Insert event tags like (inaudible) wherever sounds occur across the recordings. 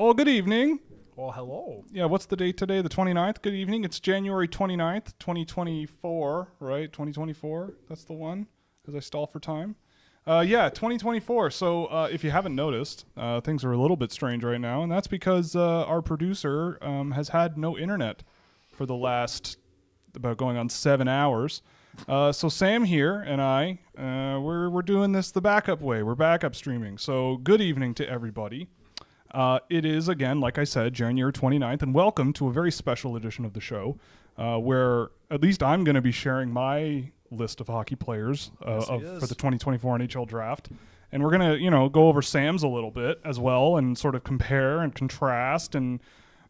Oh, good evening. Well, hello. Yeah, what's the date today? The 29th. Good evening. It's January 29th, 2024, right? 2024. That's the one. As I stall for time. Uh, yeah, 2024. So uh, if you haven't noticed, uh, things are a little bit strange right now, and that's because uh, our producer um, has had no internet for the last about going on seven hours. Uh, so Sam here and I, uh, we're we're doing this the backup way. We're backup streaming. So good evening to everybody. Uh, it is again, like I said, January 29th, and welcome to a very special edition of the show, uh, where at least I'm going to be sharing my list of hockey players uh, Yes, of, for the 2024 NHL draft, and we're gonna, you know, go over Sam's a little bit as well, and sort of compare and contrast and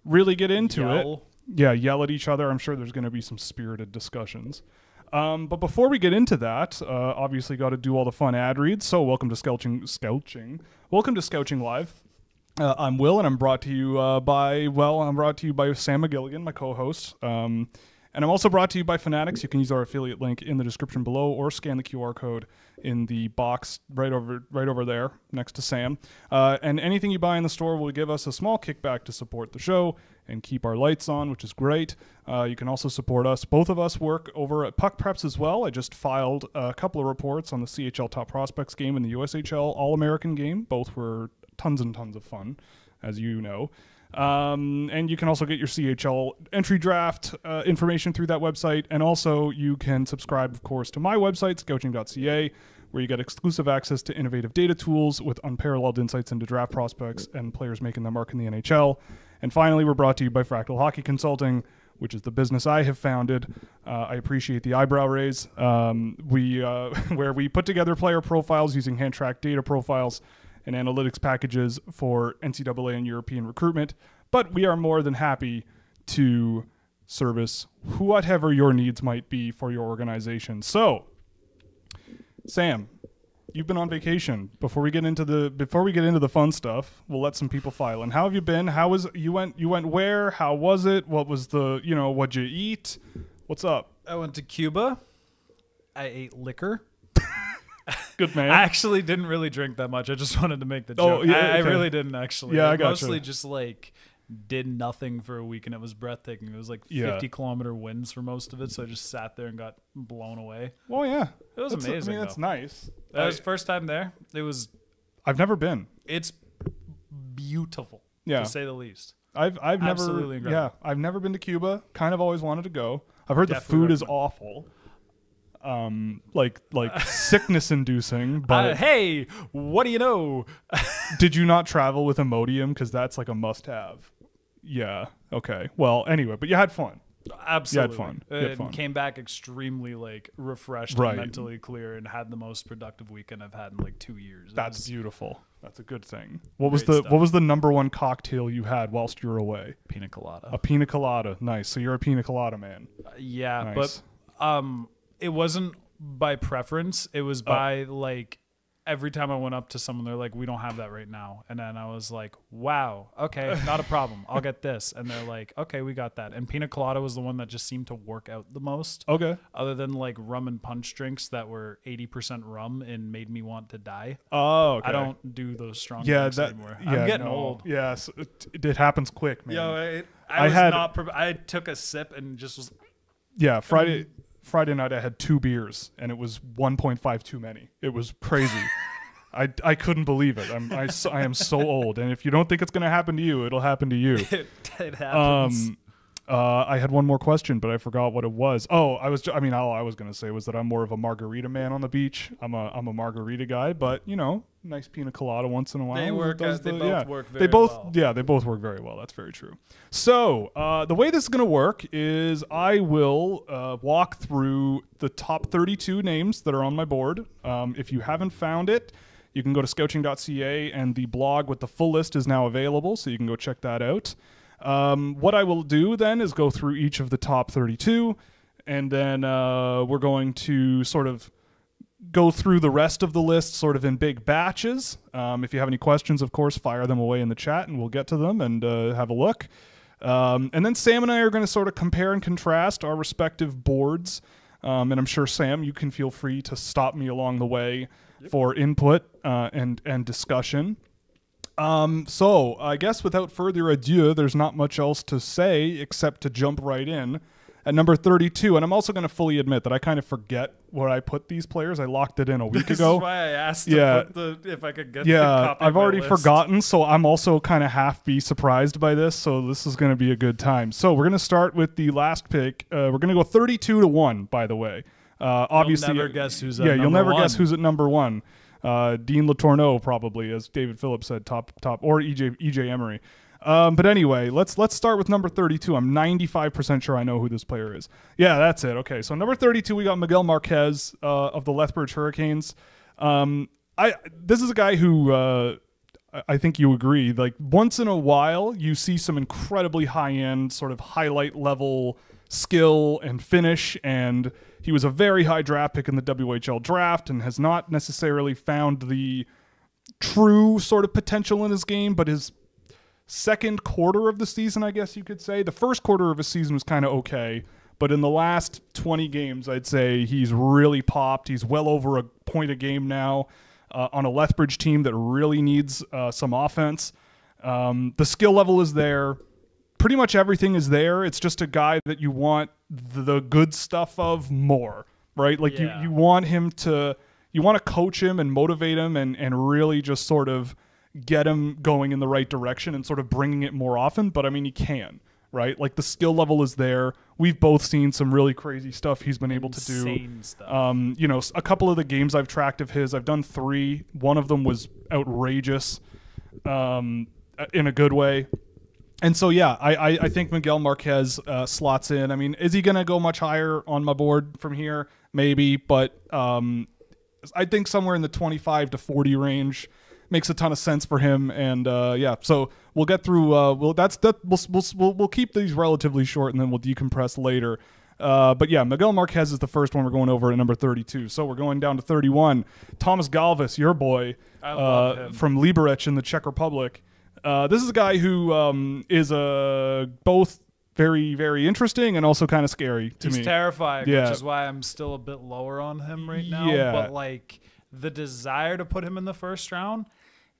really get into it yeah, yell at each other. I'm sure there's going to be some spirited discussions. Um, but before we get into that, uh, obviously got to do all the fun ad reads. So welcome to Scouching, Scouching. Welcome to Scouching Live. Uh, I'm Will, and I'm brought to you uh, by well, I'm brought to you by Sam McGilligan, my co-host. Um, and I'm also brought to you by Fanatics. You can use our affiliate link in the description below, or scan the QR code in the box right over right over there next to Sam. Uh, and anything you buy in the store will give us a small kickback to support the show and keep our lights on, which is great. Uh, you can also support us. Both of us work over at Puck Preps as well. I just filed a couple of reports on the CHL Top Prospects game and the USHL All American game. Both were tons and tons of fun, as you know. Um, and you can also get your CHL entry draft uh, information through that website. And also, you can subscribe, of course, to my website, scouching.ca, where you get exclusive access to innovative data tools with unparalleled insights into draft prospects and players making their mark in the NHL. And finally, we're brought to you by Fractal Hockey Consulting, which is the business I have founded. Uh, I appreciate the eyebrow raise. Um, we uh, (laughs) where we put together player profiles using hand tracked data profiles and analytics packages for NCAA and European recruitment. But we are more than happy to service whatever your needs might be for your organization. So, Sam, you've been on vacation. Before we get into the before we get into the fun stuff, we'll let some people file in. How have you been? How was you went you went where? How was it? What was the you know what'd you eat? What's up? I went to Cuba. I ate liquor. Good man. (laughs) I actually didn't really drink that much. I just (laughs) wanted to make the Oh, joke. yeah, I, I really didn't actually. Yeah, I I gotcha. mostly just like did nothing for a week, and it was breathtaking. It was like 50 Yeah. kilometer winds for most of it, so I just sat there and got blown away. well, yeah, It was That's- amazing. I mean, that's though. nice. That was first time there. It was. I've never been. It's beautiful, Yeah. to say the least. I've I've never Absolutely yeah. I've never been to Cuba. Kind of always wanted to go. I've heard the food is awful, um, like like (laughs) sickness inducing. Uh, But hey, what do you know? (laughs) did you not travel with Imodium? Because that's like a must have. Yeah. Okay. Well, anyway, but you had fun. Absolutely. had fun. You had And fun. Came back extremely like refreshed Right. and mentally clear and had the most productive weekend I've had in like two years. That's beautiful. That's a good thing. What was the stuff. what was the number one cocktail you had whilst you were away? pina colada. A pina colada. Nice. So you're a pina colada man. Uh, yeah, Nice. but um, it wasn't by preference. It was Oh. by like every time I went up to someone, they're like, "We don't have that right now," and then I was like, "Wow, okay, not a (laughs) problem. I'll get this." And they're like, "Okay, we got that." And pina colada was the one that just seemed to work out the most. Okay. Other than like rum and punch drinks that were 80% rum and made me want to die. Oh, okay. I don't do those strong Yeah, drinks that. anymore. Yeah, I'm getting no. old. Yes, it, it happens quick, man. Yo, I, I I, was had- not. Pre- I took a sip and just was. Yeah, Friday mm. Friday night I had two beers and it was 1.5 too many. It was crazy. (laughs) I, I couldn't believe it. I'm I, I am so old, and if you don't think it's gonna happen to you, it'll happen to you. (laughs) It, it happens. Um, uh, I had one more question, but I forgot what it was. Oh, I was. I mean, all I was gonna say was that I'm more of a margarita man on the beach. I'm a I'm a margarita guy, but you know, nice pina colada once in a while. They work out- they the- both yeah. work They very both well. yeah, they both work very well. That's very true. So uh, the way this is gonna work is I will uh, walk through the top 32 names that are on my board. Um, if you haven't found it. You can go to scouching.ca and the blog with the full list is now available, so you can go check that out. Um, what I will do then is go through each of the top 32, and then uh, we're going to sort of go through the rest of the list sort of in big batches. Um, if you have any questions, of course, fire them away in the chat and we'll get to them and uh, have a look. Um, and then Sam and I are going to sort of compare and contrast our respective boards. Um, and I'm sure, Sam, you can feel free to stop me along the way for input uh, and, and discussion. Um, so I guess without further ado, there's not much else to say except to jump right in at number 32. And I'm also going to fully admit that I kind of forget where I put these players. I locked it in a (laughs) week This ago. is why I asked Yeah. the if I could get the yeah, I've already list. forgotten, so I'm also kind of half be surprised by this. So this is going to be a good time. So we're going to start with the last pick. Uh, we're going to go 32 to one. By the way, uh, obviously, never guess who's at yeah, you'll never guess who's at number one. Uh, Dean Letourneau probably, as David Phillips said, top top, or EJ EJ Emery. Um, but anyway, let's let's start with number 32. I'm 95% sure I know who this player is. Yeah, that's it. Okay, so number 32, we got Miguel Marques uh, of the Lethbridge Hurricanes. Um, I this is a guy who uh, I- I think you agree. Like once in a while, you see some incredibly high end, sort of highlight level skill and finish. And he was a very high draft pick in the WHL draft and has not necessarily found the true sort of potential in his game, but his second quarter of the season, I guess you could say. The first quarter of his season was kind of okay, but in the last 20 games, I'd say he's really popped. He's well over a point a game now uh, on a Lethbridge team that really needs uh, some offense. Um, the skill level is there. Pretty much everything is there. It's just a guy that you want the, good stuff of more, right? Like Yeah. you, you want him to, you want to coach him and motivate him and, and really just sort of get him going in the right direction and sort of bringing it more often. But I mean, he can, right? Like the skill level is there. We've both seen some really crazy stuff he's been able to do. Um, you know, a couple of the games I've tracked of his, I've done three. One of them was outrageous, um, in a good way. And so, yeah, I, I, I think Miguel Marques uh, slots in. I mean, is he going to go much higher on my board from here? Maybe, but um, I think somewhere in the 25 to 40 range makes a ton of sense for him. And uh, yeah, so we'll get through. Uh, we'll that's that. We'll, we'll we'll we'll keep these relatively short, and then we'll decompress later. Uh, but yeah, Miguel Marques is the first one we're going over at number 32. So we're going down to 31. Thomas Galvas, your boy, uh, from Liberec in the Czech Republic. Uh, this is a guy who um, is uh, both very, very interesting and also kind of scary to He's me. terrifying, Yeah. which is why I'm still a bit lower on him right now. Yeah. But like the desire to put him in the first round,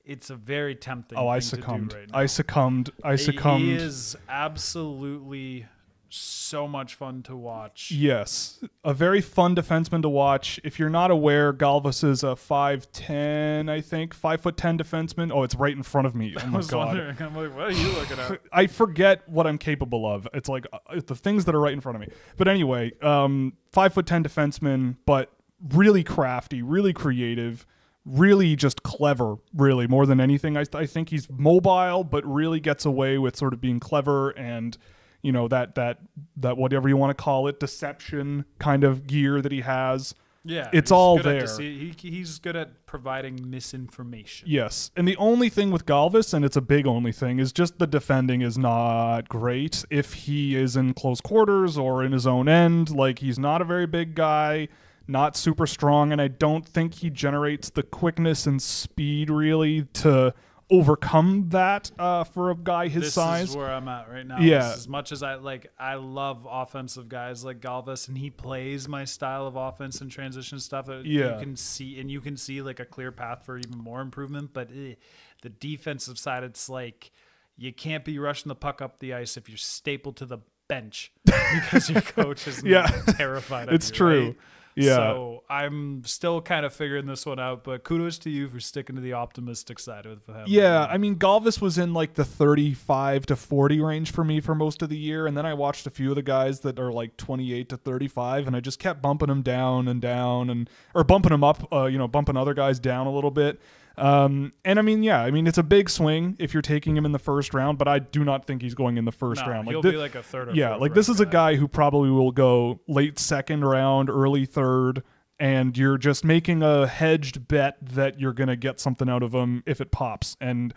it's a very tempting. oh, I thing to do succumbed. right now. I succumbed. I succumbed. He is absolutely so much fun to watch. Yes, a very fun defenseman to watch. If you're not aware, Galvas is a five ten, I think, five foot ten defenseman. Oh, it's right in front of me. (laughs) Oh I was god. wondering. I'm like, what are you looking at? (laughs) I forget what I'm capable of. It's like uh, it's the things that are right in front of me. But anyway, um, five foot ten defenseman, but really crafty, really creative, really just clever. Really, more than anything, I, I think he's mobile, but really gets away with sort of being clever and you know that that that whatever you want to call it, deception kind of gear that he has. Yeah, It's all there. dece- he, he's good at providing misinformation. Yes. And the only thing with Galvas, and it's a big only thing, is just the defending is not great. If he is in close quarters or in his own end, like he's not a very big guy, not super strong, and I don't think he generates the quickness and speed really to overcome that uh, for a guy his size. this size. is where I'm at right now. Yeah. As much as I like, I love offensive guys like Galvas, and he plays my style of offense and transition stuff. That Yeah. you can see, and you can see like a clear path for even more improvement. But eh, the defensive side, it's like you can't be rushing the puck up the ice if you're stapled to the bench (laughs) because your coach is (laughs) Yeah. terrified. Of it. It's you, true. right? Yeah. So I'm still kind of figuring this one out, but kudos to you for sticking to the optimistic side with him. Yeah, I mean Galvas was in like the 35 to 40 range for me for most of the year and then I watched a few of the guys that are like 28 to 35 and I just kept bumping them down and down and or bumping them up uh, you know bumping other guys down a little bit. Um, and I mean yeah, I mean it's a big swing if you're taking him in the first round, but I do not think he's going in the first No, round. Like he'll thi- be like a third or yeah, like this is a guy who probably will go late second round, early third, and you're just making a hedged bet that you're gonna get something out of him if it pops. And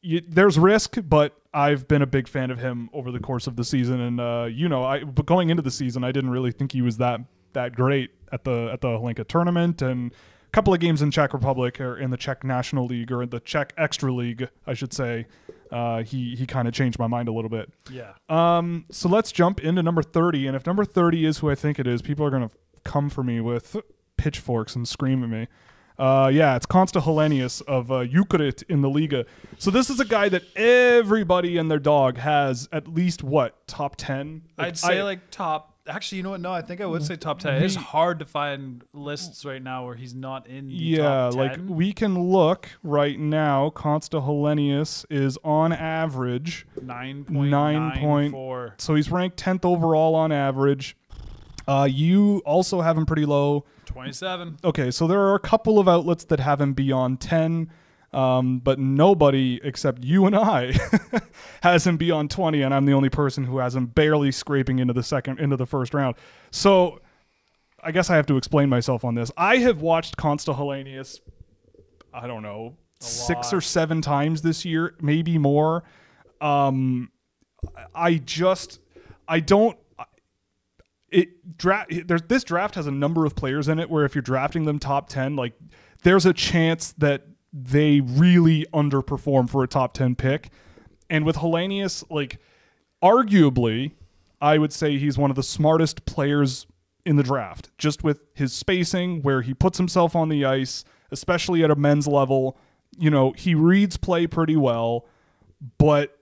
you, there's risk, but I've been a big fan of him over the course of the season. And uh, you know, I but going into the season, I didn't really think he was that that great at the at the Hlinka tournament and. Couple of games in Czech Republic or in the Czech National League or in the Czech Extra League, I should say. Uh, he he kind of changed my mind a little bit. Yeah. Um, so let's jump into number 30. And if number 30 is who I think it is, people are going to come for me with pitchforks and scream at me. Uh, yeah, it's Konsta Helenius of uh, Jukurit in the Liiga. So this is a guy that everybody and their dog has at least what top ten. I'd say I- like top. Actually, you know what? No, I think I would say top ten. It's hard to find lists right now where he's not in. The yeah, top 10. like we can look right now. Konsta Helenius is on average nine point nine nine point- four. So he's ranked 10th overall on average. Uh, you also have him pretty low. 27. Okay, so there are a couple of outlets that have him beyond 10, um, but nobody except you and I (laughs) has him beyond 20, and I'm the only person who has him barely scraping into the second, into the first round. So I guess I have to explain myself on this. I have watched Konsta Helenius, I don't know, six or seven times this year, maybe more. Um, I just, I don't. It draft. There's this draft has a number of players in it where if you're drafting them top ten, like there's a chance that they really underperform for a top ten pick. And with Helenius, like arguably, I would say he's one of the smartest players in the draft, just with his spacing, where he puts himself on the ice, especially at a men's level. You know, he reads play pretty well, but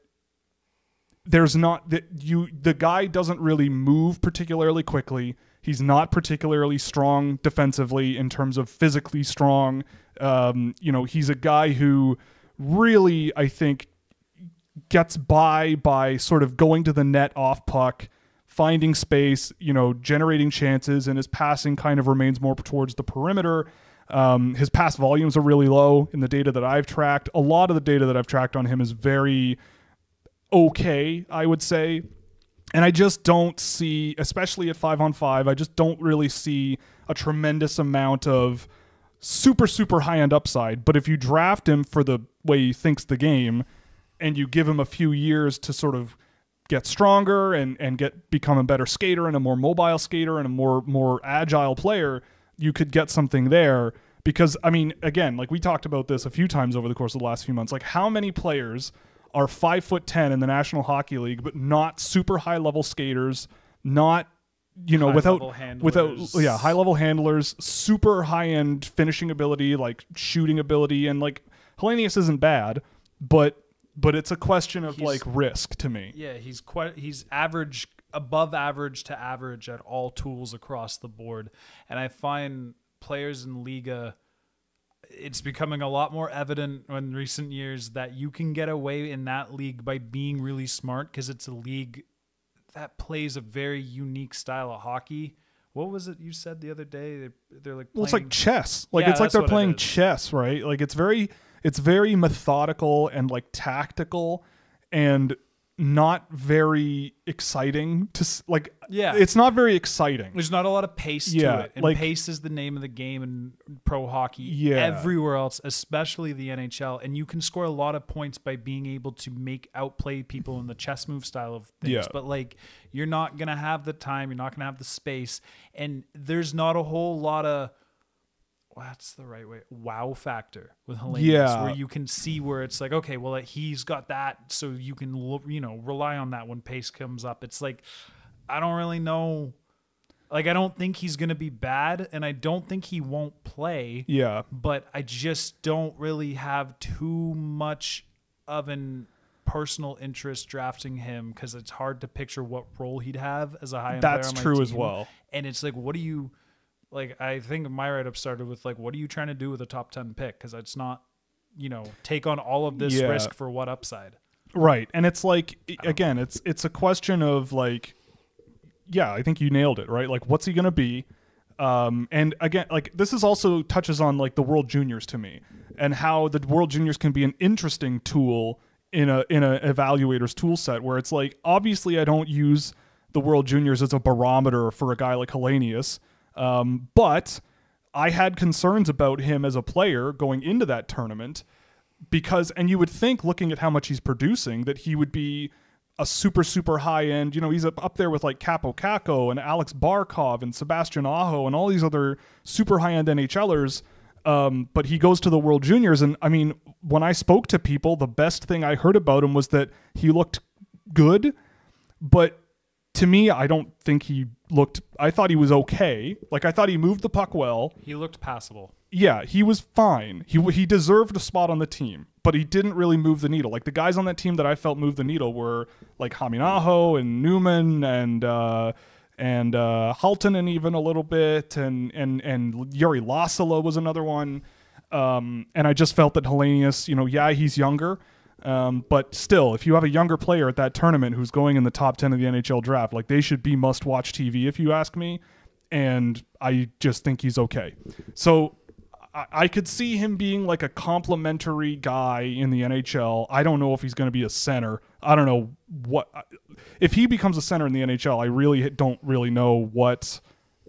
there's not that you the guy doesn't really move particularly quickly. He's not particularly strong defensively in terms of physically strong. Um, you know, he's a guy who really, I think, gets by by sort of going to the net off puck, finding space, you know, generating chances, and his passing kind of remains more towards the perimeter. Um, his pass volumes are really low in the data that I've tracked. A lot of the data that I've tracked on him is very okay, I would say. And I just don't see, especially at five on five, I just don't really see a tremendous amount of super, super high end upside. But if you draft him for the way he thinks the game and you give him a few years to sort of get stronger and, and get become a better skater and a more mobile skater and a more more agile player, you could get something there. Because I mean, again, like we talked about this a few times over the course of the last few months, like how many players are five foot ten in the National Hockey League, but not super high level skaters, not you know High-level without without yeah high level handlers, super high end finishing ability, like shooting ability, and like Helenius isn't bad, but but it's a question of He's- like risk to me. Yeah, he's quite he's average above average to average at all tools across the board. And I find players in Liiga it's becoming a lot more evident in recent years that you can get away in that league by being really smart because it's a league that plays a very unique style of hockey. What was it you said the other day? They're, they're like Well, it's like chess. Like Yeah, it's like they're playing chess, right? Like it's very it's very methodical and like tactical and not very exciting to like Yeah. it's not very exciting. There's not a lot of pace Yeah, to it. And like- pace is the name of the game in pro hockey. Yeah. Everywhere else, especially the NHL. And you can score a lot of points by being able to make outplay people in the chess move style of things. Yeah. But like you're not gonna have the time, you're not gonna have the space. And there's not a whole lot of what's the right way? Wow factor with Helenius, Yeah. where you can see where it's like, okay, well, he's got that, so you can, you know, rely on that when pace comes up. It's like, I don't really know. Like, I don't think he's going to be bad, and I don't think he won't play, yeah. but I just don't really have too much of an personal interest drafting him because it's hard to picture what role he'd have as a high That's true as well. And it's like, what do you like? I think my write up started with like, what are you trying to do with a top ten pick? Because it's not, you know, take on all of this Yeah. risk for what upside? Right. And it's like again, it's it's a question of like yeah, I think you nailed it, right? Like what's he going to be? Um and again, like this is also touches on like the World Juniors to me and how the World Juniors can be an interesting tool in a in a evaluator's tool set where it's like obviously I don't use the World Juniors as a barometer for a guy like Helenius. Um, but I had concerns about him as a player going into that tournament because and you would think looking at how much he's producing that he would be a super super high end. You know he's up, up there with like Kaapo Kakko and Alex Barkov and Sebastian Aho and all these other super high end NHLers um, but he goes to the World Juniors. And I mean when I spoke to people the best thing I heard about him was that he looked good but to me I don't think he looked I thought he was okay like I thought he moved the puck well He looked passable. yeah, he was fine. He he deserved a spot on the team, but he didn't really move the needle. Like the guys on that team that I felt moved the needle were like Hämeenaho and Nyman and uh, and uh, Halton and even a little bit, and and and Yuri Lassila was another one. Um, and I just felt that Helenius, you know, yeah, he's younger, um, but still, if you have a younger player at that tournament who's going in the top 10 of the NHL draft, like they should be must watch TV, if you ask me. And I just think he's okay. So I, I could see him being like a complimentary guy in the NHL. I don't know if he's going to be a center. I don't know what. If he becomes a center in the NHL, I really don't really know what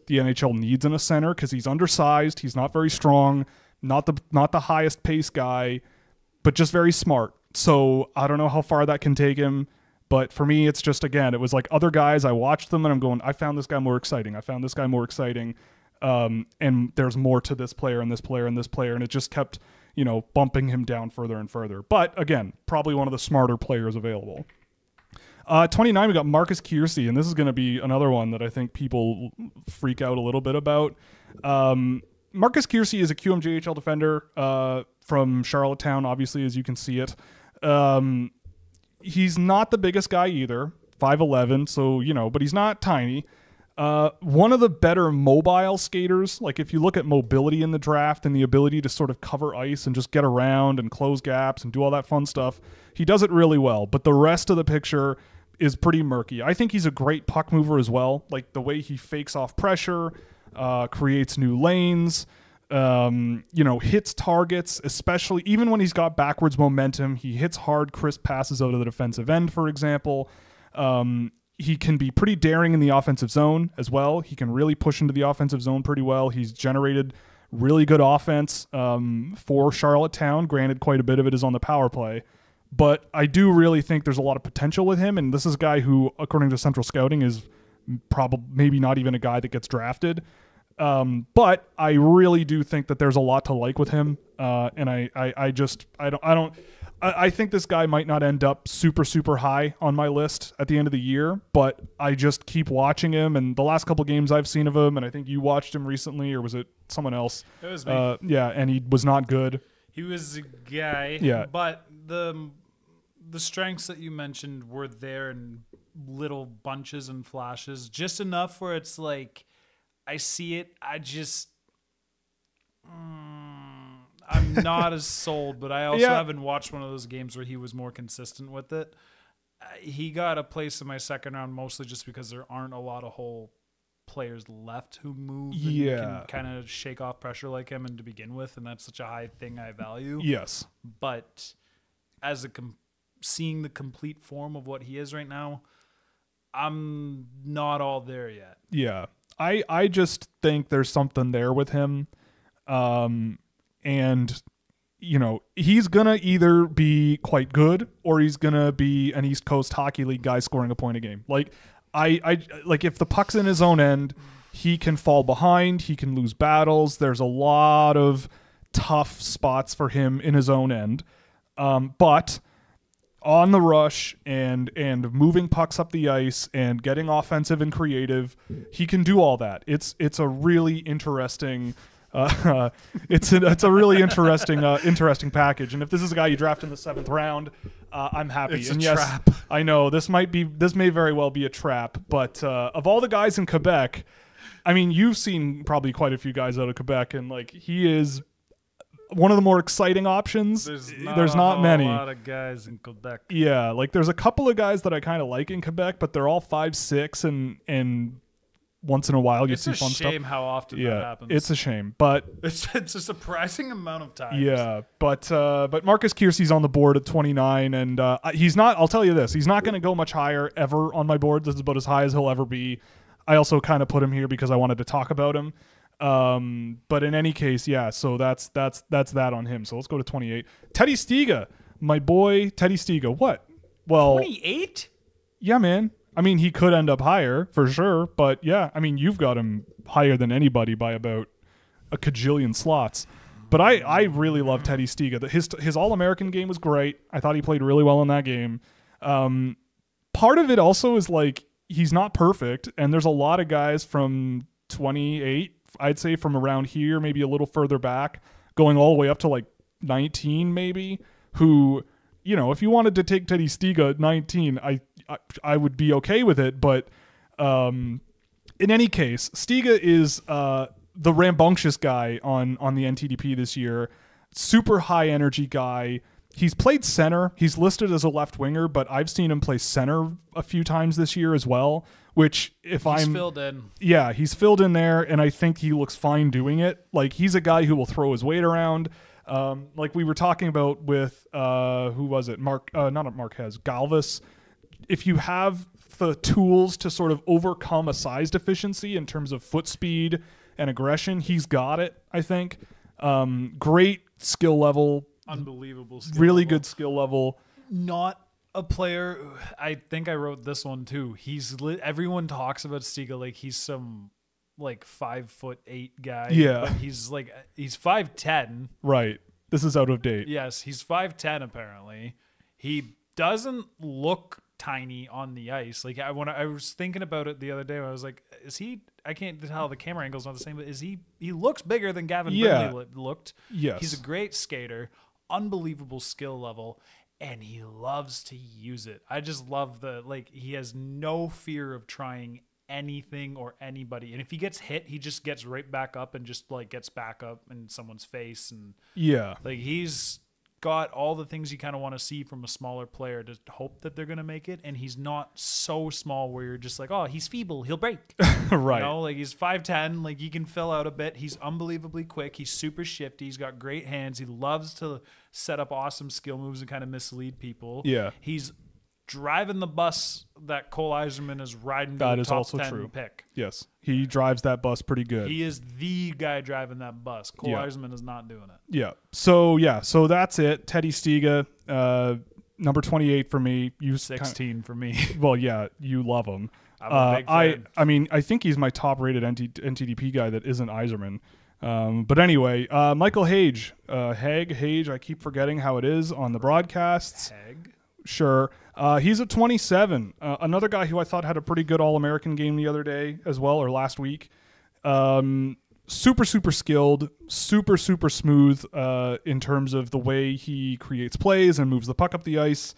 the NHL needs in a center because he's undersized. He's not very strong. Not the not the highest pace guy, but just very smart. So I don't know how far that can take him. But for me, it's just again, it was like other guys. I watched them and I'm going, I found this guy more exciting. I found this guy more exciting. Um, and there's more to this player and this player and this player, and it just kept, you know, bumping him down further and further. But again, probably one of the smarter players available. Uh, 29, we got Marcus Kearsey, and this is going to be another one that I think people freak out a little bit about. Um, Marcus Kearsey is a QMJHL defender uh, from Charlottetown, obviously, as you can see it. Um, he's not the biggest guy either, 5'11, so, you know, but he's not tiny. Uh, one of the better mobile skaters, like if you look at mobility in the draft and the ability to sort of cover ice and just get around and close gaps and do all that fun stuff, he does it really well. But the rest of the picture is pretty murky. I think he's a great puck mover as well. Like the way he fakes off pressure, uh, creates new lanes, um, you know, hits targets, especially even when he's got backwards momentum. He hits hard, crisp passes of the defensive end, for example. Um, he can be pretty daring in the offensive zone as well. He can really push into the offensive zone pretty well. He's generated really good offense um, for Charlottetown. Granted, quite a bit of it is on the power play. But I do really think there's a lot of potential with him. And this is a guy who, according to Central Scouting, is probably maybe not even a guy that gets drafted. Um, but I really do think that there's a lot to like with him. Uh, and I, I, I just, I don't, I don't, I, I think this guy might not end up super, super high on my list at the end of the year, but I just keep watching him. And the last couple games I've seen of him, and I think you watched him recently, or was it someone else? It was me. Uh, yeah, and he was not good. He was a guy. Yeah. But the the strengths that you mentioned were there in little bunches and flashes, just enough where it's like I see it. I just mm, I'm (laughs) not as sold, but I also Yeah. haven't watched one of those games where he was more consistent with it. Uh, He got a place in my second round mostly just because there aren't a lot of whole players left who move and Yeah. can kind of shake off pressure like him and to begin with and that's such a high thing I value Yes. but as a com- seeing the complete form of what he is right now, I'm not all there yet. Yeah. I I just think there's something there with him. Um and you know, he's to either be quite good or he's to be an East Coast Hockey League guy scoring a point a game. Like I I like if the puck's in his own end, he can fall behind, he can lose battles. There's a lot of tough spots for him in his own end. Um but on the rush and and moving pucks up the ice and getting offensive and creative. He can do all that. It's it's a really interesting. Uh, (laughs) it's a, it's a really interesting uh, interesting package. And if this is a guy you draft in the seventh round, uh, I'm happy. It's a yes, trap. (laughs) I know this might be this may very well be a trap. But uh, of all the guys in Quebec, I mean, you've seen probably quite a few guys out of Quebec, and like he is one of the more exciting options. There's There's not, not, a whole many. lot of guys in Quebec. Yeah, like there's a couple of guys that I kind of like in Quebec, but they're all five six, and and once in a while you It's see a fun shame how often stuff. that happens. it's a shame, but (laughs) it's it's a surprising amount of times. yeah, but uh, but Marcus Kearsey's on the board at 29, and uh, he's not. I'll tell you this: he's not going to go much higher ever on my board. This is about as high as he'll ever be. I also kind of put him here because I wanted to talk about him. Um, but in any case, yeah. So that's that's that's that on him. So let's go to 28. Teddy Stiga, my boy Teddy Stiga. What? Well, 28? yeah, man. I mean, he could end up higher for sure, but yeah, I mean, you've got him higher than anybody by about a cajillion slots. But I, I really love Teddy Stiga. The- His his All American game was great. I thought he played really well in that game. Um, part of it also is like he's not perfect, and there's a lot of guys from 28 I'd say from around here, maybe a little further back, going all the way up to like 19, maybe. Who, you know, if you wanted to take Teddy Stiga at 19, I I, I would be okay with it. But um, in any case, Stiga is uh, the rambunctious guy on on the NTDP this year. Super high energy guy. He's played center. He's listed as a left winger, but I've seen him play center a few times this year as well. Which, if He's I'm filled in. yeah, he's filled in there, and I think he looks fine doing it. Like he's a guy who will throw his weight around. Um, like we were talking about with uh, who was it? Mark, uh, not Marques, Galvas. If you have the tools to sort of overcome a size deficiency in terms of foot speed and aggression, he's got it. I think. Um, great skill level, Unbelievable. skill really level. good skill level. Not a player. I think I wrote this one too. He's li- everyone talks about Stiga like he's some like five foot eight guy. Yeah. but he's like he's five ten. Right. This is out of date. Yes, he's five ten apparently. He doesn't look tiny on the ice. Like I when I, was thinking about it the other day, I was like, is he? I can't tell the camera angle's not the same, but is he? He looks bigger than Gavin Yeah. Brindley looked. Yes. he's a great skater, unbelievable skill level, and he loves to use it. I just love the like he has no fear of trying anything or anybody. And if he gets hit, he just gets right back up and just like gets back up in someone's face and Yeah. like he's got all the things you kind of want to see from a smaller player to hope that they're going to make it and he's not so small where you're just like, "Oh, he's feeble, he'll break." (laughs) right. You know, like he's 5'10, like he can fill out a bit. He's unbelievably quick. He's super shifty. He's got great hands. He loves to set up awesome skill moves and kind of mislead people. Yeah. He's driving the bus that Cole Eiserman is riding That the is top also 10 true. pick. Yes. He drives that bus pretty good. He is the guy driving that bus. Cole Yeah. Eiserman is not doing it. Yeah. So yeah. So that's it. Teddy Stiga, uh, number twenty-eight for me. You s- 16 for me. (laughs) well, yeah, you love him. I'm a Uh, I. I mean, I think he's my top-rated NT, NTDP guy that isn't Eiserman. Um, but anyway, uh, Michael Hage, uh, Hag, Hage. I keep forgetting how it is on the broadcasts. Hag. Sure. Uh, he's at 27. Uh, another guy who I thought had a pretty good All American game the other day as well, or last week. Um, super, super skilled, super, super smooth uh, in terms of the way he creates plays and moves the puck up the ice.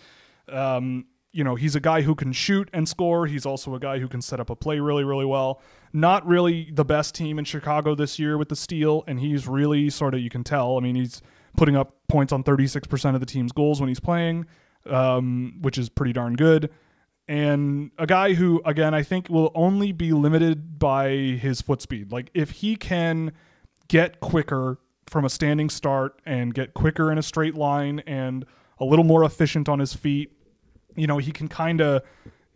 Um, you know, he's a guy who can shoot and score. He's also a guy who can set up a play really, really well. Not really the best team in Chicago this year with the Steel, and he's really sort of, you can tell. I mean, he's putting up points on 36% of the team's goals when he's playing, um, which is pretty darn good. And a guy who, again, I think will only be limited by his foot speed. Like, if he can get quicker from a standing start and get quicker in a straight line and a little more efficient on his feet, you know, he can kind of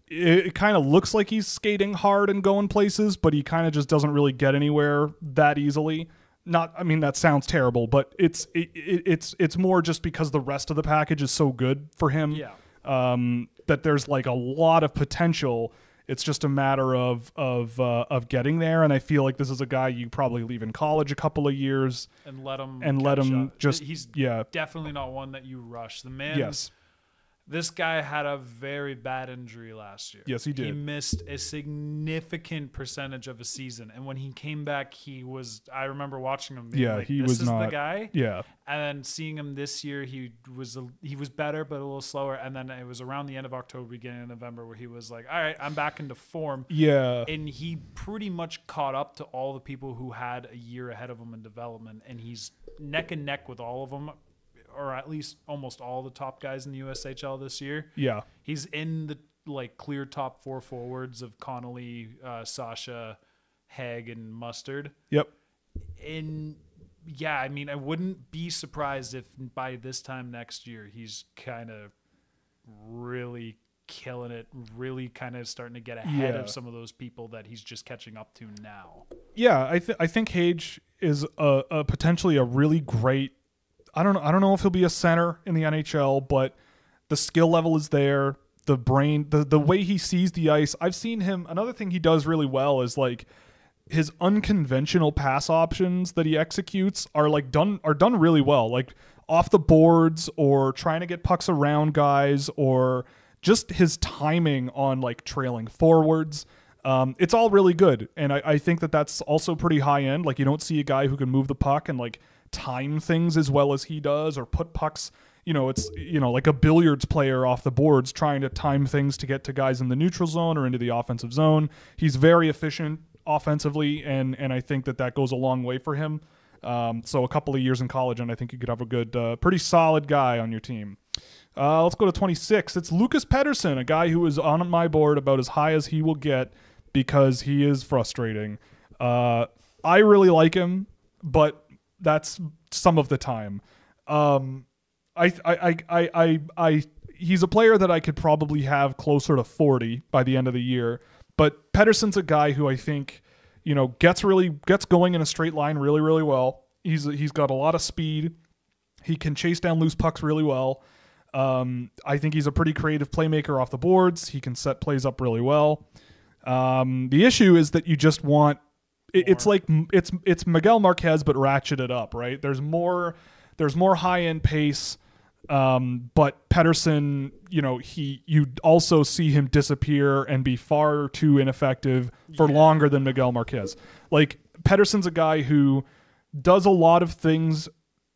it, it kind of looks like he's skating hard and going places, but he kind of just doesn't really get anywhere that easily. Not, I mean, that sounds terrible, but it's it, it, it's it's more just because the rest of the package is so good for him. Yeah. Um, that there's like a lot of potential. It's just a matter of of uh, of getting there, and I feel like this is a guy you probably leave in college a couple of years. and let him And let him up. just- he's yeah. definitely not one that you rush. The man Yes. This guy had a very bad injury last year. Yes, he did. He missed a significant percentage of a season, and when he came back, he was. I remember watching him. Yeah, like, he this was is the guy. Yeah. And then seeing him this year, he was a, he was better, but a little slower. And then it was around the end of October, beginning of November, where he was like, "All right, I'm back into form." Yeah. and he pretty much caught up to all the people who had a year ahead of him in development and he's neck and neck with all of them or at least almost all the top guys in the USHL this year. yeah. He's in the like clear top 4 forwards of Connelly, uh, Sacha, Haig and Mustard. Yep. And yeah, I mean, I wouldn't be surprised if by this time next year he's kind of really killing it, really kind of starting to get ahead Yeah. of some of those people that he's just catching up to now. Yeah, I th- I think Hage is a, a potentially a really great. I don't know. I don't know if he'll be a center in the NHL, but the skill level is there. The brain, the the way he sees the ice. I've seen him. Another thing he does really well is like his unconventional pass options that he executes are like done are done really well. Like off the boards or trying to get pucks around guys or just his timing on like trailing forwards. Um, it's all really good, and I, I think that that's also pretty high end. Like you don't see a guy who can move the puck and like time things as well as he does, or put pucks. You know, it's you know like a billiards player off the boards trying to time things to get to guys in the neutral zone or into the offensive zone. He's very efficient offensively, and and I think that that goes a long way for him. Um, so a couple of years in college, and I think you could have a good, uh, pretty solid guy on your team. Uh, let's go to 26. It's Lucas Pettersson, a guy who is on my board about as high as he will get because he is frustrating. Uh, I really like him, but that's some of the time. Um, I, I, I, I, I, he's a player that I could probably have closer to 40 by the end of the year. But Pettersson's a guy who I think, you know, gets really gets going in a straight line really, really well. He's he's got a lot of speed. He can chase down loose pucks really well. Um, I think he's a pretty creative playmaker off the boards. He can set plays up really well. Um, the issue is that you just want it, it's like it's it's Miguel Marques but ratcheted up, right? There's more there's more high end pace. Um, but Pettersson, you know, he you also see him disappear and be far too ineffective for longer than Miguel Marques. Like Pettersson's a guy who does a lot of things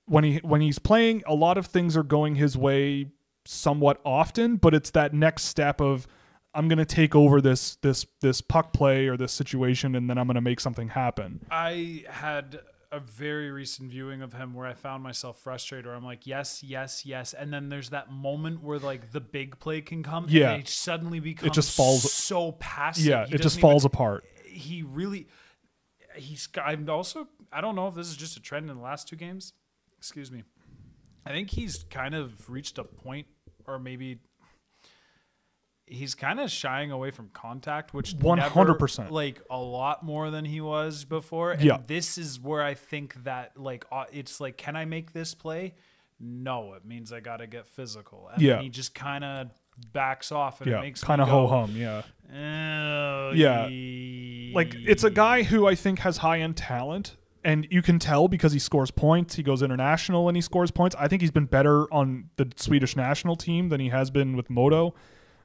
when he when he's playing. A lot of things are going his way somewhat often, but it's that next step of I'm gonna take over this this this puck play or this situation, and then I'm gonna make something happen. I had a very recent viewing of him where I found myself frustrated. Where I'm like, yes, yes, yes, and then there's that moment where like the big play can come. Yeah. and it suddenly becomes it just falls- so passive. Yeah, He it just falls even- apart. He really, he's. I'm also. I don't know if this is just a trend in the last two games. Excuse me. I think he's kind of reached a point, or maybe he's kind of shying away from contact, which 100%. never, like a lot more than he was before. And Yeah. this is where I think that like uh, it's like, can I make this play? No, it means I got to get physical. And Yeah. he just kind of backs off, and it makes kind of ho hum. Yeah. "Oh, Yeah. like it's a guy who I think has high end talent, and you can tell because he scores points. He goes international and he scores points. I think he's been better on the Swedish national team than he has been with Modo.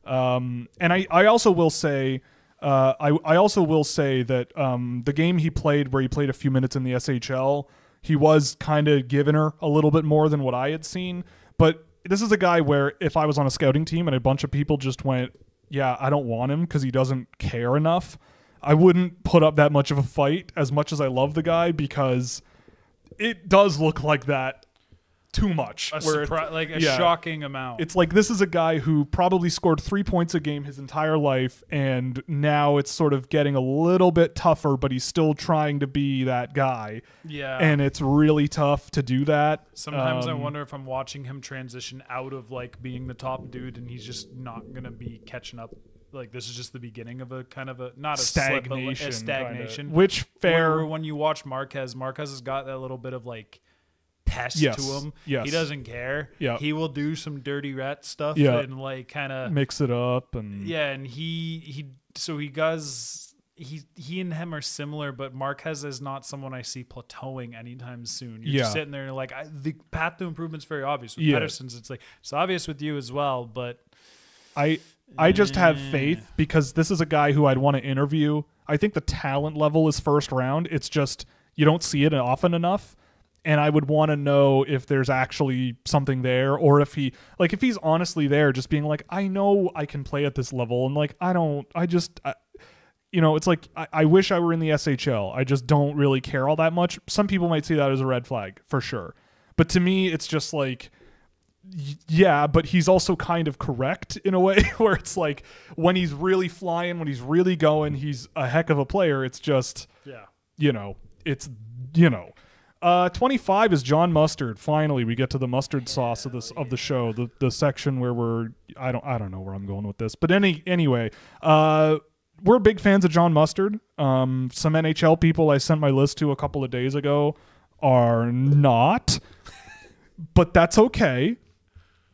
Um, and I, I also will say, uh, I, I also will say that um, the game he played, where he played a few minutes in the SHL, he was kind of giving her a little bit more than what I had seen. But this is a guy where if I was on a scouting team and a bunch of people just went, yeah, I don't want him because he doesn't care enough. I wouldn't put up that much of a fight as much as I love the guy because it does look like that too much. a surpri- like a yeah. shocking amount. It's like this is a guy who probably scored three points a game his entire life, and now it's sort of getting a little bit tougher, but he's still trying to be that guy. yeah. And it's really tough to do that. Sometimes I Um, wonder if I'm watching him transition out of like being the top dude, and he's just not gonna be catching up. Like this is just the beginning of a kind of a not a slip, stagnation. a stagnation. kinda. Which fair. Where when you watch Marques, Marques has got that little bit of like pest Yes, to him. yes. He doesn't care. Yeah. He will do some dirty rat stuff Yeah. and like kind of mix it up and yeah, and he he so he does he he and him are similar, but Marques is not someone I see plateauing anytime soon. You're Yeah. just sitting there and you're like I, the path to improvement's very obvious with Yeah. Pettersson's. It's like it's obvious with you as well, but I I just have Mm. faith because this is a guy who I'd want to interview. I think the talent level is first round. It's just you don't see it often enough. And I would want to know if there's actually something there or if he like if he's honestly there just being like I know I can play at this level and like I don't I just I, you know, it's like I, I wish I were in the SHL. I just don't really care all that much. Some people might see that as a red flag for sure. But to me it's just like yeah, but he's also kind of correct in a way (laughs) where it's like when he's really flying, when he's really going, he's a heck of a player. It's just, yeah. you know, it's, you know. Uh, 25 is John Mustard. Finally, we get to the mustard sauce of this of the show, the the section where we're I don't I don't know where I'm going with this, but any anyway, uh, we're big fans of John Mustard. Um, some NHL people I sent my list to a couple of days ago are not, but that's okay.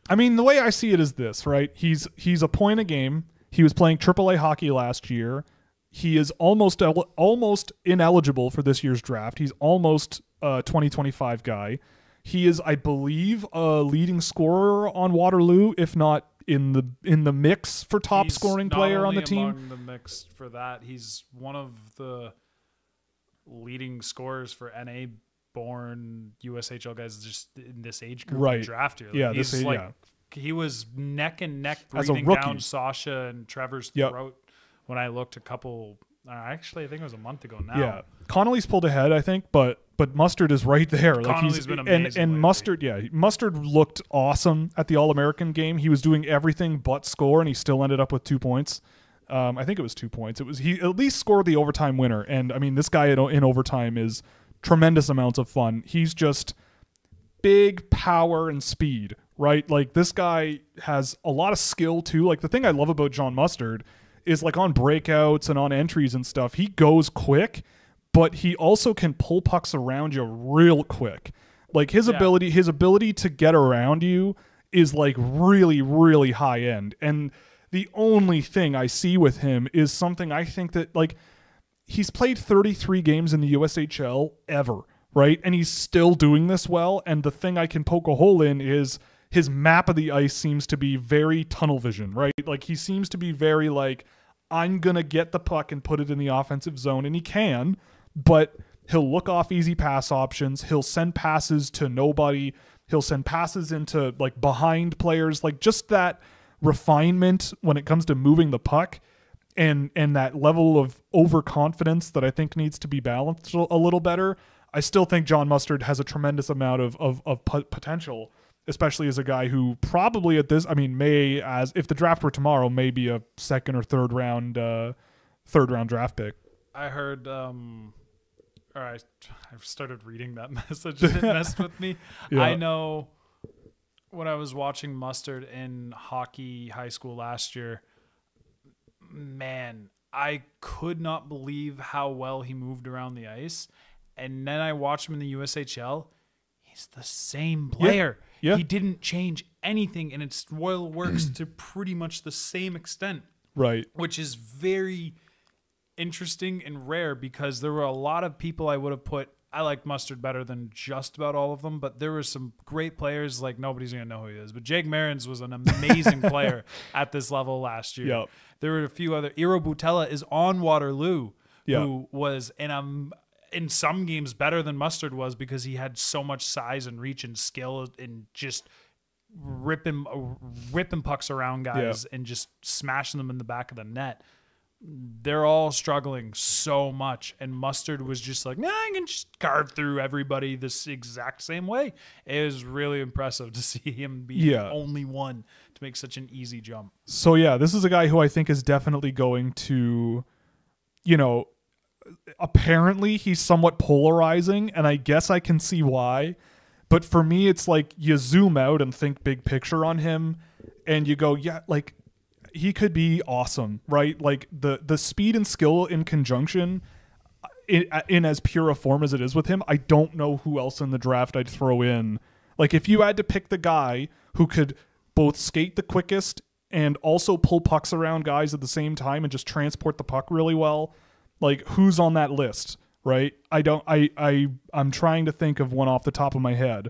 I mean, the way I see it is this, right? He's he's a point a game. He was playing AAA hockey last year. He is almost almost ineligible for this year's draft. He's almost Uh, a 2025 guy. He is, I believe, a leading scorer on Waterloo, if not in the in the mix for top He's scoring player on the team. the mix for that. He's one of the leading scorers for NA born USHL guys just in this age group Right. draft year. Like, Yeah, he's this like yeah. he was neck and neck As a breathing down Sacha and Trevor's Yep. throat when I looked a couple. Uh, actually, I think it was a month ago now. Yeah, Connolly's pulled ahead, I think, but but Mustard is right there. Like Connolly's he's been and amazing and lately. Mustard, yeah, Mustard looked awesome at the All American game. He was doing everything but score, and he still ended up with two points. Um, I think it was two points. It was he at least scored the overtime winner, and I mean this guy in, in overtime is tremendous amounts of fun. He's just big power and speed, right? Like this guy has a lot of skill too. Like the thing I love about John Mustard is like on breakouts and on entries and stuff, he goes quick, but he also can pull pucks around you real quick. Like his Yeah. ability his ability to get around you is like really really high end. And the only thing I see with him is something I think that like he's played 33 games in the USHL ever, right? And he's still doing this well. And the thing I can poke a hole in is his map of the ice seems to be very tunnel vision, right? Like he seems to be very like, I'm going to get the puck and put it in the offensive zone. And he can, but he'll look off easy pass options. He'll send passes to nobody. He'll send passes into like behind players, like just that refinement when it comes to moving the puck and and that level of overconfidence that I think needs to be balanced a little better. I still think John Mustard has a tremendous amount of of, of potential, especially as a guy who probably at this, I mean, may as if the draft were tomorrow, may be a second or third round uh, third round draft pick. I heard. um All right, I've started reading that (laughs) message and it messed with me. (laughs) Yeah. I know when I was watching Mustard in hockey high school last year, man, I could not believe how well he moved around the ice. And then I watched him in the USHL. He's the same player. Yeah. He didn't change anything, and it still works to pretty much the same extent Right. which is very interesting and rare because there were a lot of people I would have put. I like Mustard better than just about all of them, but there were some great players. Like nobody's gonna know who he is, but Jake Marins was an amazing (laughs) player at this level last year. Yep. There were a few other. Iro Butella is on Waterloo, Yeah. who was in um in some games better than Mustard was because he had so much size and reach and skill and just ripping uh, ripping pucks around guys and just smashing them in the back of the net. They're all struggling so much, and Mustard was just like, "Nah, I can just carve through everybody this exact same way." It was really impressive to (laughs) see him be Yeah. the only one to make such an easy jump. So yeah, this is a guy who I think is definitely going to, you know, apparently he's somewhat polarizing, and I guess I can see why. But for me, it's like you zoom out and think big picture on him, and you go, yeah, like he could be awesome, right? Like the the speed and skill in conjunction. In, in as pure a form as it is with him, I don't know who else in the draft I'd throw in. Like if you had to pick the guy who could both skate the quickest and also pull pucks around guys at the same time and just transport the puck really well, like who's on that list, right? I don't I I I'm trying to think of one off the top of my head.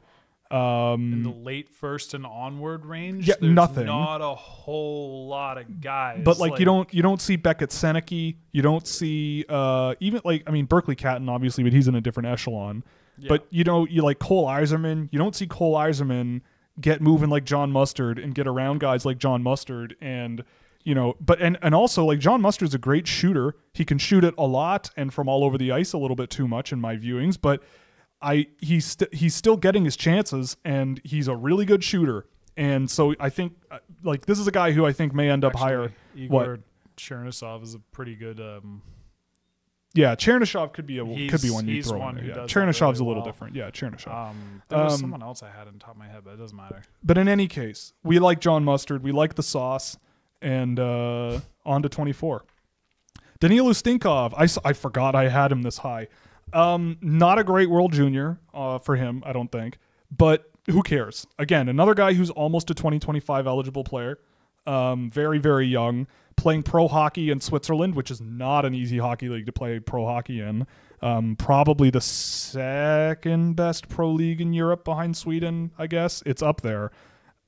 Um In the late first and onward range, Yeah, there's nothing. Not a whole lot of guys. but like, you don't you don't see Beckett Sennecke, you don't see uh even like I mean Berkly Catton obviously, but he's in a different echelon. But you know, you like Cole Eiserman, you don't see Cole Eiserman get moving like John Mustard and get around guys like John Mustard and you know, but and and also like John Mustard's a great shooter. He can shoot it a lot and from all over the ice a little bit too much in my viewings, but I he's st- he's still getting his chances and he's a really good shooter. And so I think uh, like this is a guy who I think may end up higher. Igor what? Chernyshov is a pretty good. Um, Yeah, Chernyshov could be a could be one you throw one in there. Yeah, Chernyshov's really a little well. different. Yeah, Chernyshov. um, there was Um, someone else I had on top of my head, but it doesn't matter. But in any case, we like John Mustard. We like the sauce. And uh, on to 24. Daniil Ustinkov. I forgot I had him this high. Um, not a great World Junior uh, for him, I don't think. But who cares? Again, another guy who's almost a 2025 eligible player. Um, very, very young. Playing pro hockey in Switzerland, which is not an easy hockey league to play pro hockey in. Um, probably the second best pro league in Europe behind Sweden, I guess. It's up there.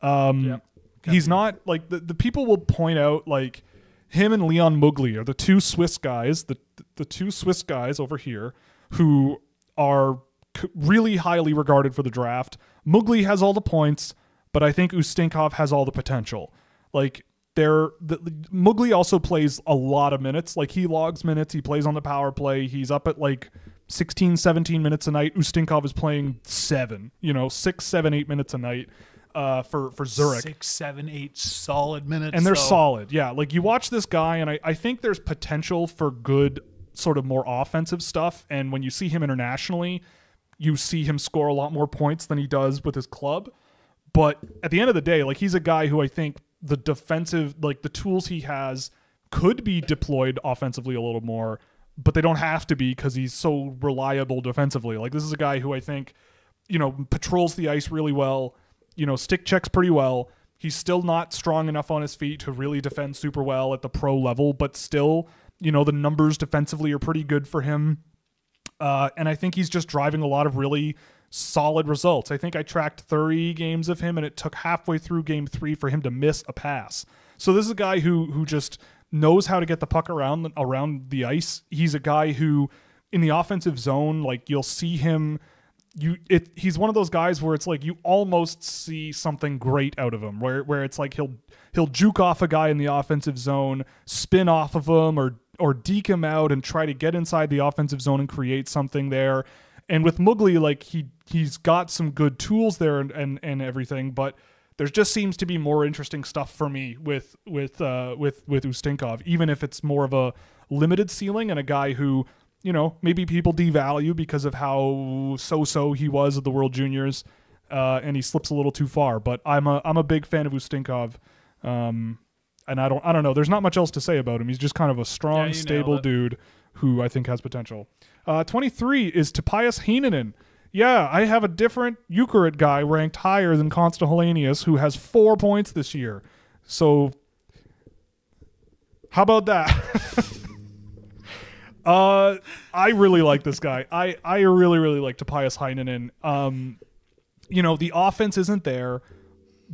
Um. He's not like the, the people will point out like him and Leon Muggli are the two Swiss guys, the the two Swiss guys over here who are c- really highly regarded for the draft. Muggli has all the points, but I think Ustinkov has all the potential. Like there the, the- Muggli also plays a lot of minutes. Like he logs minutes, he plays on the power play. He's up at like 16, 17 minutes a night. Ustinkov is playing 7, you know, six, seven, eight minutes a night uh, for for Zurich six, seven, eight solid minutes, and they're though. solid. Yeah, like you watch this guy, and I, I think there's potential for good, sort of more offensive stuff. And when you see him internationally, you see him score a lot more points than he does with his club. But at the end of the day, like he's a guy who I think the defensive, like the tools he has, could be deployed offensively a little more, but they don't have to be because he's so reliable defensively. Like this is a guy who I think, you know, patrols the ice really well, you know, stick checks pretty well. He's still not strong enough on his feet to really defend super well at the pro level, but still, you know, the numbers defensively are pretty good for him. Uh, and I think he's just driving a lot of really solid results. I think I tracked 30 games of him, and it took halfway through game three for him to miss a pass. So this is a guy who who just knows how to get the puck around around the ice. He's a guy who, in the offensive zone, like you'll see him. You it he's one of those guys where it's like you almost see something great out of him where where it's like he'll he'll juke off a guy in the offensive zone, spin off of him or or deke him out and try to get inside the offensive zone and create something there. And with Muggli, like he he's got some good tools there and, and, and everything, but there just seems to be more interesting stuff for me with with uh, with with Ustinkov, even if it's more of a limited ceiling and a guy who you know maybe people devalue because of how so-so he was at the World Juniors, uh, and he slips a little too far. But I'm a I'm a big fan of Ustinkov. Um, and I don't I don't know. There's not much else to say about him. He's just kind of a strong, Yeah, stable dude who I think has potential. Uh, 23 is Topias Hynninen. Yeah, I have a different Jukurit guy ranked higher than Konsta Helenius who has four points this year. So, how about that? (laughs) uh, I really like this guy. I, I really, really like Topias Hynninen. Um, you know, the offense isn't there,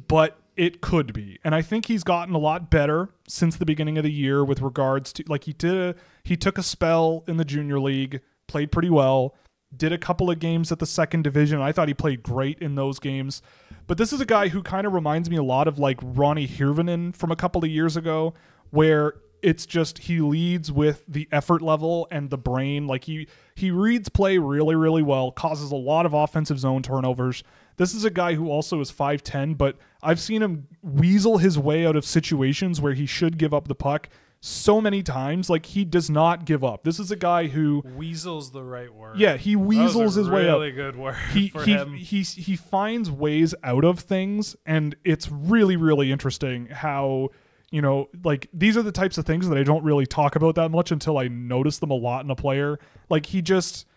but it could be. And I think he's gotten a lot better since the beginning of the year with regards to like he did a he took a spell in the junior league, played pretty well, did a couple of games at the second division. I thought he played great in those games. But this is a guy who kind of reminds me a lot of like Roni Hirvonen from a couple of years ago, where it's just he leads with the effort level and the brain. Like he he reads play really, really well, causes a lot of offensive zone turnovers. This is a guy who also is 5'10, but I've seen him weasel his way out of situations where he should give up the puck so many times. Like he does not give up. This is a guy who Weasel's the right word. yeah, he weasels his way out Really good word he (laughs) he, him. he he finds ways out of things and it's really really interesting how you know like these are the types of things that I don't really talk about that much until I notice them a lot in a player. Like he just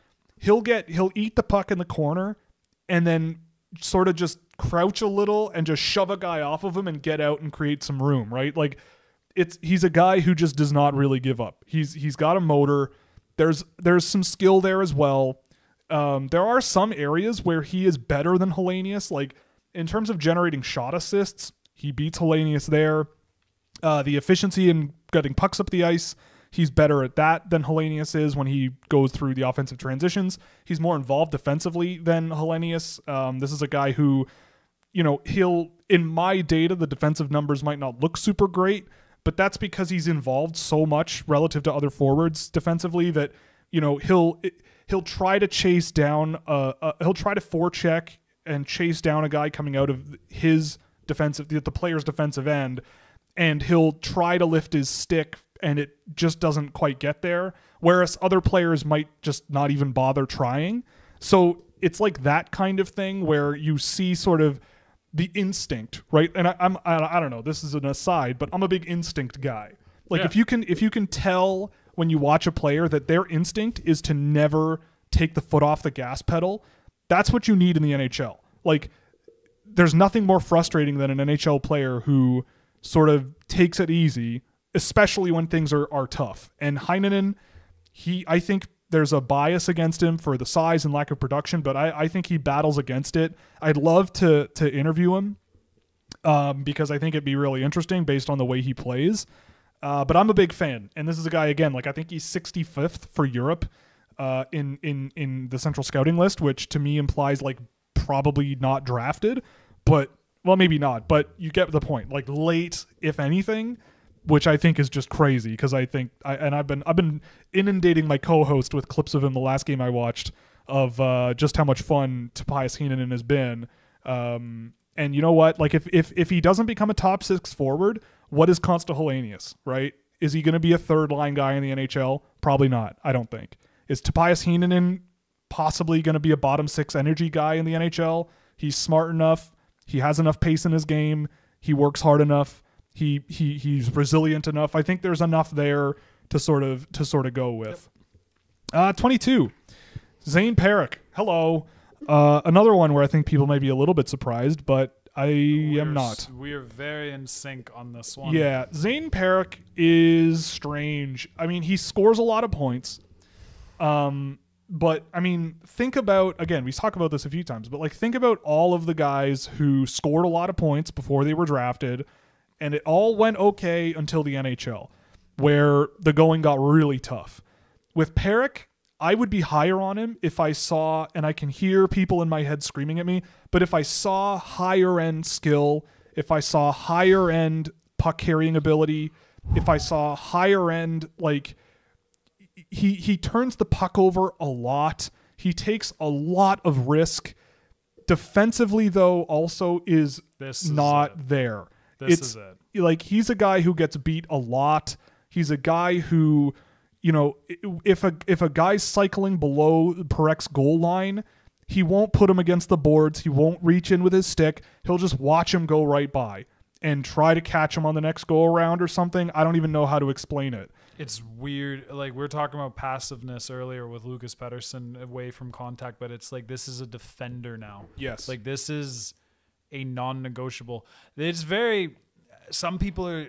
he'll get he'll eat the puck in the corner and then sort of just crouch a little and just shove a guy off of him and get out and create some room right? Like it's he's a guy who just does not really give up. He's he's got a motor. There's there's some skill there as well. Um, there are some areas where he is better than Helenius. Like in terms of generating shot assists, he beats Helenius there. Uh, the efficiency in getting pucks up the ice, he's better at that than Helenius is when he goes through the offensive transitions. He's more involved defensively than Helenius. Um, this is a guy who, you know, he'll in my data the defensive numbers might not look super great, but that's because he's involved so much relative to other forwards defensively that you know he'll he'll try to chase down uh, uh he'll try to forecheck and chase down a guy coming out of his defensive the, the player's defensive end and he'll try to lift his stick and it just doesn't quite get there whereas other players might just not even bother trying. So it's like that kind of thing where you see sort of the instinct right? And I, i'm I, I don't know this is an aside but i'm a big instinct guy. Like Yeah. if you can if you can tell when you watch a player that their instinct is to never take the foot off the gas pedal that's what you need in the nhl like there's nothing more frustrating than an NHL player who sort of takes it easy, especially when things are, are tough. And Hynninen, he I think there's a bias against him for the size and lack of production, but I, I think he battles against it. I'd love to to interview him um, because I think it'd be really interesting based on the way he plays. Uh, but I'm a big fan, and this is a guy again. Like I think he's 65th for Europe uh, in in in the central scouting list, which to me implies like probably not drafted, but well maybe not, but you get the point. Like late, if anything, which I think is just crazy because I think I and I've been I've been inundating my co-host with clips of him the last game I watched of uh, just how much fun Topias Hynninen has been. Um, and you know what? Like if if if he doesn't become a top six forward, what is Konsta right? Is he going to be a third line guy in the NHL? Probably not. I don't think. Is Topias Hynninen possibly going to be a bottom six energy guy in the NHL? He's smart enough. He has enough pace in his game. He works hard enough. He he he's resilient enough. I think there's enough there to sort of to sort of go with. Uh, 22. Zane Parekh. Hello. Uh, another one where I think people may be a little bit surprised, but I We're am not. We are very in sync on this one. Yeah, Zane Parekh is strange. I mean, he scores a lot of points. Um, but I mean, think about again, we talked about this a few times, but like think about all of the guys who scored a lot of points before they were drafted, and it all went okay until the NHL, where the going got really tough. With Parekh, I would be higher on him if I saw, and I can hear people in my head screaming at me, but if I saw higher end skill, if I saw higher end puck carrying ability, if I saw higher end, like, he, he turns the puck over a lot. He takes a lot of risk. Defensively, though, also is, This is not it. there. This it's is it. like he's a guy who gets beat a lot. He's a guy who, you know, if a if a guy's cycling below Parekh's goal line, he won't put him against the boards. He won't reach in with his stick. He'll just watch him go right by and try to catch him on the next go around or something. I don't even know how to explain it. It's weird. Like we are talking about passiveness earlier with Lucas Pettersson away from contact, but it's like this is a defender now. Yes. Like this is a non-negotiable. It's very. Some people are,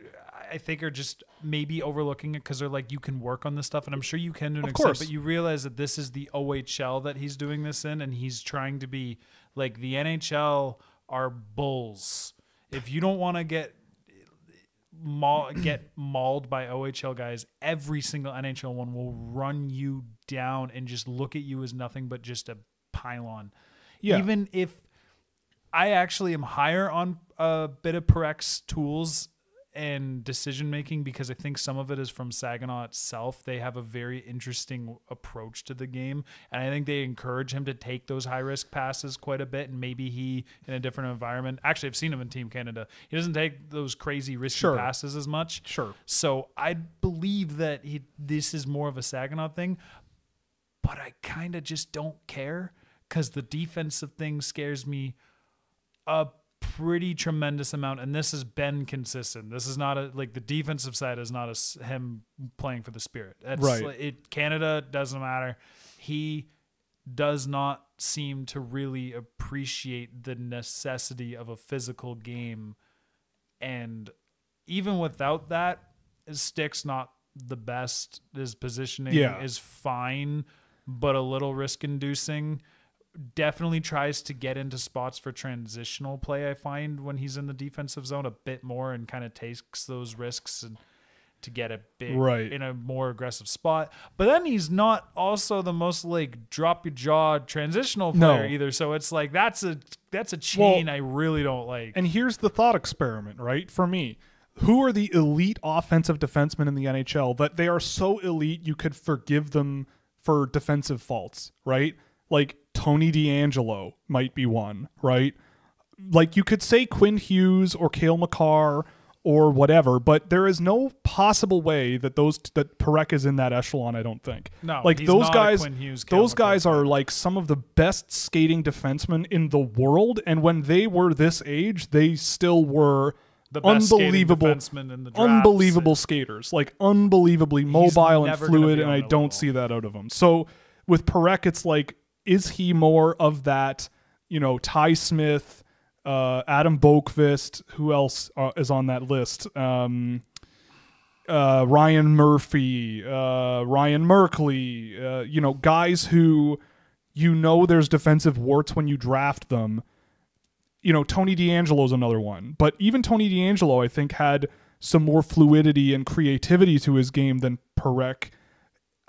I think, are just maybe overlooking it because they're like, you can work on this stuff, and I'm sure you can to an Of extent. course. But you realize that this is the OHL that he's doing this in, and he's trying to be like the NHL are bulls. If you don't want to get maul, (clears throat) get mauled by OHL guys, every single NHL one will run you down and just look at you as nothing but just a pylon. Yeah. Even if I actually am higher on a bit of Parekh's tools and decision making because I think some of it is from Saginaw itself. They have a very interesting approach to the game, and I think they encourage him to take those high risk passes quite a bit. And maybe he, in a different environment, actually, I've seen him in Team Canada. He doesn't take those crazy risky Sure. passes as much. Sure. So I believe that he this is more of a Saginaw thing, but I kind of just don't care because the defensive thing scares me a pretty tremendous amount, and this has been consistent. This is not a like the defensive side is not a him playing for the Spirit. That's, Right. It Canada doesn't matter. He does not seem to really appreciate the necessity of a physical game and even without that, stick's not the best. His positioning Yeah. is fine, but a little risk inducing. Definitely tries to get into spots for transitional play. I find when he's in the defensive zone a bit more and kind of takes those risks and to get a big Right. in a more aggressive spot. But then he's not also the most like drop your jaw transitional No. player either. So it's like that's a that's a Well, chain I really don't like. And here's the thought experiment, right? For me, who are the elite offensive defensemen in the NHL that they are so elite you could forgive them for defensive faults, right? Like Tony DeAngelo might be one, right? Like you could say Quinn Hughes or Cale Makar or whatever, but there is no possible way that those that Parekh is in that echelon. I don't think. No, like those guys. Quinn Hughes, those Makar guys are like some of the best skating defensemen in the world, and when they were this age, they still were the best unbelievable, defenseman in the drafts. unbelievable skaters, like unbelievably mobile and fluid, and I don't see that out of them. So with Parekh, it's like, is he more of that, you know, Ty Smith, uh, Adam Boqvist, who else uh, is on that list? Um, uh, Ryan Murphy, uh, Ryan Merkley, uh, you know, guys who you know there's defensive warts when you draft them. you know, Tony DeAngelo's another one. But even Tony DeAngelo, I think, had some more fluidity and creativity to his game than Parekh.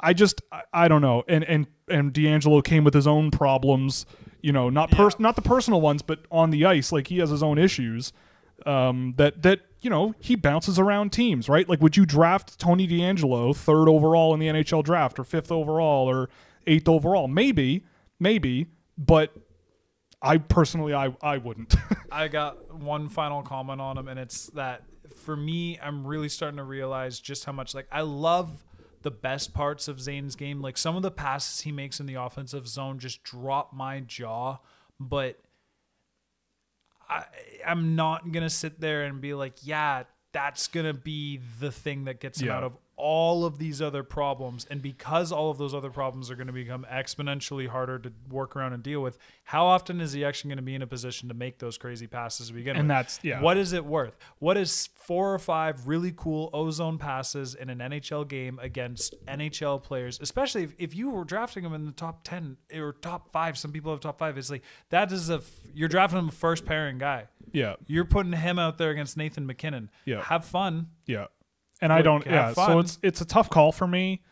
I just I, I don't know. And and and DeAngelo came with his own problems, you know, not pers- not the personal ones, but on the ice, like he has his own issues. Um, that that you know he bounces around teams, right? Like, would you draft Tony DeAngelo third overall in the NHL draft, or fifth overall, or eighth overall? Maybe, maybe, but I personally, I I wouldn't. (laughs) I got one final comment on him, and it's that for me, I'm really starting to realize just how much like I love the best parts of Zane's game. Like some of the passes he makes in the offensive zone just drop my jaw, but I I'm not gonna sit there and be like, yeah, that's gonna be the thing that gets him Yeah. out of all of these other problems. And because all of those other problems are gonna become exponentially harder to work around and deal with, how often is he actually gonna be in a position to make those crazy passes to begin And with? that's- yeah. What is it worth? What is four or five really cool ozone passes in an NHL game against NHL players, especially if, if you were drafting them in the top 10 or top five? Some people have top five. It's like that is a, you're drafting him a first pairing guy. yeah, You're putting him out there against Nathan MacKinnon. Yeah. Have fun. Yeah, and I don't. Yeah, so it's it's a tough call for me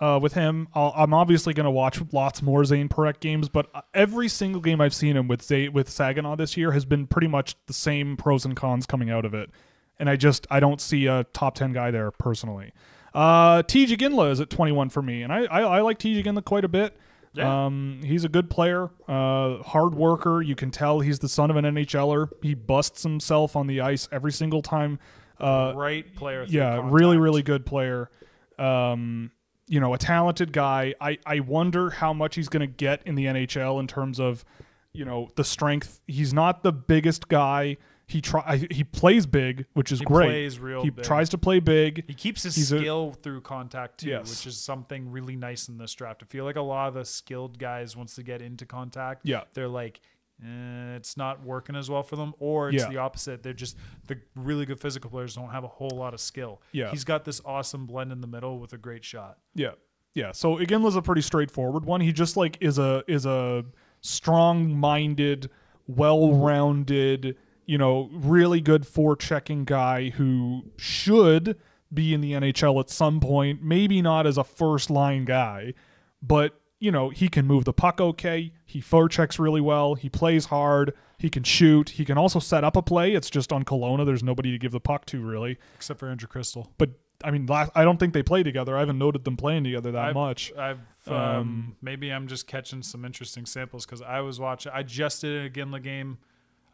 uh, with him. I'll, I'm obviously going to watch lots more Zane Parekh games, but uh, every single game I've seen him with Zay, with Saginaw this year has been pretty much the same pros and cons coming out of it. And I just I don't see a top ten guy there personally. Uh, Tij Iginla is at 21 for me, and I I, I like Tij Iginla quite a bit. Yeah. Um, he's a good player, uh, hard worker. You can tell he's the son of an NHLer. He busts himself on the ice every single time. Uh, Great player. yeah, contact. really, really good player. Um, you know, a talented guy. I, I wonder how much he's going to get in the NHL in terms of, you know, the strength. He's not the biggest guy. He try he plays big, which is He great. plays real he big. tries to play big. He keeps his He's a- skill through contact too, Yes. which is something really nice in this draft. I feel like a lot of the skilled guys, once they get into contact, Yeah. they're like, eh, it's not working as well for them, or it's Yeah. the opposite. They're just the really good physical players don't have a whole lot of skill. Yeah. he's got this awesome blend in the middle with a great shot. Yeah. Yeah. So Iginla's a pretty straightforward one. He just like is a is a strong minded, well rounded, you know, really good forechecking guy who should be in the NHL at some point. Maybe not as a first line guy, but you know, he can move the puck okay. He forechecks really well. He plays hard. He can shoot. He can also set up a play. It's just on Kelowna. There's nobody to give the puck to really. Except for Andrew Cristall. But I mean, last, I don't think they play together. I haven't noted them playing together that I've- much. I've um, Um, maybe I'm just catching some interesting samples because I was watching. I just did a Ginla game.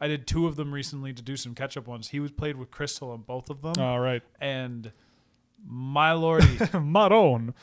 I did two of them recently to do some catch up ones. He was played with Cristall on both of them, All right. and my lordy, (laughs) Maron.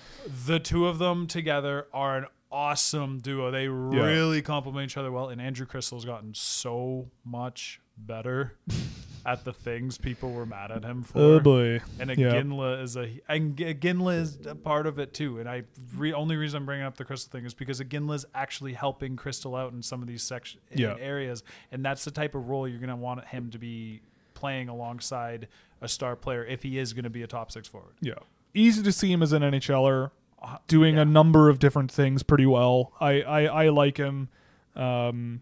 the two of them together are an awesome duo. They really complement each other well. And Andrew Cristall's gotten so much better (laughs) at the things people were mad at him oh, for. Oh boy. And a Yeah. Ginla is a and G- Ginla is a part of it too. And I re, only reason I'm bringing up the Cristall thing is because Ginla is actually helping Cristall out in some of these section Yeah. areas, and that's the type of role you're going to want him to be playing alongside a star player if he is going to be a top six forward. Yeah. Easy to see him as an NHLer doing yeah. a number of different things pretty well. I I, I like him. Um,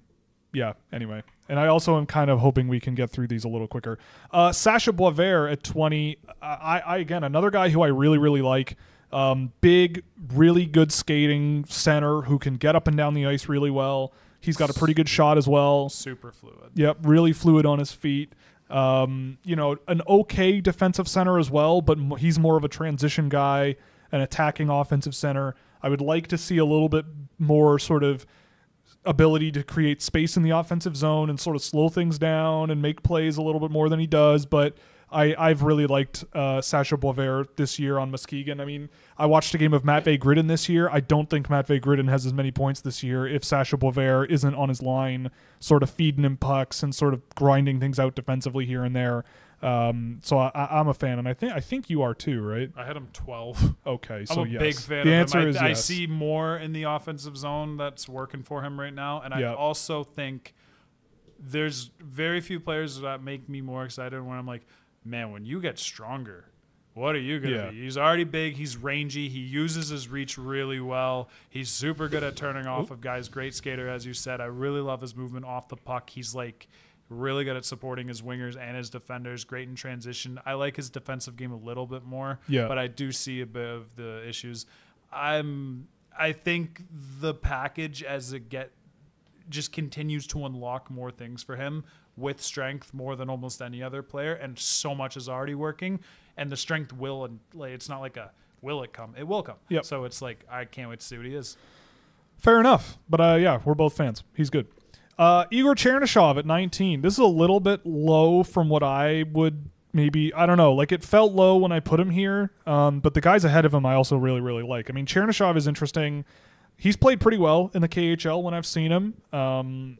yeah. Anyway, and I also am kind of hoping we can get through these a little quicker. Uh, Sacha Boisvert at twenty. I, I again another guy who I really really like. Um, big, really good skating center who can get up and down the ice really well. He's got a pretty good shot as well. Super fluid. Yep, really fluid on his feet. Um, you know, an okay defensive center as well, but he's more of a transition guy, an attacking offensive center. I would like to see a little bit more sort of ability to create space in the offensive zone and sort of slow things down and make plays a little bit more than he does. But I, I've really liked uh, Sacha Boisvert this year on Muskegon. I mean, I watched a game of Matt Van Gridden this year. I don't think Matt Van Gridden has as many points this year if Sacha Boisvert isn't on his line, sort of feeding him pucks and sort of grinding things out defensively here and there. Um, so I, I- I'm a fan, and I think I think you are too, right? I had him 12. Okay, I'm so a yes. big fan the of answer him. I, is I yes. see more in the offensive zone that's working for him right now. And I also think there's very few players that make me more excited when I'm like, man, when you get stronger, what are you going to Yeah. be? He's already big. He's rangy. He uses his reach really well. He's super good at turning off of guys. Great skater, as you said. I really love his movement off the puck. He's like Really good at supporting his wingers and his defenders. Great in transition. I like his defensive game a little bit more. Yeah. But I do see a bit of the issues. I'm. I think the package as it get just continues to unlock more things for him with strength more than almost any other player, and so much is already working. And the strength will and like it's not like a will it come? It will come. Yep. So it's like I can't wait to see what he is. Fair enough. But uh, yeah, we're both fans. He's good. Uh, Igor Chernyshov at 19. This is a little bit low from what I would maybe. I don't know. Like it felt low when I put him here. Um, but the guys ahead of him, I also really, really like. I mean, Chernyshov is interesting. He's played pretty well in the KHL when I've seen him. Um,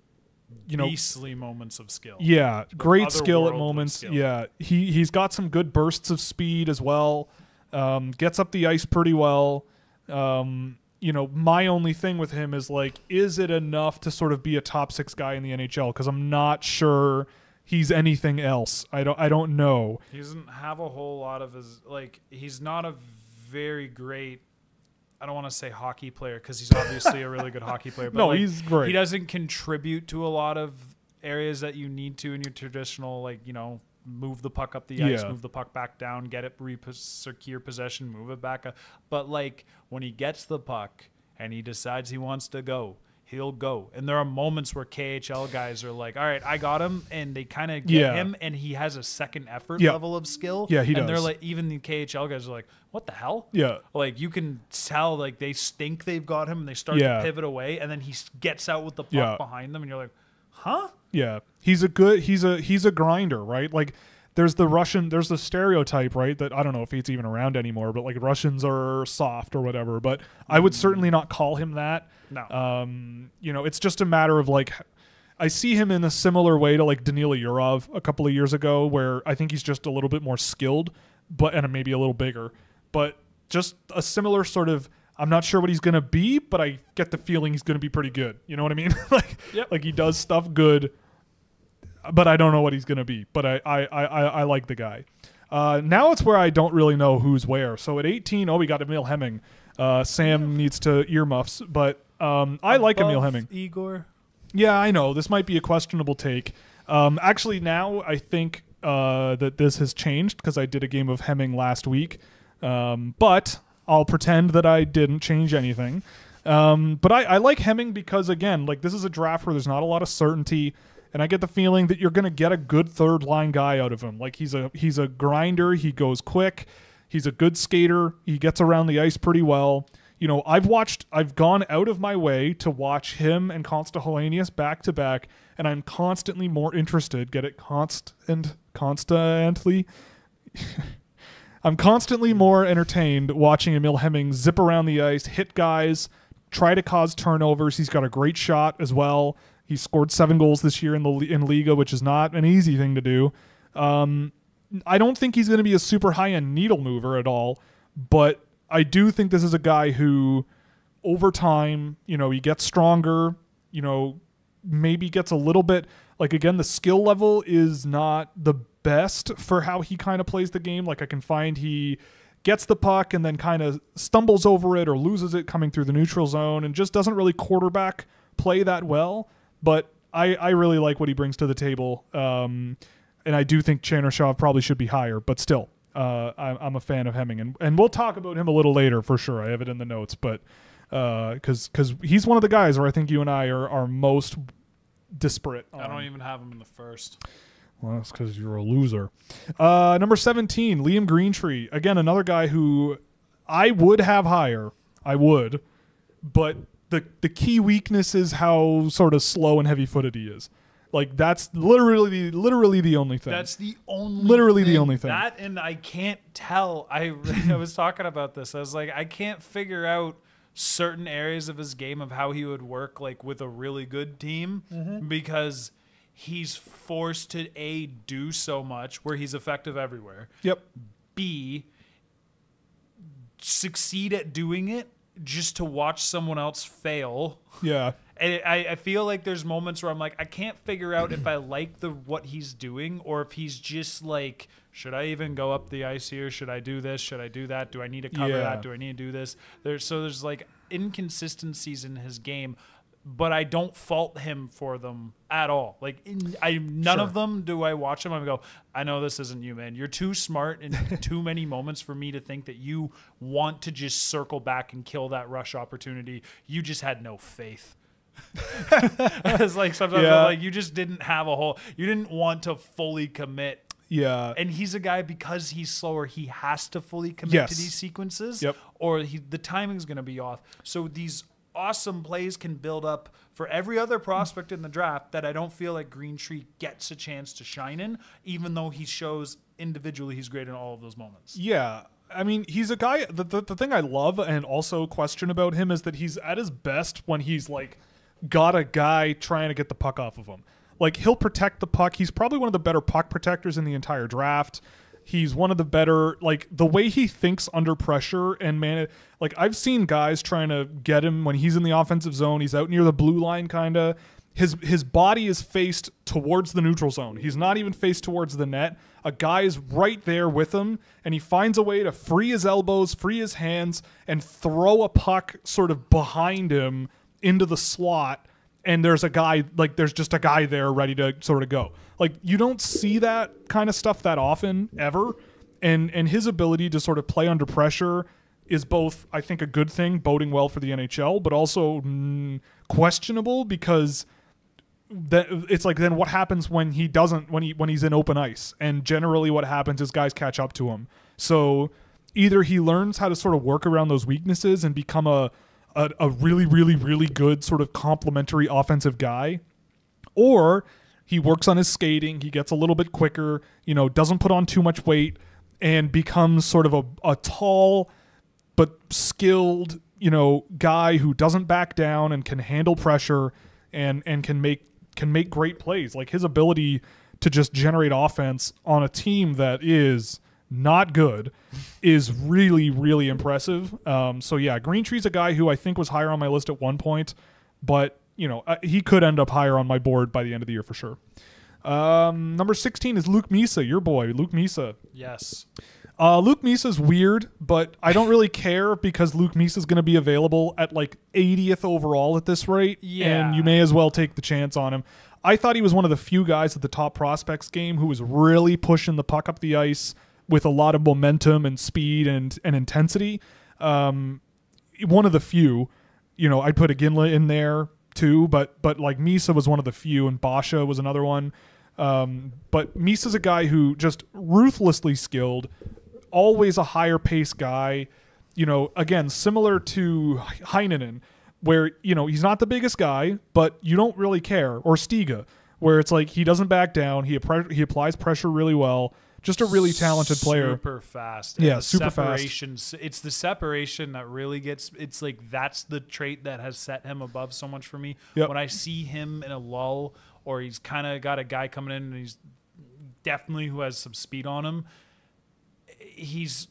you know, Beastly moments of skill. yeah, great skill at moments. skill. Yeah, he he's got some good bursts of speed as well. Um, gets up the ice pretty well. Um, you know, my only thing with him is like, is it enough to sort of be a top six guy in the NHL? Because I'm not sure he's anything else. I don't I don't know. He doesn't have a whole lot of his like. He's not a very great. I don't want to say hockey player because he's obviously a really good (laughs) hockey player. But No, like, he's great. He doesn't contribute to a lot of areas that you need to in your traditional like you know move the puck up the ice, Yeah. move the puck back down, get it secure possession, move it back up. But like when he gets the puck and he decides he wants to go. He'll go, and there are moments where KHL guys are like, "All right, I got him," and they kind of get Yeah. him, and he has a second effort Yeah. level of skill. Yeah, he and they're like, even the KHL guys are like, "What the hell?" Yeah. Like you can tell, like they think they've got him, and they start to pivot away, and then he gets out with the puck behind them, and you're like, "Huh?" Yeah, he's a good. He's a he's a grinder, right? Like there's the Russian. There's the stereotype, right? That I don't know if it's even around anymore, but like Russians are soft or whatever. But I would certainly not call him that. No. Um, you know, it's just a matter of like. I see him in a similar way to like Danila Yurov a couple of years ago, where I think he's just a little bit more skilled, but and maybe a little bigger, but just a similar sort of. I'm not sure what he's gonna be, but I get the feeling he's gonna be pretty good. You know what I mean? (laughs) like, Yep. like he does stuff good, but I don't know what he's gonna be. But I I I, I, like the guy. Uh, now it's where I don't really know who's where. So at 18, oh, we got Emil Hemming. Uh, Sam needs to earmuffs, but um, I like Emil Hemming. Igor. Yeah, I know this might be a questionable take. Um, actually, now I think uh, that this has changed because I did a game of Hemming last week. Um, but I'll pretend that I didn't change anything. Um, but I, I like Hemming because again, like this is a draft where there's not a lot of certainty, and I get the feeling that you're going to get a good third line guy out of him. Like he's a he's a grinder. He goes quick. He's a good skater. He gets around the ice pretty well. You know, I've watched, I've gone out of my way to watch him and Konsta back to back, and I'm constantly more interested. Get it, constant, constantly. (laughs) I'm constantly more entertained watching Emil Hemming zip around the ice, hit guys, try to cause turnovers. He's got a great shot as well. He scored seven goals this year in the in Liiga, which is not an easy thing to do. Um, I don't think he's going to be a super high end needle mover at all, but I do think this is a guy who, over time, you know, he gets stronger. You know, maybe gets a little bit like again the skill level is not the best for how he kind of plays the game. Like I can find he gets the puck and then kind of stumbles over it or loses it coming through the neutral zone and just doesn't really quarterback play that well. But I, I really like what he brings to the table. Um, and I do think Chernyshov probably should be higher, but still, uh, I'm, I'm a fan of Hemming, and, and we'll talk about him a little later for sure. I have it in the notes, but because because he's one of the guys where I think you and I are, are most disparate. I don't even have him in the first. Well, that's because you're a loser. Uh, number 17, Liam Greentree. Again, another guy who I would have higher. I would. But the, the key weakness is how sort of slow and heavy footed he is. Like, that's literally literally the only thing. That's the only Literally the only thing. That and I can't tell. I (laughs) I was talking about this. I was like, I can't figure out certain areas of his game of how he would work like with a really good team Mm-hmm. because he's forced to a do so much where he's effective everywhere. yep. B succeed at doing it just to watch someone else fail. Yeah. (laughs) And it, I, I feel like there's moments where I'm like, I can't figure out if I (clears throat) like the what he's doing or if he's just like, should I even go up the ice here? Should I do this? Should I do that? Do I need to cover Yeah. that? Do I need to do this? There's so there's like inconsistencies in his game. But I don't fault him for them at all. Like in, I none of them do I watch them. I go, I know this isn't you, man. You're too smart in (laughs) too many moments for me to think that you want to just circle back and kill that rush opportunity. You just had no faith. (laughs) it's like sometimes I'm Yeah. like you just didn't have a whole. You didn't want to fully commit Yeah. and he's a guy because he's slower he has to fully commit Yes. to these sequences Yep. or he, the timing's going to be off so these awesome plays can build up for every other prospect in the draft that i don't feel like Greentree gets a chance to shine in even though he shows individually he's great in all of those moments Yeah. I mean, he's a guy. The, the, the thing I love and also question about him is that he's at his best when he's like got a guy trying to get the puck off of him. Like, he'll protect the puck. He's probably one of the better puck protectors in the entire draft. He's one of the better, like, the way he thinks under pressure and man, like, I've seen guys trying to get him when he's in the offensive zone. He's out near the blue line, kind of his his body is faced towards the neutral zone. He's not even faced towards the net. A guy is right there with him, and he finds a way to free his elbows, free his hands, and throw a puck sort of behind him into the slot. And there's a guy like there's just a guy there ready to sort of go. Like you don't see that kind of stuff that often ever. And and his ability to sort of play under pressure is both I think a good thing, boding well for the NHL, but also mm, questionable because that it's like then what happens when he doesn't when he when he's in open ice and generally what happens is guys catch up to him so either he learns how to sort of work around those weaknesses and become a a, a really really really good sort of complementary offensive guy or he works on his skating he gets a little bit quicker you know doesn't put on too much weight and becomes sort of a, a tall but skilled, you know, guy who doesn't back down and can handle pressure and and can make can make great plays. Like his ability to just generate offense on a team that is not good is really really impressive. Um, so yeah, Greentree's a guy who I think was higher on my list at one point, but you know uh, he could end up higher on my board by the end of the year for sure. Um, number 16 is Luke Misa, your boy, Luke Misa. yes Uh, Luke Misa's weird, but I don't really care because Luke Misa's going to be available at like 80th overall at this rate. Yeah. And you may as well take the chance on him. I thought he was one of the few guys at the top prospects game who was really pushing the puck up the ice with a lot of momentum and speed and, and intensity. Um, one of the few. You know, I'd put a Ginla in there too, but but like Misa was one of the few, and Basha was another one. Um, but Misa's a guy who just ruthlessly skilled, always a higher pace guy. You know, again, similar to Hynninen, where you know he's not the biggest guy, but you don't really care, or Stiga, where it's like he doesn't back down. He he applies pressure really well. Just a really talented player. super fast Yeah, super fast. separation, it's the separation that really gets it's like that's the trait that has set him above so much for me Yep. when i see him in a lull or he's kind of got a guy coming in and he's definitely who has some speed on him he's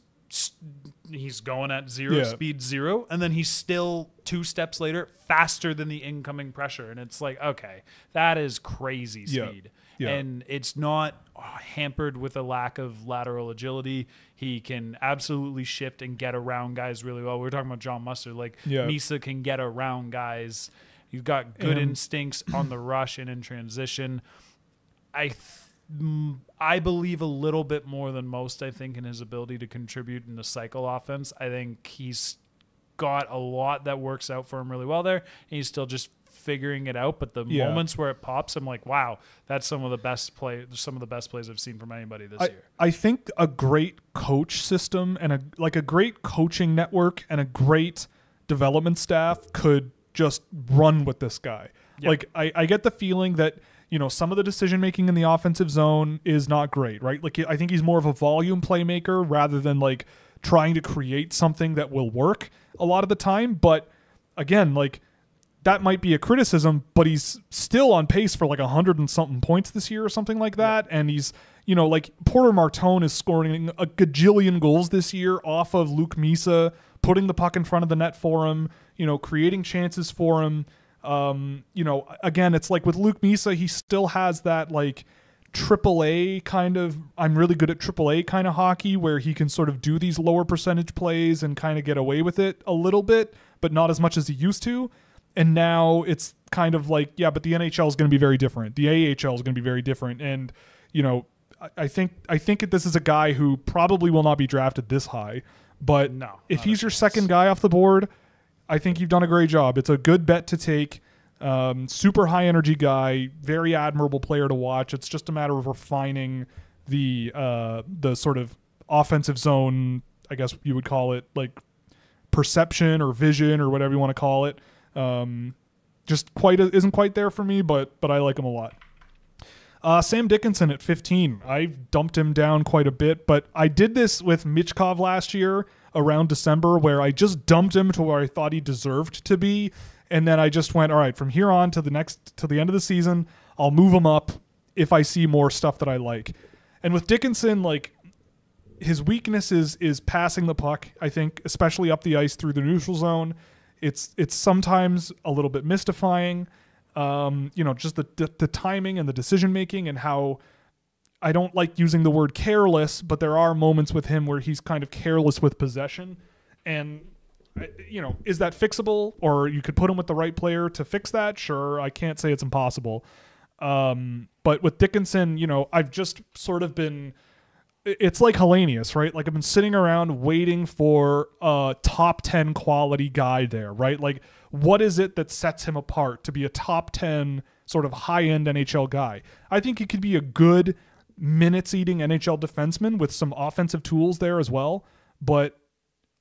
he's going at zero Yeah. speed zero and then he's still two steps later faster than the incoming pressure and it's like okay that is crazy speed Yeah. and it's not hampered with a lack of lateral agility. He can absolutely shift and get around guys really well. We are talking about John Mustard, like Yeah. Misa can get around guys. You've got good And- instincts on the rush and in transition. I th- I believe a little bit more than most. I think in his ability to contribute in the cycle offense. I think he's got a lot that works out for him really well there. And he's still just figuring it out. But the Yeah. moments where it pops, I'm like, wow, that's some of the best play. Some of the best plays I've seen from anybody this I, year. I think a great coach system and a like a great coaching network and a great development staff could just run with this guy. Yep. Like I, I get the feeling that you know some of the decision making in the offensive zone is not great, right? Like I think he's more of a volume playmaker rather than like trying to create something that will work a lot of the time. But again, like that might be a criticism, but he's still on pace for like a hundred and something points this year or something like that. And he's, you know, like Porter Martone is scoring a gajillion goals this year off of Luke Misa, putting the puck in front of the net for him, you know, creating chances for him. Um, you know, again, it's like with Luke Misa, he still has that like triple A kind of I'm really good at triple A kind of hockey where he can sort of do these lower percentage plays and kind of get away with it a little bit, but not as much as he used to. And now it's kind of like yeah, but the NHL is going to be very different. The AHL is going to be very different, and you know, I, I think I think that this is a guy who probably will not be drafted this high, but No, if he's your second guy off the board, I think you've done a great job. It's a good bet to take. Um, super high energy guy, very admirable player to watch. It's just a matter of refining the uh, the sort of offensive zone, I guess you would call it, like perception or vision or whatever you want to call it. Um, just quite isn't quite there for me, but but I like him a lot. Uh, Sam Dickinson at 15. I've dumped him down quite a bit, but I did this with Michkov last year around December where I just dumped him to where I thought he deserved to be. And then I just went, all right, from here on to the next, to the end of the season, I'll move him up if I see more stuff that I like. And with Dickinson, like, his weakness is is passing the puck. I think, especially up the ice through the neutral zone, it's it's sometimes a little bit mystifying. Um, you know, just the, the the timing and the decision making and how I don't like using the word careless, but there are moments with him where he's kind of careless with possession, and you know, is that fixable? Or you could put him with the right player to fix that. Sure, I can't say it's impossible. Um, but with Dickinson, you know, I've just sort of been it's like Helenius, right? Like I've been sitting around waiting for a top 10 quality guy there, right? Like what is it that sets him apart to be a top 10 sort of high-end NHL guy? I think he could be a good minutes eating NHL defenseman with some offensive tools there as well, but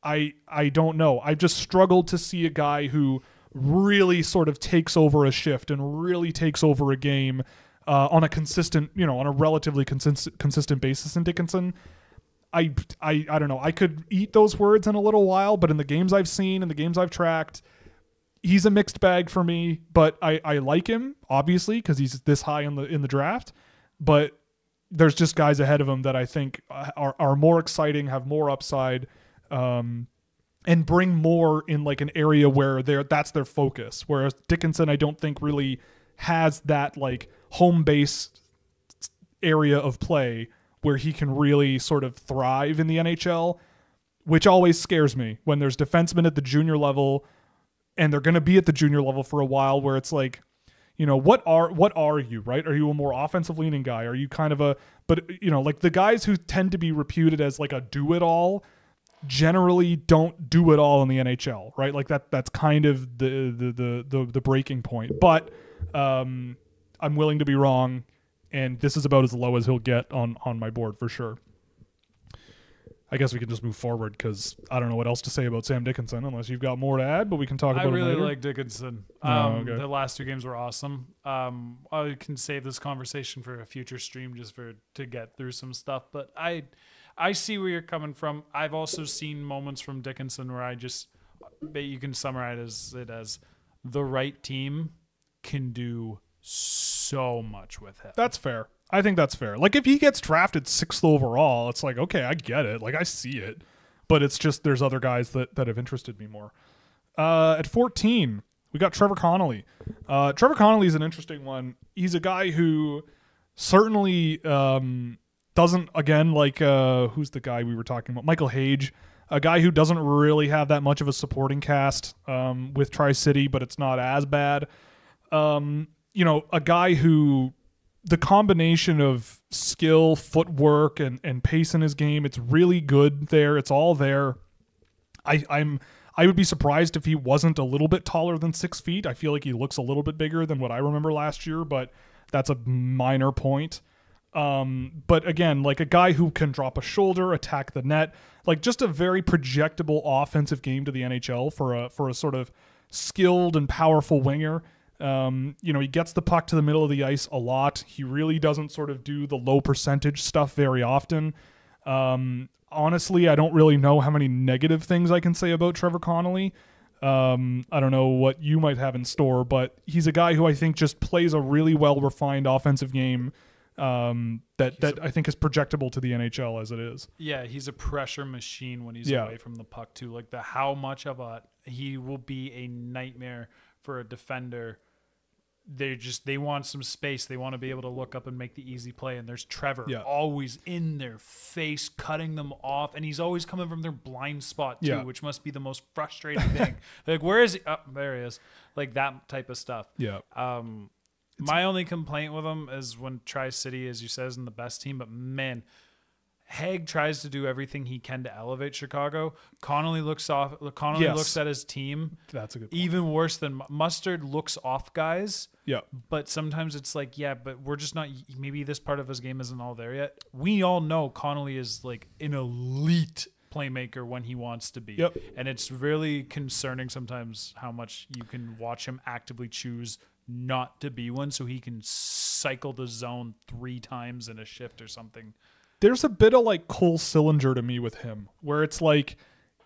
I I don't know. I've just struggled to see a guy who really sort of takes over a shift and really takes over a game uh, on a consistent, you know, on a relatively consistent consistent basis in Dickinson. I, I I don't know. I could eat those words in a little while, but in the games I've seen and the games I've tracked, he's a mixed bag for me. But I, I like him obviously because he's this high in the in the draft. But there's just guys ahead of him that I think are are more exciting, have more upside, um, and bring more in like an area where they're that's their focus. Whereas Dickinson, I don't think really has that like home base area of play where he can really sort of thrive in the NHL, which always scares me when there's defensemen at the junior level and they're going to be at the junior level for a while where it's like you know what are what are you right? Are you a more offensive leaning guy? Are you kind of a but you know like the guys who tend to be reputed as like a do it all generally don't do it all in the NHL right? Like that that's kind of the the the the, the breaking point. But um I'm willing to be wrong and this is about as low as he'll get on on my board for sure I guess we can just move forward because I don't know what else to say about Sam Dickinson unless you've got more to add, but we can talk I about really it later. like Dickinson. Oh, Um, okay. The last two games were awesome. Um, I can save this conversation for a future stream just for to get through some stuff. But I, I see where you're coming from. I've also seen moments from Dickinson where I just, but you can summarize it as the right team can do so much with him. That's fair. I think that's fair. Like if he gets drafted sixth overall, it's like okay, I get it. Like I see it, but it's just there's other guys that that have interested me more. Uh, at 14, we got Trevor Connelly. Uh, Trevor Connelly is an interesting one. He's a guy who certainly um, doesn't again like uh, who's the guy we were talking about, Michael Hage. A guy who doesn't really have that much of a supporting cast um, with Tri City, but it's not as bad. Um, you know, a guy who the combination of skill, footwork, and, and pace in his game, it's really good there. It's all there. I, I'm I would be surprised if he wasn't a little bit taller than six feet. I feel like he looks a little bit bigger than what I remember last year, but that's a minor point. Um, but again, like a guy who can drop a shoulder, attack the net, like just a very projectable offensive game to the NHL for a for a sort of skilled and powerful winger. Um, you know, he gets the puck to the middle of the ice a lot. He really doesn't sort of do the low percentage stuff very often. Um, honestly, I don't really know how many negative things I can say about Trevor Connelly. Um, I don't know what you might have in store, but he's a guy who I think just plays a really well refined offensive game um, that that I think is projectable to the NHL as it is. Yeah, he's a pressure machine when he's Yeah. away from the puck too. Like the how much of a he will be a nightmare for a defender they just they want some space. They want to be able to look up and make the easy play. And there's Trevor Yeah. always in their face, cutting them off, and he's always coming from their blind spot too, Yeah. which must be the most frustrating thing. (laughs) like, where is he? Oh, there he is. Like that type of stuff. Yeah. Um, my only complaint with him is when Tri City, as you said, isn't the best team, but man, Hage tries to do everything he can to elevate Chicago. Connelly looks off. Connelly Yes. looks at his team. That's a good. Point. Even worse than Mustard looks off guys, Yeah. but sometimes it's like, yeah, but we're just not. Maybe this part of his game isn't all there yet. We all know Connelly is like an elite playmaker when he wants to be. Yep. And it's really concerning sometimes how much you can watch him actively choose not to be one so he can cycle the zone three times in a shift or something. There's a bit of like Cole Sillinger to me with him, where it's like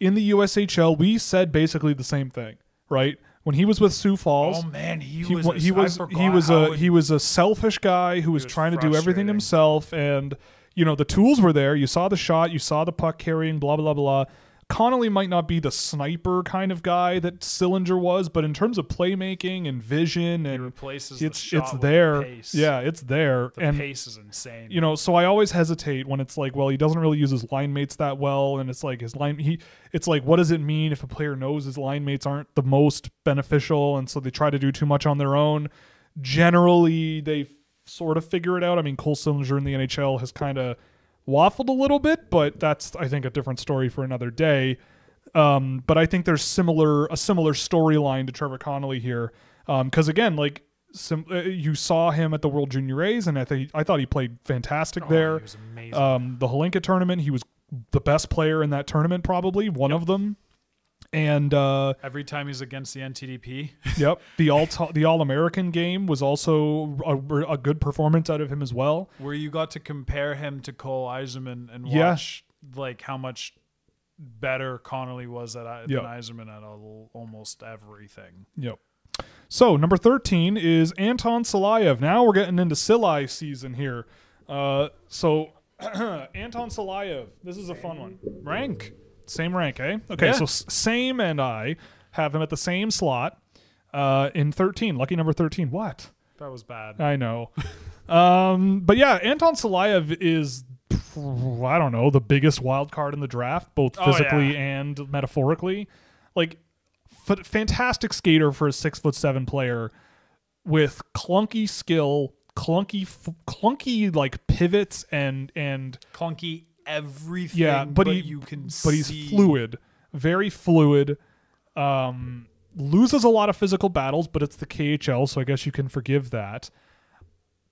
in the USHL, we said basically the same thing, right? When he was with Sioux Falls, Oh man, he, he was wa- a- he was he was a he was a selfish guy who was, was trying to do everything himself, and you know the tools were there. You saw the shot, you saw the puck carrying, blah blah blah. Connelly might not be the sniper kind of guy that Sillinger was, but in terms of playmaking and vision he and replaces the it's shot it's there. The. Yeah, it's there. the and pace is insane. you know, so I always hesitate when it's like, well, he doesn't really use his line mates that well, and it's like his line he it's like what does it mean if a player knows his line mates aren't the most beneficial and so they try to do too much on their own. Generally they sort of figure it out. I mean, Cole Sillinger in the NHL has kind of waffled a little bit, but that's I think a different story for another day. Um, but I think there's similar a similar storyline to Trevor Connelly here, because again, like sim- uh, you saw him at the World Junior A's, and I think I thought he played fantastic Oh, there. he was amazing. Um, the Hlinka tournament, he was the best player in that tournament, probably one of them. And uh, Every time he's against the NTDP, (laughs) yep, the all the All American game was also a, a good performance out of him as well. where you got to compare him to Cole Eiserman and Yeah. watch like how much better Connelly was at Yep. than Eiserman at al- almost everything. Yep. So number thirteen is Anton Silayev. Now we're getting into Silai season here. Uh, so (clears throat) Anton Silayev, this is a fun one. Rank, same rank, eh? Okay, Yeah. so same and I have him at the same slot uh, in thirteen. Lucky number thirteen. What? That was bad. I know. (laughs) um, but yeah, Anton Silayev is, I don't know, the biggest wild card in the draft, both Oh, physically and metaphorically. Like, f- fantastic skater for a six foot seven player with clunky skill, clunky, f- clunky like pivots and and Clunky everything. yeah, but, he you can but he's see- fluid, very fluid. Um, loses a lot of physical battles, but it's the KHL, so I guess you can forgive that.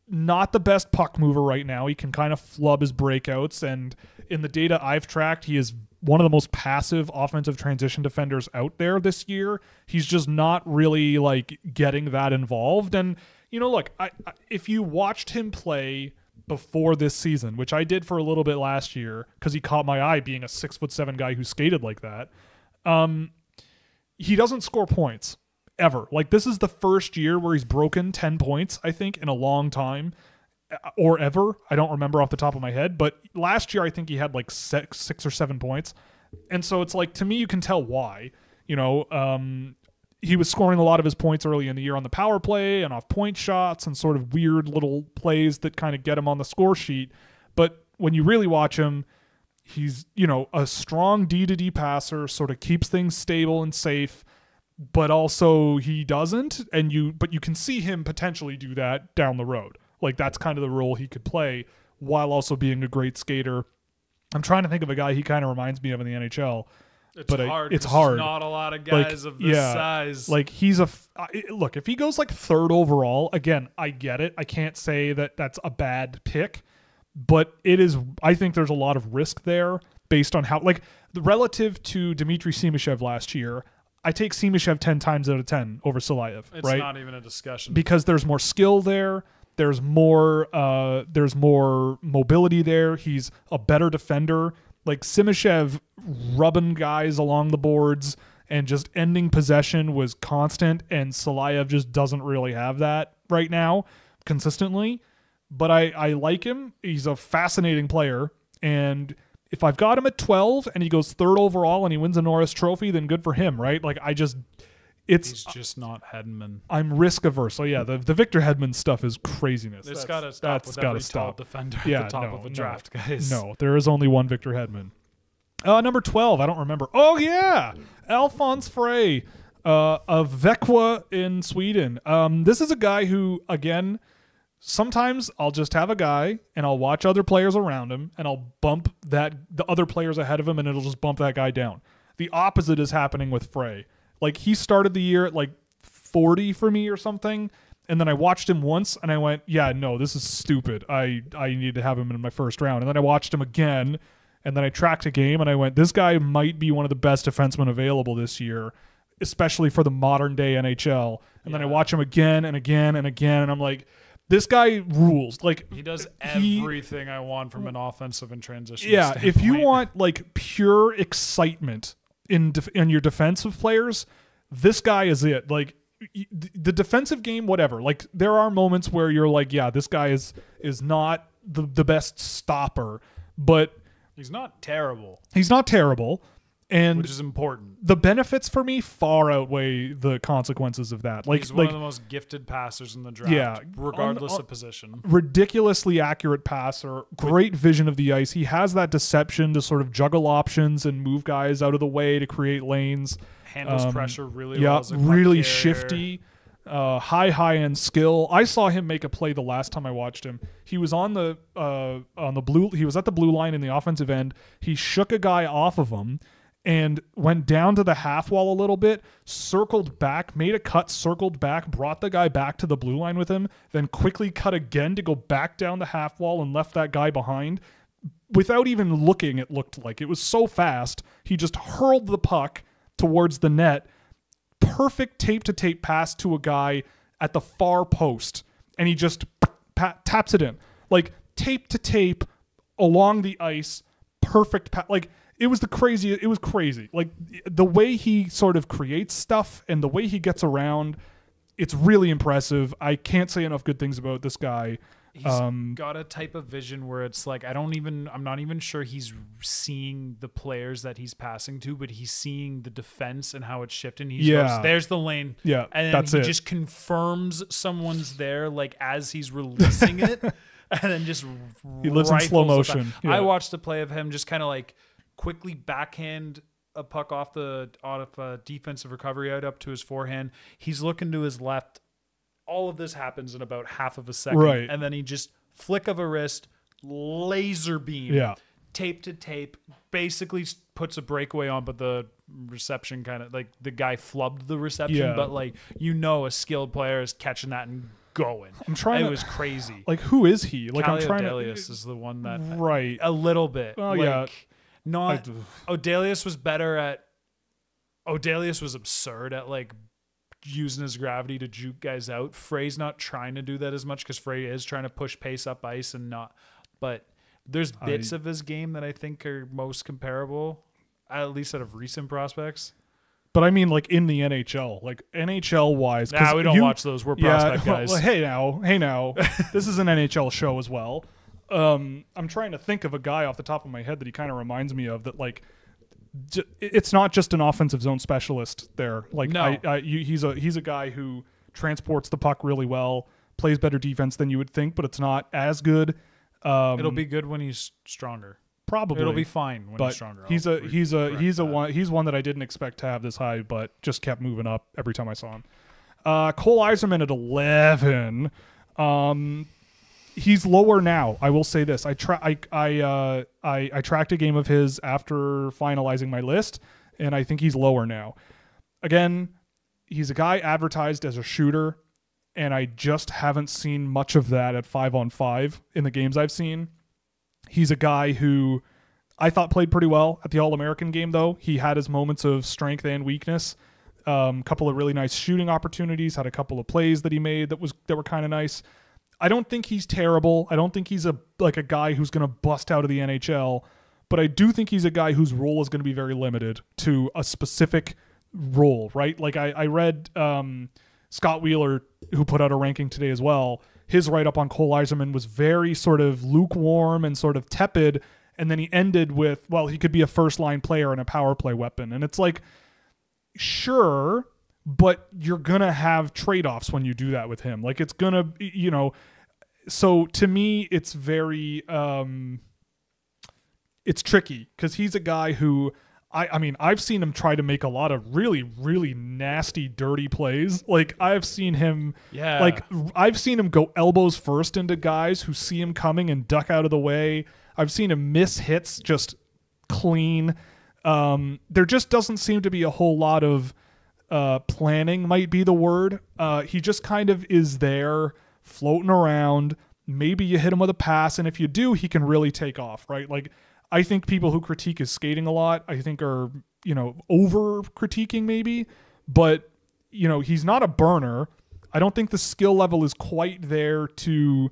Not the best puck mover right now. He can kind of flub his breakouts, and in the data I've tracked, he is one of the most passive offensive transition defenders out there this year. He's just not really like getting that involved. And you know, look, I, I, if you watched him play before this season, which I did for a little bit last year because he caught my eye being a six foot seven guy who skated like that. Um, he doesn't score points ever. Like this is the first year where he's broken 10 points, I think, in a long time uh, or ever. I don't remember off the top of my head, but last year I think he had like six, six or seven points. And so it's like to me you can tell why. You know, um he was scoring a lot of his points early in the year on the power play and off point shots and sort of weird little plays that kind of get him on the score sheet. But when you really watch him, he's, you know, a strong D to D passer, sort of keeps things stable and safe, but also he doesn't and you but you can see him potentially do that down the road. Like that's kind of the role he could play while also being a great skater. I'm trying to think of a guy he kind of reminds me of in the NHL. It's but I- hard. it's 'cause there's hard. Not a lot of Like, guys of this yeah, size. Like he's a f- I- look. If he goes like third overall, again, I get it. I can't say that that's a bad pick, but it is. I think there's a lot of risk there based on how like relative to Dmitry Simashev last year. I take Simashev ten times out of ten over Silayev, it's right? not even a discussion. because there's more skill there. There's more uh, there's more mobility there. He's a better defender. Like Simashev rubbing guys along the boards and just ending possession was constant, and Silayev just doesn't really have that right now consistently. But I, I like him. He's a fascinating player. And if I've got him at 12 and he goes third overall and he wins a Norris trophy, then good for him, right? Like I just it's He's just not Hedman. I'm risk averse. So yeah, the the Victor Hedman stuff is craziness. It's That's- got to stop that's every tall stop. defender Yeah, at the top no, of a no. draft, guys. No, there is only one Victor Hedman. Uh, number 12, I don't remember. Oh, yeah. Alfons Freij uh, of Växjö in Sweden. Um, this is a guy who, again, sometimes I'll just have a guy and I'll watch other players around him and I'll bump that the other players ahead of him and it'll just bump that guy down. The opposite is happening with Freij. Like he started the year at like 40 for me or something and then I watched him once and I went, "Yeah, no, this is stupid. I I need to have him in my first round." And then I watched him again and then I tracked a game and I went, "This guy might be one of the best defensemen available this year." Especially for the modern day NHL. And then I watch him again and again and again, and I'm like, this guy rules. Like He does he- everything I want from an offensive and transition. yeah, if you want like pure excitement in def- in your defensive players, this guy is it. Like the defensive game, whatever. Like there are moments where you're like, yeah, this guy is is not the the best stopper, but he's not terrible, he's not terrible, and which is important. the benefits for me far outweigh the consequences of that. Like He's one like of the most gifted passers in the draft, Yeah, regardless on- of position. ridiculously accurate passer, great vision of the ice. He has that deception to sort of juggle options and move guys out of the way to create lanes. Handles Um, pressure really yeah, well. as a puck really shifty. Uh, high high end skill. I saw him make a play the last time I watched him. He was on the uh, on the blue. He was at the blue line in the offensive end. He shook a guy off of him and went down to the half wall a little bit, circled back, made a cut, circled back, brought the guy back to the blue line with him, then quickly cut again to go back down the half wall and left that guy behind. Without even looking, it looked like it was so fast. He just hurled the puck towards the net perfect tape to tape pass to a guy at the far post and he just taps it in like tape to tape along the ice perfect pa- like it was the crazy it was crazy like the way he sort of creates stuff and the way he gets around it's really impressive i can't say enough good things about this guy He's Um, got a type of vision where it's like I don't even I'm not even sure he's seeing the players that he's passing to, but he's seeing the defense and how it's shifting. He Yeah. goes, "There's the lane." Yeah, and that's he it. just confirms someone's there, like as he's releasing it, (laughs) and then just He lives in slow rifles it back. motion. I watched a play of him just kind of like quickly backhand a puck off the off a defensive recovery out up to his forehand. He's looking to his left. All of this happens in about half of a second, Right. and then he just flick of a wrist, laser beam, Yeah. tape to tape, basically puts a breakaway on, but the reception kind of like the guy flubbed the reception, Yeah. but like you know, a skilled player is catching that and going. I'm trying It to- was crazy. like who is he like i'm trying Odelius to is the one that right a little bit. Oh, like, yeah. Not I- Odelius was better at. Odelius was absurd at like using his gravity to juke guys out. Freij's not trying to do that as much because Freij is trying to push pace up ice and not. But there's bits of his game that I think are most comparable, at least out of recent prospects. but i mean like in the nhl like nhl wise Nah, we don't you- watch those. We're prospect (laughs) well, guys. well, hey now, hey now. (laughs) this is an NHL show as well. Um, I'm trying to think of a guy off the top of my head that he kind of reminds me of. That like, j- it's not just an offensive zone specialist there. Like, No. I, I, you, he's a he's a guy who transports the puck really well, plays better defense than you would think, but it's not as good. Um, It'll be good when he's stronger. probably It'll be fine when but he's stronger. he's I'll a re- he's a he's a that. one he's one that I didn't expect to have this high, but just kept moving up every time I saw him. Uh, Cole Eiserman at eleven. Um, he's lower now. I will say this. I tra- I I, uh, I I tracked a game of his after finalizing my list, and I think he's lower now. Again, he's a guy advertised as a shooter, and I just haven't seen much of that at five on five in the games I've seen. He's a guy who I thought played pretty well at the All American game, though. He had his moments of strength and weakness. A um, couple of really nice shooting opportunities. Had a couple of plays that he made that was that were kind of nice. I don't think he's terrible. I don't think he's a like a guy who's going to bust out of the NHL, but I do think he's a guy whose role is going to be very limited to a specific role, right? Like I, I read um, Scott Wheeler, who put out a ranking today as well. His write up on Cole Eiserman was very sort of lukewarm and sort of tepid, and then he ended with, "Well, he could be a first line player and a power play weapon," and it's like, sure, but you're gonna have trade-offs when you do that with him. Like it's gonna, you know. So to me, it's very, um, it's tricky because he's a guy who. I, I mean, I've seen him try to make a lot of really, really nasty, dirty plays. Like I've seen him, Yeah. like I've seen him go elbows first into guys who see him coming and duck out of the way. I've seen him miss hits just clean. Um, there just doesn't seem to be a whole lot of uh, planning, might be the word. Uh, he just kind of is there, floating around. Maybe you hit him with a pass, and if you do, he can really take off, right? Like, I think people who critique his skating a lot, I think are, you know, over critiquing maybe, but, you know, he's not a burner. I don't think the skill level is quite there to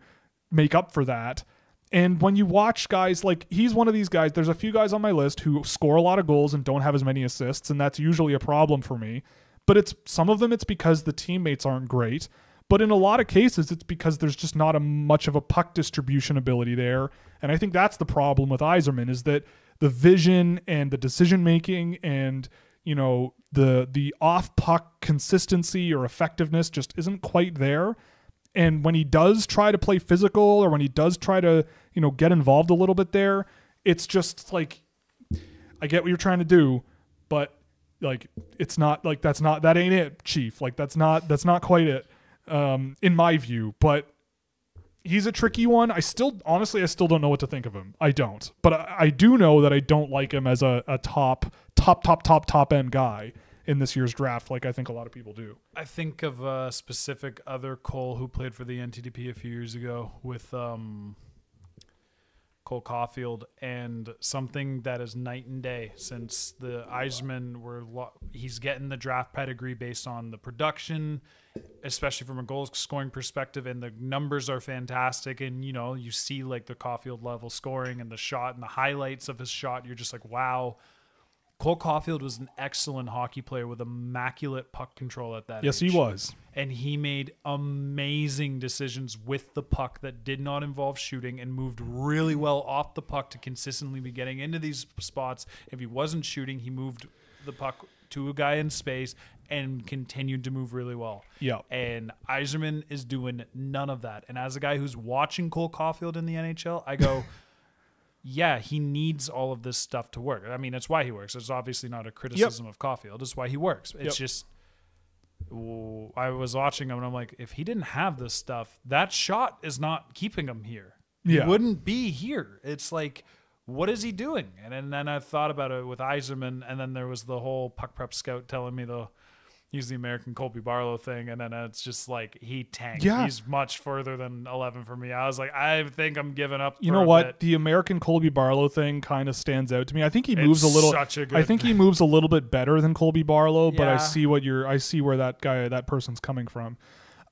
make up for that. And when you watch guys like he's one of these guys, there's a few guys on my list who score a lot of goals and don't have as many assists, and that's usually a problem for me. But it's some of them it's because the teammates aren't great. But in a lot of cases, it's because there's just not a much of a puck distribution ability there. And I think that's the problem with Eiserman is that the vision and the decision making and you know the the off puck consistency or effectiveness just isn't quite there and when he does try to play physical or when he does try to you know get involved a little bit there it's just like i get what you're trying to do but like it's not like that's not that ain't it chief. Like that's not that's not quite it um in my view but he's a tricky one. I still honestly i still don't know what to think of him. I don't. But i, I do know that i don't like him as a, a top top top top top end guy in this year's draft like i think a lot of people do. I think of a specific other Cole who played for the NTDP a few years ago with um, Cole Caufield, and something that is night and day since the Eiserman were lo- he's getting the draft pedigree based on the production, especially from a goal scoring perspective, and the numbers are fantastic. And you know, you see like the Caufield level scoring and the shot and the highlights of his shot. You're just like, wow. Cole Caufield was an excellent hockey player with immaculate puck control at that yes age he was and he made amazing decisions with the puck that did not involve shooting and moved really well off the puck to consistently be getting into these spots. If he wasn't shooting, he moved the puck to a guy in space and continued to move really well. Yeah. And Eiserman is doing none of that. And as a guy who's watching Cole Caufield in the NHL, I go, (laughs) yeah, he needs all of this stuff to work. I mean, it's why he works. It's obviously not a criticism of Caufield. It's why he works. It's Yep. just I was watching him and I'm like, if he didn't have this stuff, that shot is not keeping him here. Yeah. He wouldn't be here. It's like, what is he doing? And then, then I thought about it with Eiserman, and then there was the whole puck prep scout telling me the he's the American Colby Barlow thing, and then it's just like he tanked. Yeah. He's much further than eleven for me. I was like, I think I'm giving up. You know what? bit. The American Colby Barlow thing kind of stands out to me. I think he moves a little. such a I good think he moves a little bit better than Colby Barlow, but I see what you're. I see where that guy, that person's coming from.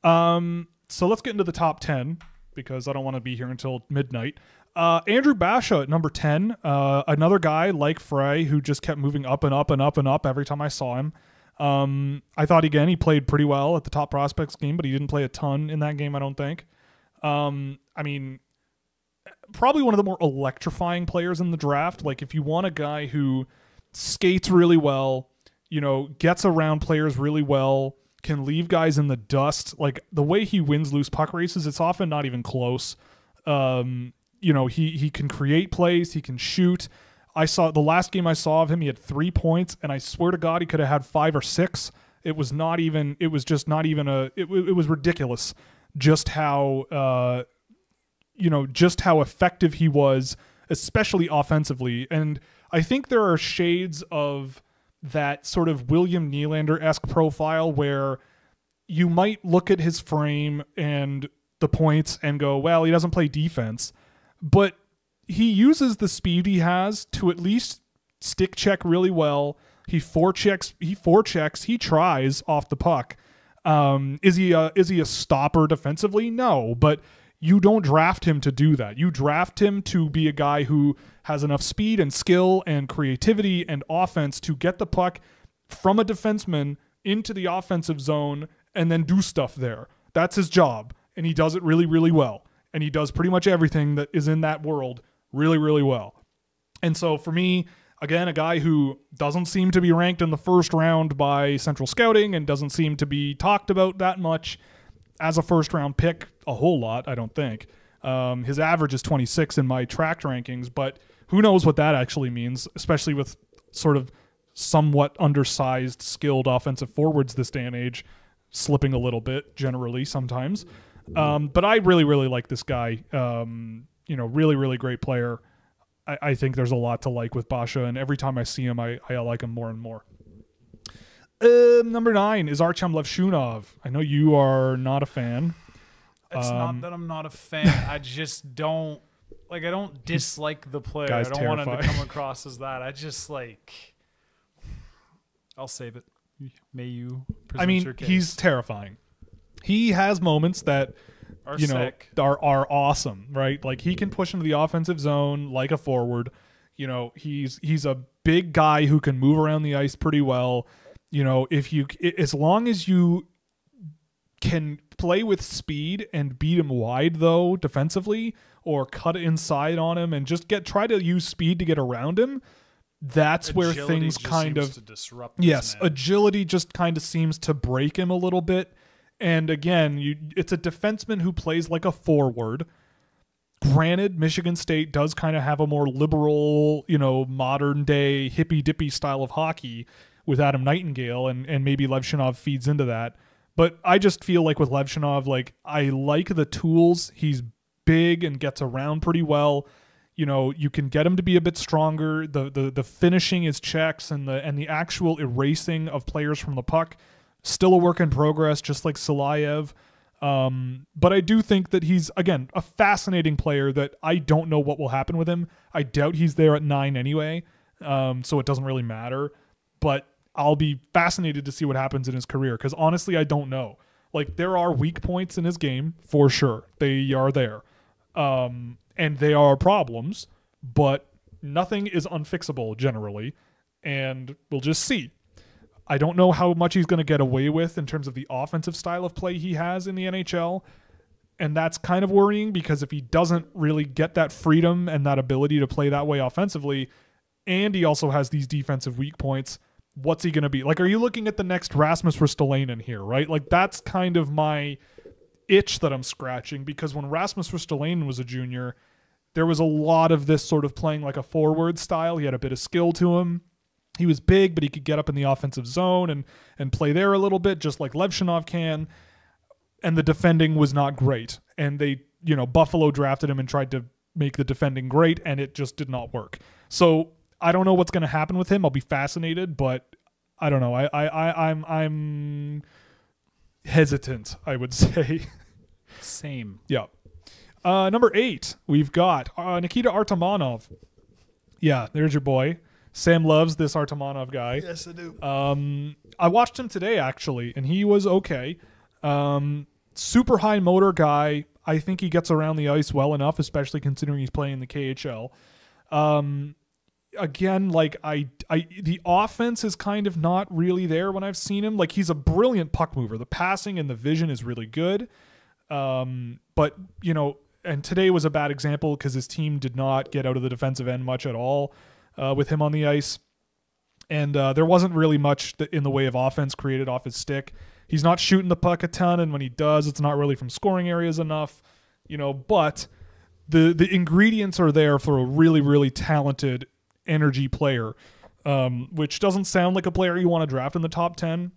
Um, so let's get into the top ten because I don't want to be here until midnight. Uh, Andrew Basha at number ten, uh, another guy like Freij who just kept moving up and up and up and up every time I saw him. Um, I thought again he played pretty well at the top prospects game, but he didn't play a ton in that game. I don't think. Um, I mean, probably one of the more electrifying players in the draft. Like if you want a guy who skates really well, you know, gets around players really well, can leave guys in the dust. Like the way he wins loose puck races, it's often not even close. Um, you know, he he can create plays, he can shoot. I saw the last game I saw of him, he had three points, and I swear to God, he could have had five or six. It was not even. It was just not even a. It, it was ridiculous, just how uh, you know, just how effective he was, especially offensively. And I think there are shades of that sort of William Nylander esque profile where you might look at his frame and the points and go, well, he doesn't play defense, but he uses the speed he has to at least stick check really well. He forechecks, he forechecks, he tries off the puck. Um, is he a, is he a stopper defensively? No, but you don't draft him to do that. You draft him to be a guy who has enough speed and skill and creativity and offense to get the puck from a defenseman into the offensive zone and then do stuff there. That's his job, and he does it really, really well. And he does pretty much everything that is in that world really, really well. And so for me, Again, a guy who doesn't seem to be ranked in the first round by Central Scouting and doesn't seem to be talked about that much as a first round pick a whole lot, I don't think. Um, his average is 26 in my tracked rankings, but who knows what that actually means, especially with sort of somewhat undersized, skilled offensive forwards this day and age, slipping a little bit generally sometimes. Um, but I really, really like this guy. Um, you know, really, really great player. I, I think there's a lot to like with Basha, and every time I see him, I, I like him more and more. Uh, number nine is Artyom Levshunov. I know you are not a fan. It's Um, not that I'm not a fan. (laughs) I just don't like. I don't dislike the player. I don't want him to come (laughs) across as that. I just like. I'll save it. May you. I mean, your case. he's terrifying. He has moments that Are you know sick. are are awesome, right? Like he can mm-hmm. push into the offensive zone like a forward. You know, he's he's a big guy who can move around the ice pretty well. You know, if you as long as you can play with speed and beat him wide though defensively or cut inside on him and just get try to use speed to get around him, that's where things kind of disrupt. Yes, man. agility just kind of seems to break him a little bit. And again, you it's a defenseman who plays like a forward. Granted, Michigan State does kind of have a more liberal, you know, modern day hippy dippy style of hockey with Adam Nightingale, and and maybe Levshunov feeds into that. But I just feel like with Levshunov, like I like the tools. He's big and gets around pretty well. You know, you can get him to be a bit stronger. The the the finishing his checks and the and the actual erasing of players from the puck still a work in progress, just like Silayev. Um, but I do think that he's again a fascinating player that I don't know what will happen with him. I doubt he's there at nine anyway, um, so it doesn't really matter. But I'll be fascinated to see what happens in his career because honestly, I don't know. Like there are weak points in his game for sure. They are there, um, and they are problems. But nothing is unfixable generally, and we'll just see. I don't know how much he's going to get away with in terms of the offensive style of play he has in the NHL. And that's kind of worrying because if he doesn't really get that freedom and that ability to play that way offensively, and he also has these defensive weak points, what's he going to be? Like, are you looking at the next Rasmus Ristolainen here, right? Like, that's kind of my itch that I'm scratching because when Rasmus Ristolainen was a junior, there was a lot of this sort of playing like a forward style. He had a bit of skill to him he was big, but he could get up in the offensive zone and and play there a little bit, just like Levshunov can. And the defending was not great. And they, you know, Buffalo drafted him and tried to make the defending great, and it just did not work. So I don't know what's going to happen with him. I'll be fascinated, but I don't know. I, I, I I'm I'm hesitant. I would (laughs) say. Same. Yeah. Uh, number eight, we've got uh, Nikita Artamonov. Yeah, there's your boy. Sam loves this Artamonov guy. Yes, I do. Um, I watched him today actually, and he was okay. Um, super high motor guy. I think he gets around the ice well enough, especially considering he's playing in the KHL. Um, again, like I, I, the offense is kind of not really there when I've seen him. Like he's a brilliant puck mover. The passing and the vision is really good. Um, but you know, and today was a bad example because his team did not get out of the defensive end much at all uh, with him on the ice and uh, there wasn't really much in the way of offense created off his stick. He's not shooting the puck a ton, and when he does, it's not really from scoring areas enough, you know. But the the ingredients are there for a really really talented energy player, um, which doesn't sound like a player you want to draft in the top ten,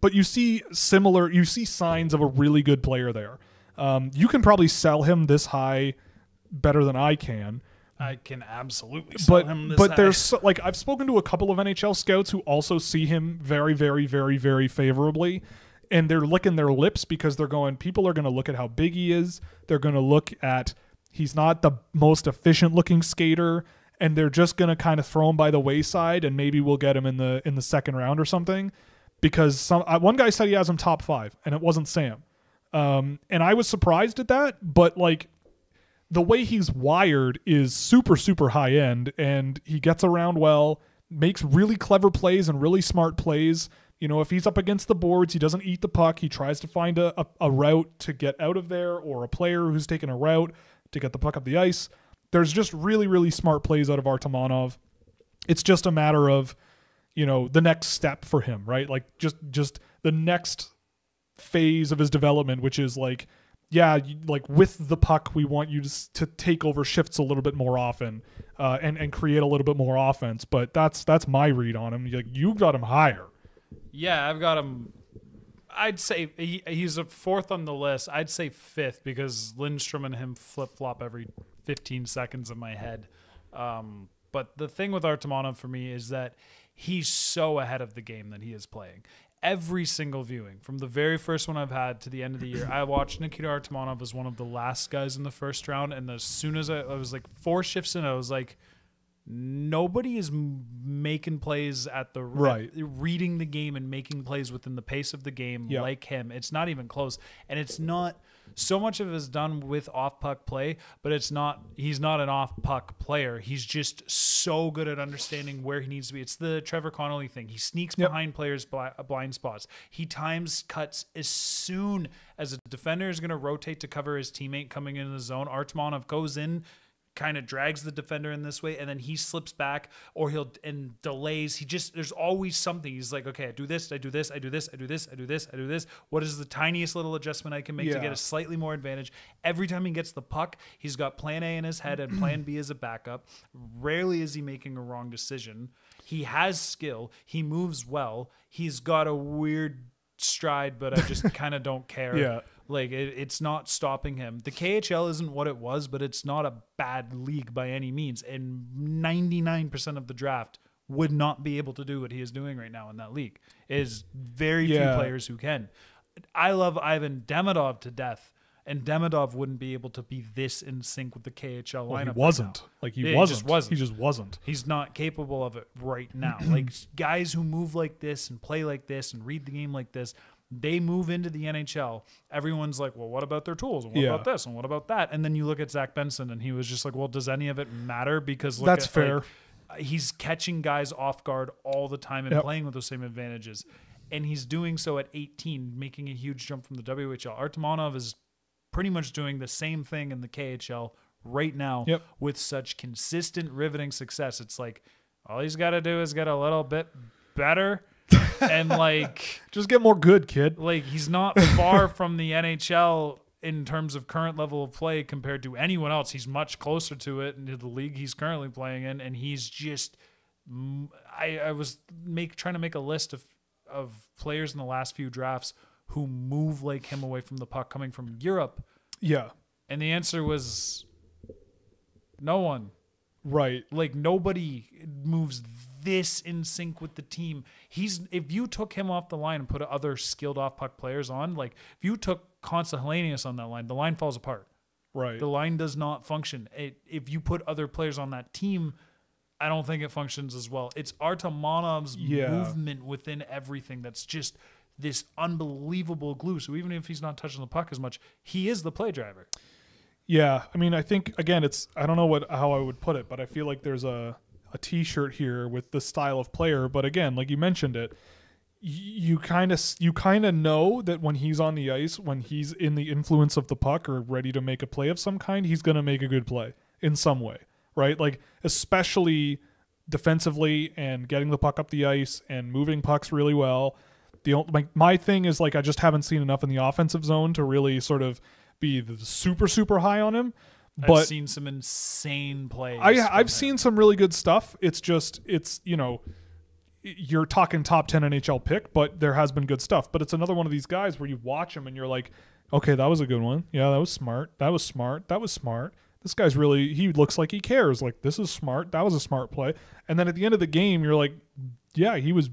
but you see similar you see signs of a really good player there. Um, you can probably sell him this high better than I can I can absolutely but him this but high. there's so, like I've spoken to a couple of NHL scouts who also see him very very very very favorably and they're licking their lips because they're going people are going to look at how big he is. They're going to look at he's not the most efficient looking skater and they're just going to kind of throw him by the wayside and maybe we'll get him in the in the second round or something. Because some uh, one guy said he has him top 5 and it wasn't Sam. Um and I was surprised at that but like the way he's wired is super super high end and he gets around well makes really clever plays and really smart plays. You know if he's up against the boards he doesn't eat the puck. He tries to find a, a, a route to get out of there or a player who's taking a route to get the puck up the ice. There's just really really smart plays out of artamonov. It's just a matter of you know the next step for him right? Like just just the next phase of his development which is like yeah like with the puck we want you to, to take over shifts a little bit more often uh, and and create a little bit more offense but that's that's my read on him like you got him higher Yeah, I've got him. I'd say he, he's a fourth on the list. I'd say fifth because Lindstrom and him flip flop every 15 seconds in my head. Um, but the thing with Artamonov for me is that he's so ahead of the game that he is playing. Every single viewing, from the very first one I've had to the end of the year, I watched Nikita Artamonov as one of the last guys in the first round. And as soon as I, I was like four shifts in, I was like, nobody is making plays at the Right. reading the game and making plays within the pace of the game Yeah. like him. It's not even close, and it's not so much of it is done with off puck play, but it's not. He's not an off puck player. He's just so good at understanding where he needs to be. It's the Trevor Connelly thing. He sneaks Yep. behind players' uh, blind spots. He times cuts as soon as a defender is going to rotate to cover his teammate coming into the zone. Artamonov goes in kind of drags the defender in this way and then he slips back or he'll and delays. He just there's always something. He's like okay i do this i do this i do this i do this i do this i do this. What is the tiniest little adjustment i can make to get a slightly more advantage? Every time he gets the puck he's got plan a in his head and plan b as a backup. Rarely is he making a wrong decision. He has skill. He moves well. He's got a weird stride but i just (laughs) kind of don't care. Yeah. Like it, it's not stopping him. The KHL isn't what it was, but it's not a bad league by any means. And 99% of the draft would not be able to do what he is doing right now in that league. It is very Yeah. few players who can. I love Ivan Demidov to death, and Demidov wouldn't be able to be this in sync with the KHL well, lineup. he wasn't now. like he Yeah, wasn't just wasn't. he just wasn't He's not capable of it right now. (clears throat) like guys who move like this and play like this and read the game like this, they move into the NHL. Everyone's like, well, what about their tools? And what Yeah. about this? And what about that? And then you look at Zach Benson and he was just like, well, does any of it matter? Because look That's at, fair. like, he's catching guys off guard all the time and Yep. playing with those same advantages. And he's doing so at 18, making a huge jump from the WHL. Artamonov is pretty much doing the same thing in the KHL right now Yep. with such consistent riveting success. It's like all he's got to do is get a little bit better and like (laughs) just get more good kid like he's not far from the NHL in terms of current level of play compared to anyone else. He's much closer to it and to the league he's currently playing in, and he's just. I, I was make trying to make a list of of players in the last few drafts who move like him away from the puck coming from Europe, yeah and the answer was no one. right Like nobody moves this in sync with the team. He's if you took him off the line and put other skilled off puck players on, like if you took Konsta Helenius on that line, the line falls apart. right The line does not function. It, if you put other players on that team, I don't think it functions as well. It's Artamonov's Yeah. movement within everything that's just this unbelievable glue. So even if he's not touching the puck as much, he is the play driver. Yeah, I mean, I think again, it's I don't know what how I would put it, but I feel like there's a a T-shirt here with the style of player. But again, like you mentioned it, you kind of you kind of know that when he's on the ice, when he's in the influence of the puck or ready to make a play of some kind, he's gonna make a good play in some way, right? Like especially defensively and getting the puck up the ice and moving pucks really well. The only, my, my thing is like I just haven't seen enough in the offensive zone to really sort of be super super high on him. But I've seen some insane plays. I I've seen some really good stuff. It's just it's you know you're talking top 10 NHL pick, but there has been good stuff. But it's another one of these guys where you watch him and you're like, okay, that was a good one. Yeah, that was smart. That was smart. That was smart. This guy's really he looks like he cares. Like this is smart. That was a smart play. And then at the end of the game, you're like, yeah, he was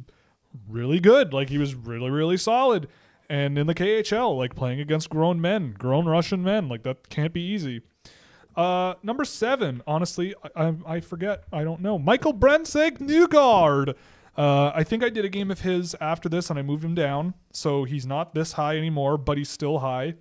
really good. Like he was really really solid. And in the KHL, like playing against grown men, grown Russian men, like that can't be easy. Uh, number seven, honestly, I, I, I forget. I don't know. Michael Brandsegg-Nygård. Uh, I think I did a game of his after this, and I moved him down, so he's not this high anymore, but he's still high.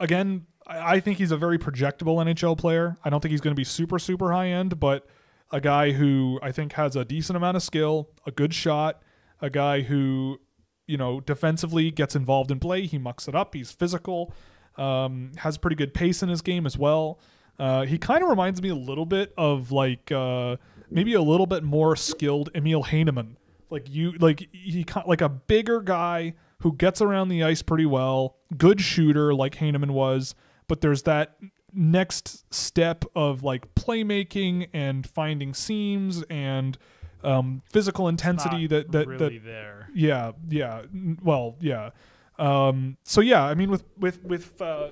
Again, I, I think he's a very projectable NHL player. I don't think he's going to be super super high end, but a guy who I think has a decent amount of skill, a good shot, a guy who you know defensively gets involved in play. He mucks it up. He's physical um, has pretty good pace in his game as well. Uh, he kind of reminds me a little bit of like uh, maybe a little bit more skilled Emil Heineman. Like you, like he like a bigger guy who gets around the ice pretty well, good shooter like Heineman was, but there's that next step of like playmaking and finding seams and um, physical intensity Not that that really that there. yeah yeah well yeah um so yeah i mean with with with uh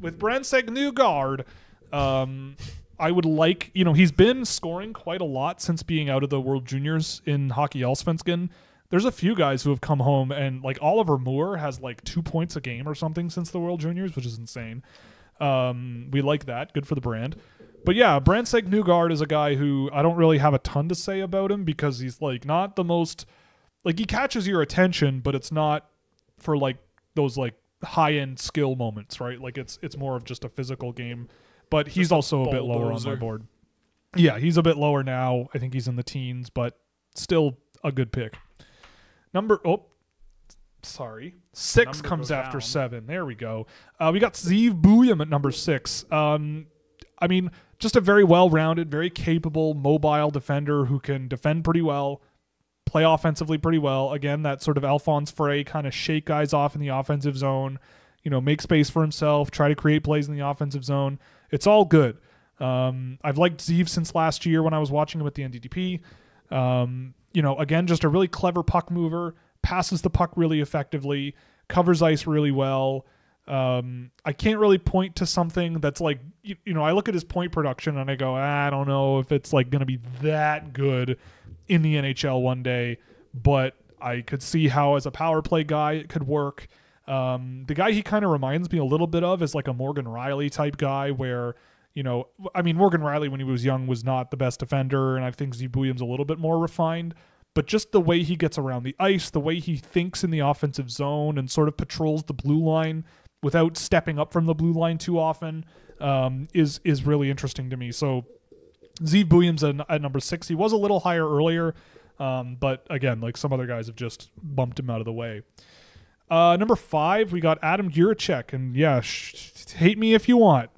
with Brandsegg-Nygård, um i would like you know he's been scoring quite a lot since being out of the world juniors in hockey allsvenskan. There's a few guys who have come home and like oliver moore has like two points a game or something since the world juniors which is insane. Um we like that. Good for the brand. But yeah, Brandsegg-Nygård is a guy who I don't really have a ton to say about him because he's like not the most like he catches your attention, but it's not for like those like high end skill moments, right? Like it's it's more of just a physical game. But he's also a bit lower on my board. Yeah, he's a bit lower now. I think he's in the teens, but still a good pick. Number oh sorry. Six Number comes after down. seven. There we go. Uh, we got Zeev Buium at number six. Um, I mean, just a very well rounded, very capable, mobile defender who can defend pretty well, play offensively pretty well. Again, that sort of Alfons Freij kind of shake guys off in the offensive zone, you know, make space for himself, try to create plays in the offensive zone. It's all good. Um, I've liked Zeev since last year when I was watching him at the NTDP. Um, you know, again, just a really clever puck mover, passes the puck really effectively, covers ice really well. Um, I can't really point to something that's like, you, you know, I look at his point production and I go, "Ah, I don't know if it's like going to be that good in the NHL one day, but I could see how as a power play guy it could work. Um, the guy he kind of reminds me a little bit of is like a Morgan Rielly type guy where, you know, I mean, Morgan Rielly when he was young was not the best defender, and I think Zeev Buium's a little bit more refined. But just the way he gets around the ice, the way he thinks in the offensive zone and sort of patrols the blue line without stepping up from the blue line too often, um, is is really interesting to me. So Zeev Buium's at, at number six. He was a little higher earlier, um, but again, like some other guys have just bumped him out of the way. Uh, number five, we got Adam Jiricek, and yeah, sh- hate me if you want.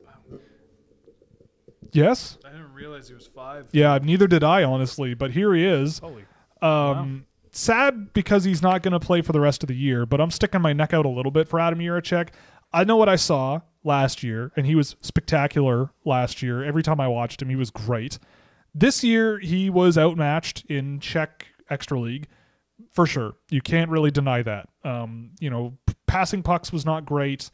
Yes, I didn't realize he was five. yeah, neither did I honestly, but here he is. Holy. Um, sad because he's not going to play for the rest of the year, but I'm sticking my neck out a little bit for Adam Jiricek. I know what I saw last year, and he was spectacular last year. Every time I watched him, he was great. This year, he was outmatched in Czech Extra League for sure. You can't really deny that. Um, you know, p- passing pucks was not great.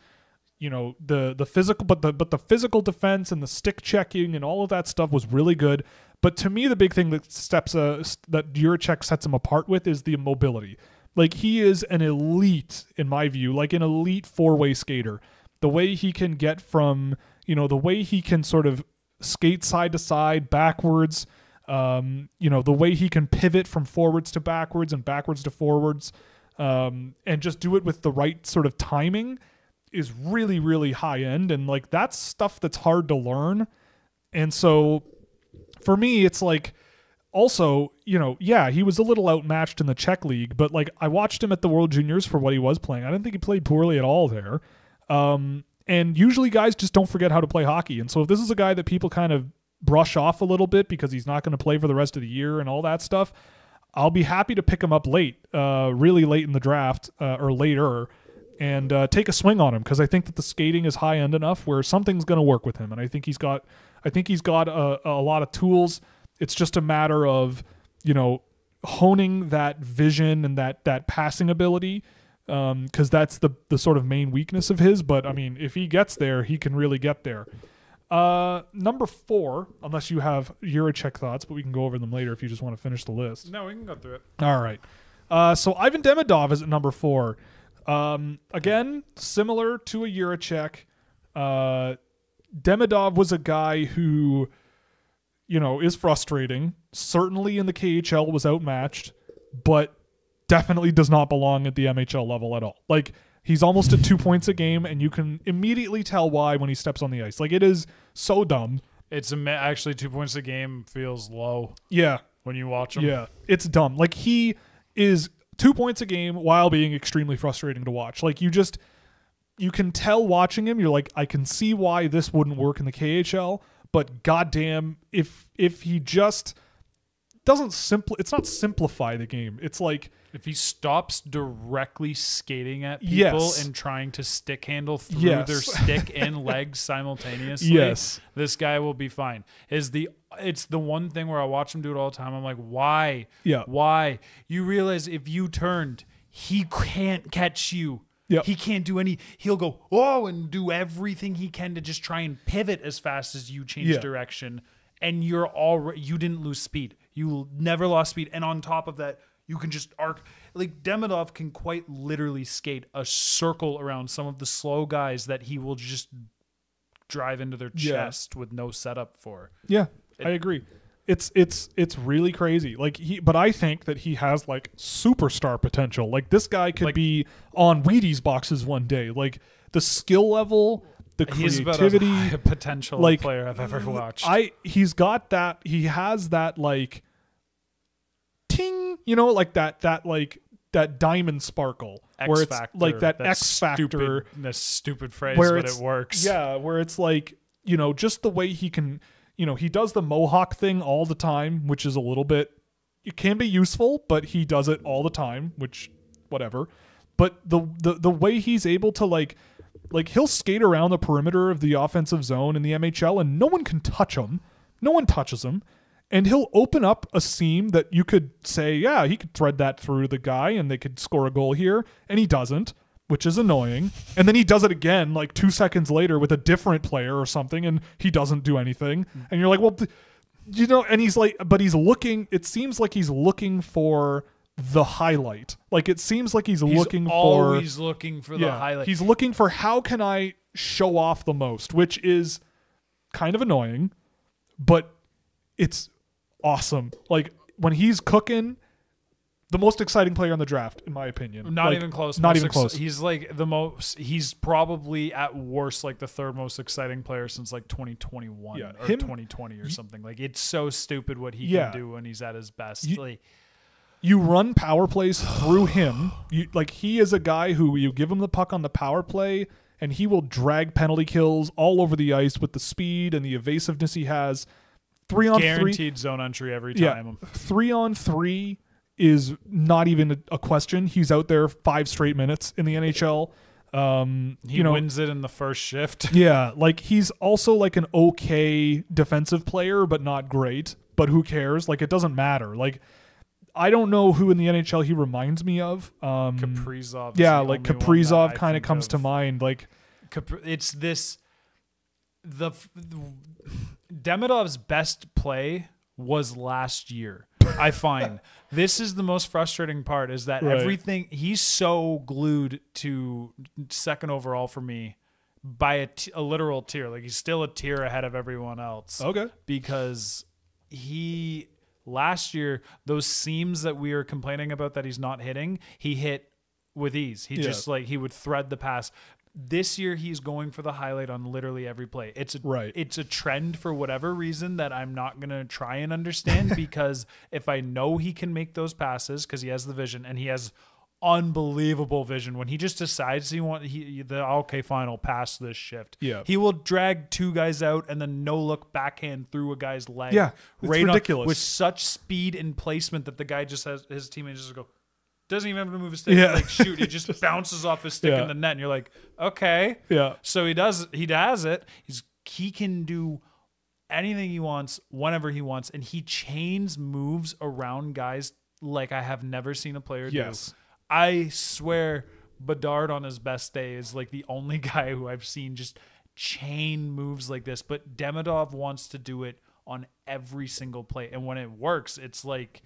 You know, the the physical, but the but the physical defense and the stick checking and all of that stuff was really good. But to me, the big thing that steps uh, that Jiricek sets him apart with is the mobility. Like he is an elite, in my view, like an elite four way skater. The way he can get from, you know, the way he can sort of skate side to side, backwards, um, you know, the way he can pivot from forwards to backwards and backwards to forwards, um, and just do it with the right sort of timing is really, really high end. And like that's stuff that's hard to learn. And so for me, it's like also, you know, yeah, he was a little outmatched in the Czech league, but like I watched him at the World Juniors for what he was playing. I didn't think he played poorly at all there. Um, and usually guys just don't forget how to play hockey. And so if this is a guy that people kind of brush off a little bit because he's not going to play for the rest of the year and all that stuff, I'll be happy to pick him up late, uh, really late in the draft uh, or later, and uh, take a swing on him because I think that the skating is high end enough where something's going to work with him, and I think he's got, I think he's got a, a lot of tools. It's just a matter of, you know, honing that vision and that that passing ability, because that's the the sort of main weakness of his. But I mean, if he gets there, he can really get there. Uh, number four, unless you have Jiricek thoughts, but we can go over them later if you just want to finish the list. No, we can go through it. All right. Uh, so Ivan Demidov is at number four. Um, again, similar to a Jiricek. Uh, Demidov was a guy who, you know, is frustrating. Certainly in the KHL was outmatched, but definitely does not belong at the MHL level at all. Like he's almost at two points a game, and you can immediately tell why when he steps on the ice. Like it is so dumb. It's actually two points a game feels low Yeah, when you watch him. Yeah, it's dumb. Like he is two points a game while being extremely frustrating to watch. Like you just you can tell watching him, you're like, I can see why this wouldn't work in the KHL, but goddamn, if if he just doesn't simple, it's not simplify the game. It's like If he stops directly skating at people Yes. and trying to stick handle through Yes. their (laughs) stick and legs simultaneously, Yes. this guy will be fine. Is the it's the one thing where I watch him do it all the time. I'm like, why? Yeah. Why? You realize if you turned, he can't catch you. Yep. He can't do any. He'll go oh and do everything he can to just try and pivot as fast as you change Yeah. direction. And you're already you didn't lose speed. You never lost speed. And on top of that, you can just arc like Demidov can quite literally skate a circle around some of the slow guys that he will just drive into their Yeah. chest with no setup for. Yeah, I agree. It's it's it's really crazy. Like he, but I think that he has like superstar potential. Like this guy could Like- be on Wheaties boxes one day. Like the skill level, the creativity. potential like, player I've ever watched. I he's got that. He has that like ting. You know, like that that like that diamond sparkle X where it's factor, like that that X factor. Stupid, that stupid phrase, where but it works. Yeah, where it's like you know just the way he can, you know, he does the mohawk thing all the time, which is a little bit. It can be useful, but he does it all the time, which whatever. But the the the way he's able to like like he'll skate around the perimeter of the offensive zone in the MHL and no one can touch him. No one touches him. And he'll open up a seam that you could say, yeah, he could thread that through the guy and they could score a goal here. And he doesn't, which is annoying. And then he does it again, like two seconds later with a different player or something, and he doesn't do anything. Mm. And you're like, well, you know, and he's like, but he's looking, it seems like he's looking for the highlight. Like it seems like he's, He's looking for always looking for the yeah, highlight. He's looking for how can I show off the most, which is kind of annoying, but it's awesome. Like when he's cooking, the most exciting player in the draft, in my opinion. Not Like, even close. Not Most even ex- close. He's like the most. He's probably at worst like the third most exciting player since like 2021 Yeah, or him- 2020 or something. Like it's so stupid what he Yeah. can do when he's at his best. You- like you run power plays through him. You like he is a guy who you give him the puck on the power play and he will drag penalty kills all over the ice with the speed and the evasiveness he has. Three on three. guaranteed zone entry every Yeah, time. three on three is not even a, a question. He's out there five straight minutes in the NHL. Um, He you know, wins it in the first shift. (laughs) yeah, like he's also like an okay defensive player, but not great. But who cares? Like it doesn't matter. Like I don't know who in the NHL he reminds me of. Um, Kaprizov. yeah, like only one that Kaprizov kind of comes to mind. Like Capri- it's this the, the Demidov's best play was last year. I find (laughs) this is the most frustrating part is that Right. everything he's so glued to second overall for me by a, t- a literal tier. Like he's still a tier ahead of everyone else okay, because he last year those seams that we were complaining about that he's not hitting, he hit with ease. He Yeah. just like he would thread the pass. This year he's going for the highlight on literally every play. It's a Right. it's a trend for whatever reason that I'm not going to try and understand (laughs) because if I know he can make those passes cuz he has the vision and he has unbelievable vision when he just decides he want he the okay final pass this shift. Yeah. He will drag two guys out and then no look backhand through a guy's leg. Yeah, it's on- ridiculous. with such speed and placement that the guy just has his teammates just go doesn't even have to move his stick. Yeah. Like shoot, he just (laughs) bounces off his stick Yeah. in the net, and you're like, okay. yeah, So he does. He does it. He's he can do anything he wants whenever he wants, and he chains moves around guys like I have never seen a player do. Yes. do. I swear, Bedard on his best day is like the only (laughs) guy who I've seen just chain moves like this. But Demidov wants to do it on every single play, and when it works, it's like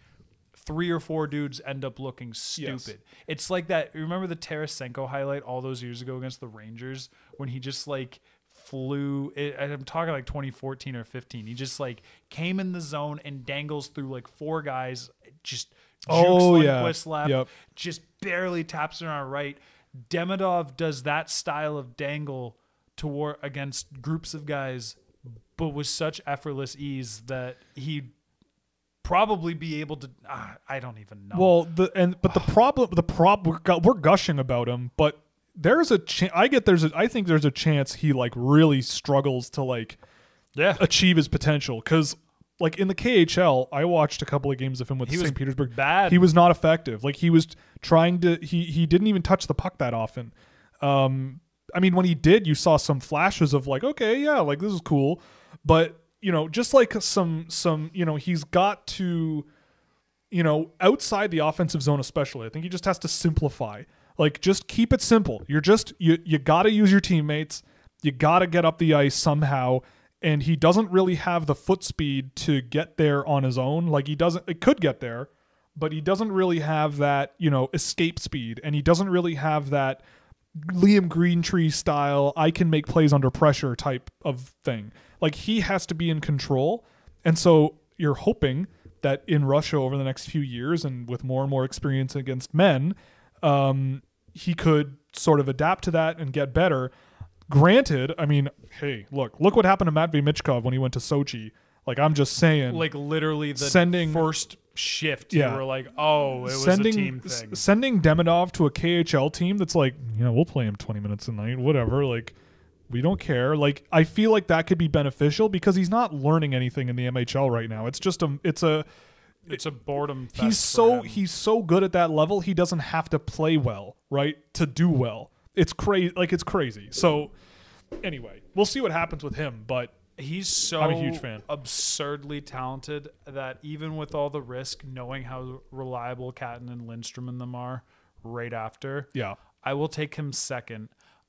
three or four dudes end up looking stupid. It's like that. Remember the Tarasenko highlight all those years ago against the Rangers when he just like flew. It, I'm talking like 2014 or 15. He just like came in the zone and dangles through like four guys. Just Oh, yeah. Left. Yep. Just barely taps it on right. Demidov does that style of dangle toward against groups of guys, but with such effortless ease that he probably be able to. ah, I don't even know. Well, the and but the problem, the prob we're, we're gushing about him, but there's a chance. I get there's a. I think there's a chance he like really struggles to like Yeah. achieve his potential. Because like in the KHL, I watched a couple of games of him with He St. Petersburg. bad. He was not effective. Like he was trying to. He he didn't even touch the puck that often. Um, I mean, when he did, you saw some flashes of like, okay, yeah, like this is cool, but you know, just like some some, you know, he's got to, you know, outside the offensive zone, especially. I think he just has to simplify. Like, just keep it simple. You're just you you got to use your teammates. You got to get up the ice somehow. And he doesn't really have the foot speed to get there on his own. Like he doesn't. It could get there, but he doesn't really have that, you know, escape speed, and he doesn't really have that Liam Greentree style, I can make plays under pressure type of thing. Like he has to be in control. And so you're hoping that in Russia over the next few years and with more and more experience against men, um, he could sort of adapt to that and get better. Granted, I mean, hey, look, look what happened to Matvey Michkov when he went to Sochi. Like I'm just saying, like literally the Sending- first shift. Yeah. You were like, oh, it was sending a team s- sending Demidov to a KHL team that's like, yeah, we'll play him 20 minutes a night, whatever. Like, we don't care. Like, I feel like that could be beneficial because he's not learning anything in the MHL right now. It's just a, it's a, it's a boredom. He's so he's so good at that level. He doesn't have to play well, right, to do well. It's crazy. Like it's crazy. So, anyway, we'll see what happens with him. But He's so I'm a huge fan. absurdly talented that even with all the risk, knowing how reliable Catton and Lindstrom and them are right after, yeah, I will take him second.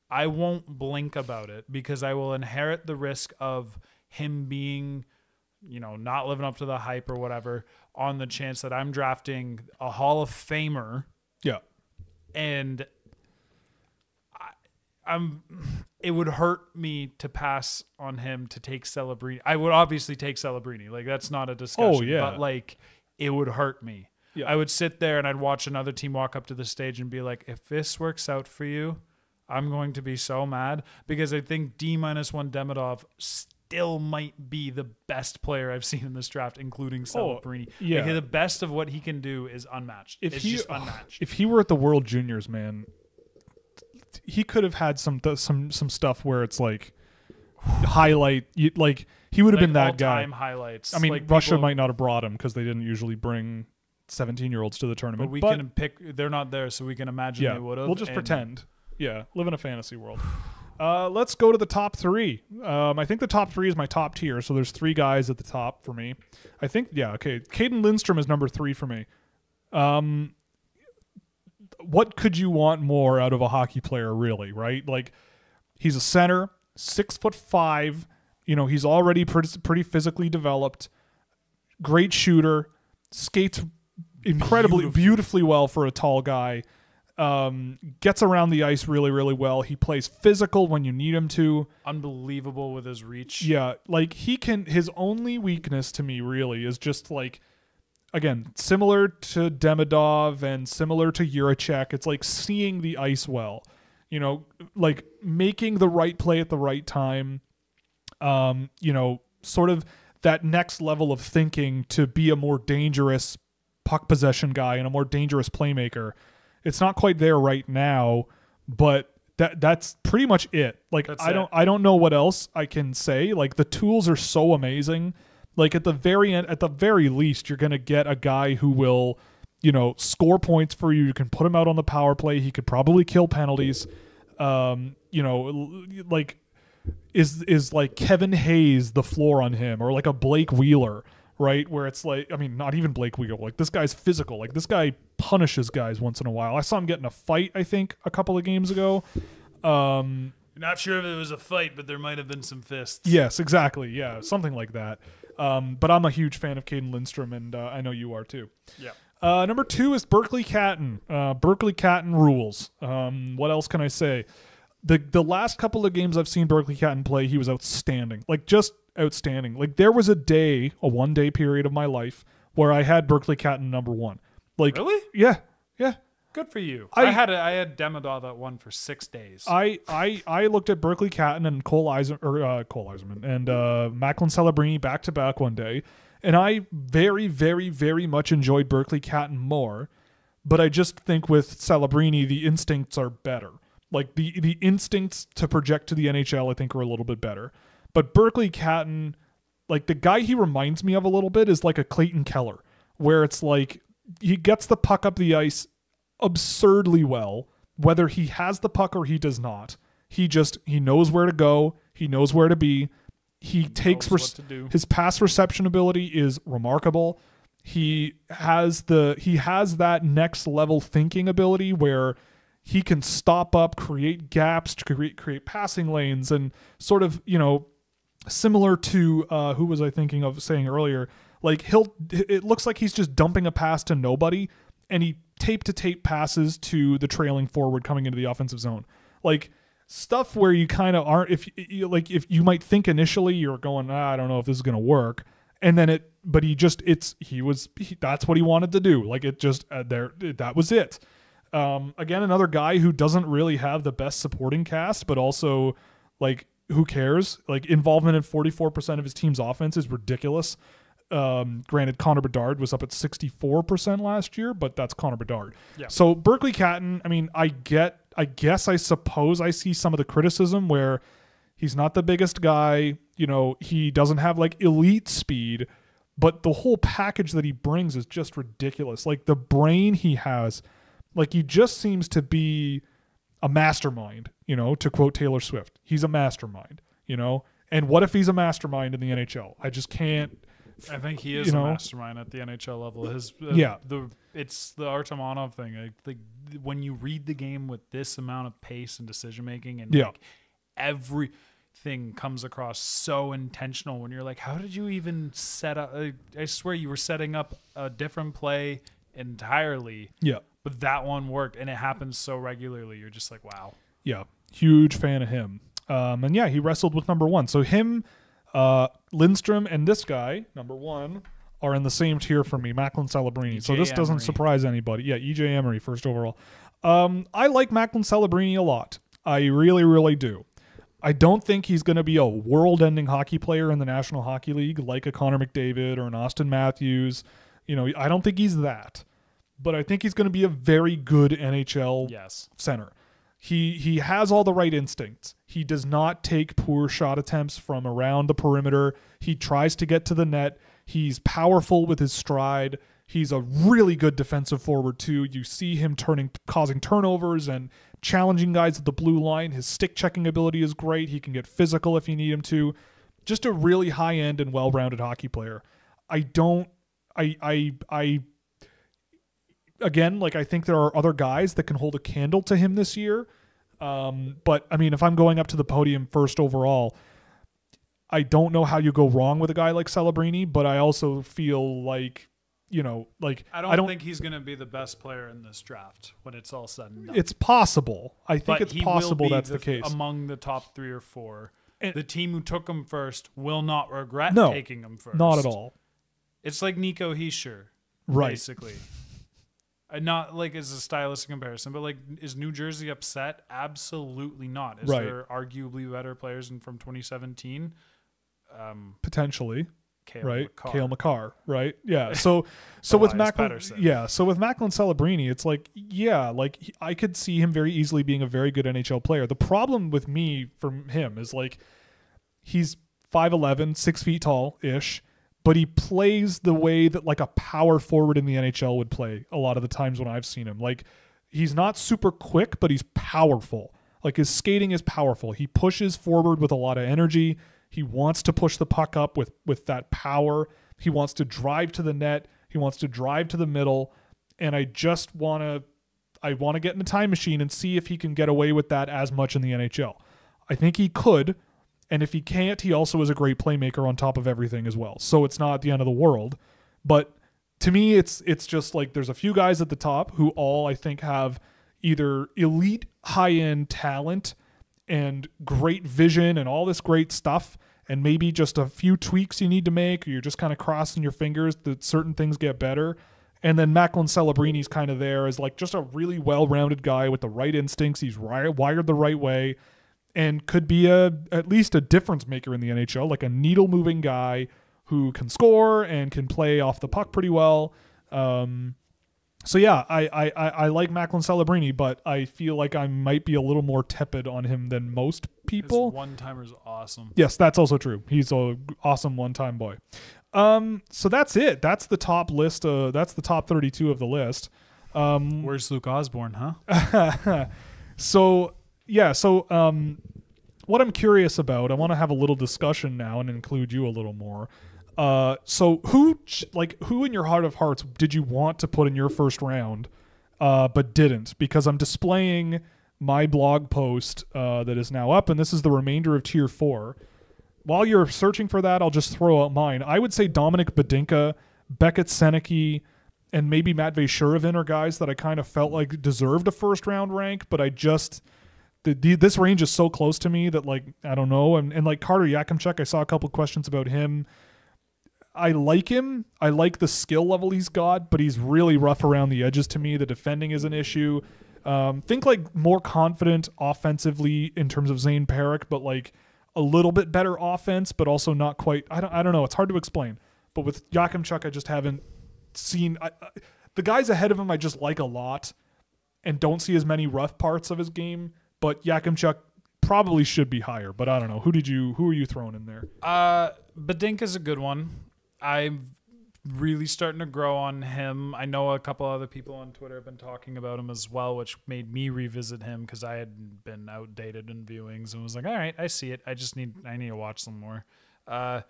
I won't blink about it because I will inherit the risk of him being, you know, not living up to the hype or whatever on the chance that I'm drafting a Hall of Famer yeah, and I, I'm it would hurt me to pass on him to take Celebrini. I would obviously take Celebrini. Like that's not a discussion. Oh, yeah. But like it would hurt me. Yeah. I would sit there and I'd watch another team walk up to the stage and be like, if this works out for you, I'm going to be so mad because I think D minus one Demidov still might be the best player I've seen in this draft, including Celebrini. Oh, yeah. Like, the best of what he can do is unmatched. if it's he just unmatched. (sighs) if he were at the World Juniors, man, he could have had some some some stuff where it's like highlight you, like he would have been that guy. highlights. I mean, Like, Russia people- might not have brought him because they didn't usually bring 17 year olds to the tournament. but we but, can pick. They're not there, so we can imagine yeah, they would have. we'll just pretend. Yeah, live in a fantasy world. Uh, let's go to the top three. Um, I think the top three is my top tier. So there's three guys at the top for me. I think, yeah, okay. Cayden Lindstrom is number three for me. Um, what could you want more out of a hockey player, really? Right? Like, he's a center, six foot five. You know, he's already pretty, pretty physically developed. Great shooter, skates incredibly Beautifully. beautifully well for a tall guy. Um, gets around the ice really, really well. He plays physical when you need him to. unbelievable with his reach. Yeah, like he can. His only weakness to me really is just like, again, similar to Demidov and similar to Jiricek. It's like seeing the ice well. You know, like making the right play at the right time. Um, you know, sort of that next level of thinking to be a more dangerous puck possession guy and a more dangerous playmaker. It's not quite there right now, but that that's pretty much it. Like That's I it. don't I don't know what else I can say. Like the tools are so amazing. Like at the very end, at the very least, you're gonna get a guy who will, you know, score points for you. You can put him out on the power play. He could probably kill penalties. Um, you know, like is is like Kevin Hayes the floor on him or like a Blake Wheeler, right? Where it's like I mean not even Blake Wheeler, like this guy's physical. Like this guy punishes guys once in a while. I saw him get in a fight I think a couple of games ago. Um Not sure if it was a fight, but there might have been some fists. yes, exactly. Yeah, something like that. Um but I'm a huge fan of Cayden Lindstrom and uh, I know you are too. Yeah. Uh, number two is Berkly Catton. Uh, Berkly Catton rules. Um, what else can I say? The the last couple of games I've seen Berkly Catton play, he was outstanding. Like just outstanding. Like there was a day, a one day period of my life where I had Berkly Catton number one. Like Really? yeah, yeah. Good for you. I- I, had a, I had Demidov at one for six days. I, I I looked at Berkly Catton and Cole Eiser or uh, Cole Eiserman and uh, Macklin Celebrini back to back one day, and I very very very much enjoyed Berkly Catton more, but I just think with Celebrini the instincts are better. Like the the instincts to project to the NHL I think are a little bit better. But Berkly Catton, like the guy he reminds me of a little bit is like a Clayton Keller, where it's like he gets the puck up the ice absurdly well, whether he has the puck or he does not. He just he knows where to go, he knows where to be. He takes res- to do. his pass reception ability is remarkable. He has the he has that next level thinking ability where he can stop up, create gaps, create create passing lanes, and sort of you know similar to uh, who was I thinking of saying earlier? Like he'll it looks like he's just dumping a pass to nobody, and he tape to tape passes to the trailing forward coming into the offensive zone. Like stuff where you kind of aren't if you like if you might think initially you're going ah, I don't know if this is gonna work, and then it but he just it's he was he, that's what he wanted to do. Like it just uh, there that was it. Um, again, another guy who doesn't really have the best supporting cast, but also like who cares? Like involvement in 44% of his team's offense is ridiculous. Um, granted, Connor Bedard was up at 64% last year, but that's Connor Bedard. Yeah. So Berkly Catton, I mean, I get, I guess, I suppose I see some of the criticism where he's not the biggest guy. You know, he doesn't have like elite speed, but the whole package that he brings is just ridiculous. Like the brain he has, like he just seems to be a mastermind, you know, to quote Taylor Swift. He's a mastermind, you know? And what if he's a mastermind in the NHL? I just can't I think he is you a mastermind at the NHL level. His uh, Yeah. the it's the Artamonov thing. Like, when you read the game with this amount of pace and decision making, and Yeah. like everything comes across so intentional. When you're like, how did you even set up? I swear you were setting up a different play entirely, yeah. But that one worked, and it happens so regularly. You're just like, wow. Yeah. Huge fan of him. Um, and yeah, he wrestled with number one. So him, uh, Lindstrom, and this guy, number one, are in the same tier for me, Macklin Celebrini. so this doesn't surprise anybody. Yeah, EJ Emery, first overall. Um, I like Macklin Celebrini a lot. I really, really do. I don't think he's going to be a world-ending hockey player in the National Hockey League like a Connor McDavid or an Austin Matthews. You know, I don't think he's that. But I think he's going to be a very good NHL Yes. center. He he has all the right instincts. He does not take poor shot attempts from around the perimeter. He tries to get to the net. He's powerful with his stride. He's a really good defensive forward too. You see him turning causing turnovers and challenging guys at the blue line. His stick checking ability is great. He can get physical if you need him to. Just a really high end and well-rounded hockey player. I don't I I I again, like I think there are other guys that can hold a candle to him this year. Um, but I mean, if I'm going up to the podium first overall, I don't know how you go wrong with a guy like Celebrini, but I also feel like, you know, like I don't, think he's going to be the best player in this draft when it's all said and done. it's possible. I think but it's possible that's the, f- case. among the top three or four. And- the team who took him first will not regret No, taking him first. Not at all. It's like Nico Hischier, Right. basically. Uh, not like as a stylistic comparison, but like is New Jersey upset? Absolutely not. Is Right. there arguably better players in, from 2017? Um, Potentially. Kale right? McCarr. Cale Makar, right? Yeah. (laughs) So so with Macklin, yeah. So with Macklin Celebrini, it's like yeah, like he- I could see him very easily being a very good NHL player. The problem with me from him is like he's 5'11", 6 feet tall ish, but he plays the way that like a power forward in the NHL would play a lot of the times when I've seen him. Like he's not super quick, but he's powerful. Like his skating is powerful. He pushes forward with a lot of energy. He wants to push the puck up with with that power. He wants to drive to the net. He wants to drive to the middle. And I just want to I want to get in the time machine and see if he can get away with that as much in the NHL. I think he could. And if he can't, he also is a great playmaker on top of everything as well. So it's not the end of the world. But to me, it's it's just like there's a few guys at the top who all I think have either elite high end talent and great vision and all this great stuff, and maybe just a few tweaks you need to make, or you're just kind of crossing your fingers that certain things get better. And then Macklin Celebrini's kind of there as like just a really well rounded guy with the right instincts. He's wired the right way and could be a at least a difference maker in the NHL, like a needle moving guy who can score and can play off the puck pretty well. Um, So yeah, I I, I, I like Macklin Celebrini, but I feel like I might be a little more tepid on him than most people. one timer's awesome. Yes, that's also true. He's a awesome one-time boy. Um, so that's it. That's the top list. Uh, that's the top 32 of the list. Um, Where's Luke Osburn, huh? (laughs) so yeah, so um, what I'm curious about, I want to have a little discussion now and include you a little more. Uh, so who, like, who in your heart of hearts did you want to put in your first round, uh, but didn't? Because I'm displaying my blog post uh, that is now up, and this is the remainder of tier four. While you're searching for that, I'll just throw out mine. I would say Dominik Badinka, Beckett Sennecke, and maybe Matt Shuravin are guys that I kind of felt like deserved a first round rank, but I just the, the, this range is so close to me that like I don't know. And, and like Carter Yakemchuk, I saw a couple questions about him. I like him. I like the skill level he's got, but he's really rough around the edges to me. The defending is an issue. Um, think like more confident offensively in terms of Zane Parekh, but like a little bit better offense, but also not quite. I don't. I don't know. It's hard to explain. But with Yakemchuk, I just haven't seen I, I, the guys ahead of him. I just like a lot, and don't see as many rough parts of his game. But Yakemchuk probably should be higher. But I don't know. Who did you? Who are you throwing in there? Uh, Badinka's a good one. I'm really starting to grow on him. I know a couple other people on Twitter have been talking about him as well, which made me revisit him because I had been outdated in viewings and was like, all right, I see it. I just need I need to watch some more. Uh,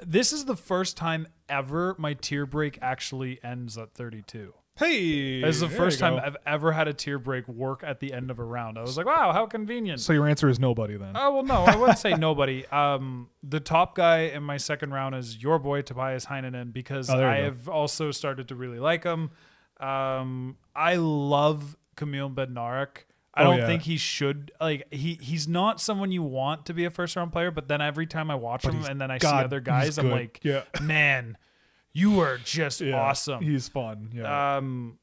this is the first time ever my tier break actually ends at 32. Hey, This is the first time. I've ever had a tier break work at the end of a round. I was like, wow, how convenient. So your answer is nobody then. Oh well, no, I wouldn't say nobody. (laughs) Um, the top guy in my second round is your boy Topias Hynninen because Oh, I go. have also started to really like him. Um, I love Kamil Bednarik. I Oh, don't yeah. think he should like he he's not someone you want to be a first round player. But then every time I watch him and then I see other guys, I'm like, Yeah. (laughs) man, you are just Yeah, awesome. He's fun. Yeah. Um,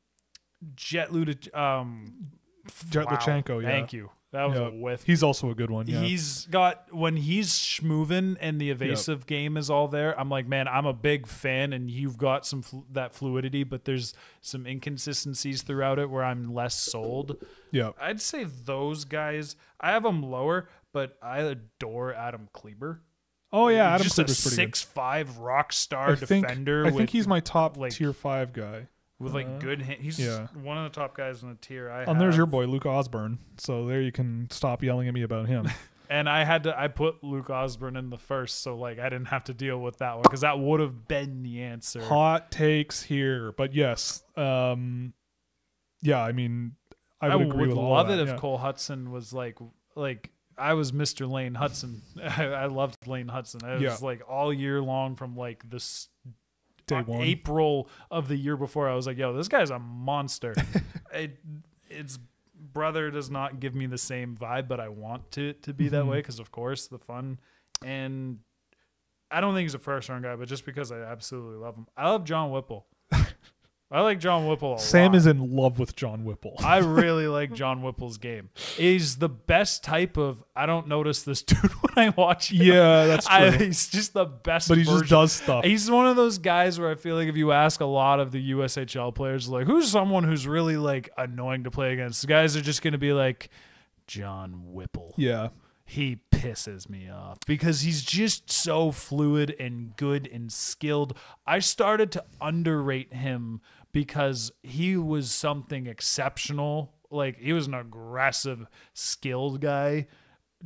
Jet Ludic, um, Jet wow. Luchanko, yeah. Thank you. That was Yeah. a whiff. He's also a good one. Yeah. He's got when he's schmoving and the evasive game is all there. I'm like, man, I'm a big fan, and you've got some fl- that fluidity, but there's some inconsistencies throughout it where I'm less sold. yeah. I'd say those guys. I have them lower, but I adore Adam Kleber. Oh yeah, Adam just Kleber's a pretty six five rock star. I think, defender. I with, think he's my top like- tier five guy. with like good. Hand. He's yeah. one of the top guys in the tier. I And there's your boy Luke Osburn. So there you can stop yelling at me about him. (laughs) And I had to I put Luke Osburn in the first, so like I didn't have to deal with that one because that would have been the answer. Hot takes here, but yes, um, yeah. I mean, I would agree with all love that, it if yeah. Cole Hutson was like like I was Mr. Lane Hutson. I, (laughs) I loved Lane Hutson. It Yeah. was like all year long from like this Day uh, one. April of the year before. I was like, yo, this guy's a monster. (laughs) it, it's brother does not give me the same vibe, but I want to to be that Mhm. way because of course the fun and I don't think he's a first round guy, but just because I absolutely love him. I love John Whipple. (laughs) I like John Whipple a Sam lot. is in love with John Whipple. I (laughs) really like John Whipple's game. He's the best type of I don't notice this (laughs) dude when I watch him. yeah, that's true. I, he's just the best but he just does stuff. He's one of those guys where I feel like if you ask a lot of the USHL players, like who's someone who's really like annoying to play against, the guys are just going to be like John Whipple. yeah, He pisses me off because he's just so fluid and good and skilled. I started to underrate him because he was something exceptional. Like he was an aggressive, skilled guy,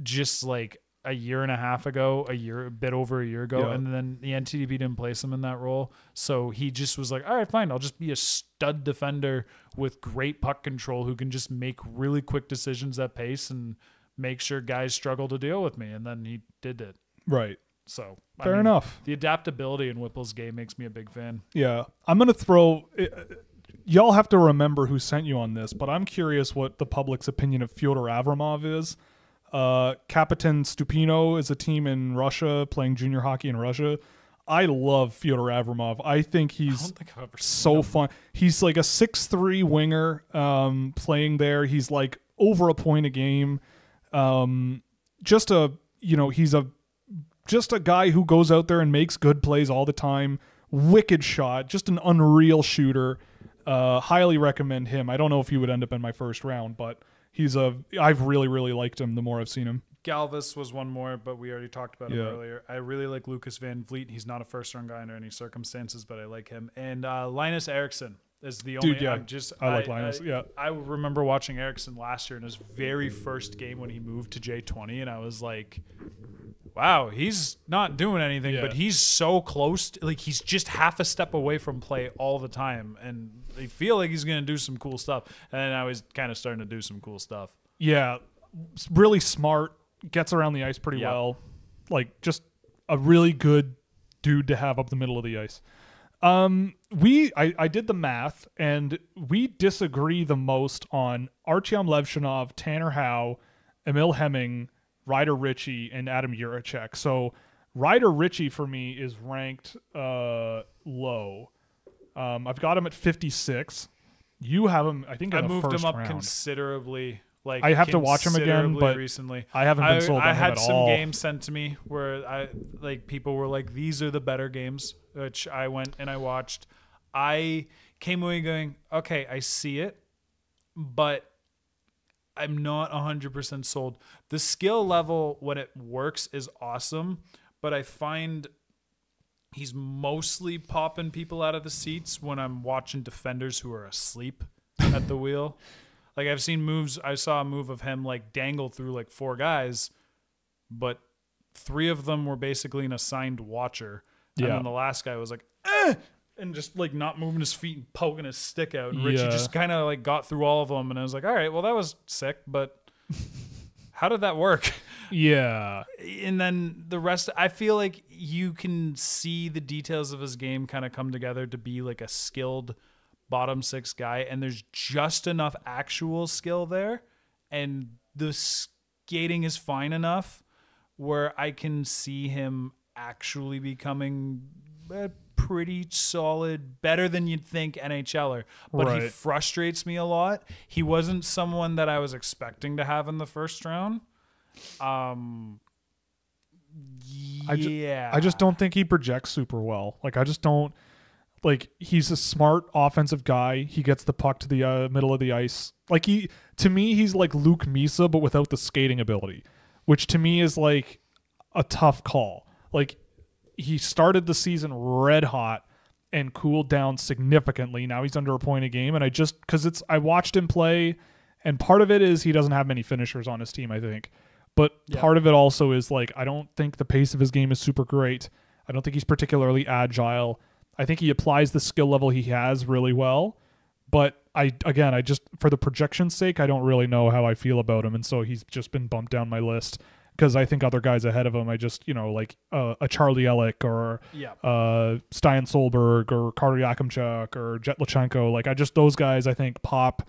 just like a year and a half ago, a year, a bit over a year ago, Yeah. and then the NTDP didn't place him in that role, so he just was like, "All right, fine, I'll just be a stud defender with great puck control who can just make really quick decisions at pace and make sure guys struggle to deal with me." And then he did it. right. So I Fair mean, enough. The adaptability in Whipple's game makes me a big fan. Yeah, I'm gonna throw. uh, y'all have to remember who sent you on this, but I'm curious what the public's opinion of Fyodor Avramov is. Uh, Kapitan Stupino is a team in Russia playing junior hockey in Russia. I love Fyodor Avramov. I think he's don't think so him. fun. He's like a six three winger um, playing there. He's like over a point a game. Um, just a you know he's a just a guy who goes out there and makes good plays all the time. Wicked shot, just an unreal shooter. Uh, highly recommend him. I don't know if he would end up in my first round, but he's a. I've really really liked him the more I've seen him. Galvas was one more, but we already talked about him Yeah. earlier. I really like Lucas Van Vliet. He's not a first round guy under any circumstances, but I like him. And uh, Linus Eriksson is the only. Dude, yeah. I'm just I like Linus, yeah. I remember watching Eriksson last year in his very first game when he moved to J20, and I was like, "Wow, he's not doing anything, Yeah. but he's so close. To, like he's just half a step away from play all the time, and they feel like he's gonna do some cool stuff. And now he's kind of starting to do some cool stuff. Yeah, really smart. Gets around the ice pretty Yeah. well. Like just a really good dude to have up the middle of the ice. Um, we I, I did the math and we disagree the most on Artyom Levshunov, Tanner Howe, Emil Hemming, Ryder Ritchie, and Adam Jiricek. So Ryder Ritchie for me is ranked uh low. Um, I've got him at 56. You have him, I think, in I moved him up round. considerably. Like I have to watch him again, but recently I haven't been I, sold on I him had some all. games sent to me where I like people were like, "These are the better games," which I went and I watched. I came away going, "Okay, I see it, but I'm not 100% sold." The skill level when it works is awesome, but I find he's mostly popping people out of the seats when I'm watching defenders who are asleep at the wheel. (laughs) Like I've seen moves. I saw a move of him like dangle through like four guys, but three of them were basically an assigned watcher, and then the last guy was like, eh! And just like not moving his feet and poking his stick out. And Ritchie Yeah. just kind of like got through all of them, and I was like, all right, well that was sick, but (laughs) how did that work? Yeah. and then the rest i feel like you can see the details of his game kind of come together to be like a skilled bottom six guy and there's just enough actual skill there and the skating is fine enough where i can see him actually becoming a pretty solid better than you'd think nhler but he frustrates me a lot he wasn't someone that i was expecting to have in the first round um I ju- yeah I just don't think he projects super well. Like I just don't like he's a smart offensive guy. He gets the puck to the uh, middle of the ice. Like he to me he's like Luke Misa but without the skating ability, which to me is like a tough call. Like he started the season red hot and cooled down significantly. Now he's under a point a game and I just cuz it's I watched him play and part of it is he doesn't have many finishers on his team, I think. But part of it also is like I don't think the pace of his game is super great. I don't think he's particularly agile. I think he applies the skill level he has really well. But I again, I just for the projection's sake, I don't really know how I feel about him, and so he's just been bumped down my list because I think other guys ahead of him, I just you know like uh, a Charlie Elick or yeah uh, Stian Solberg or Carter Yakemchuk or Jett Luchanko. Like I just those guys I think pop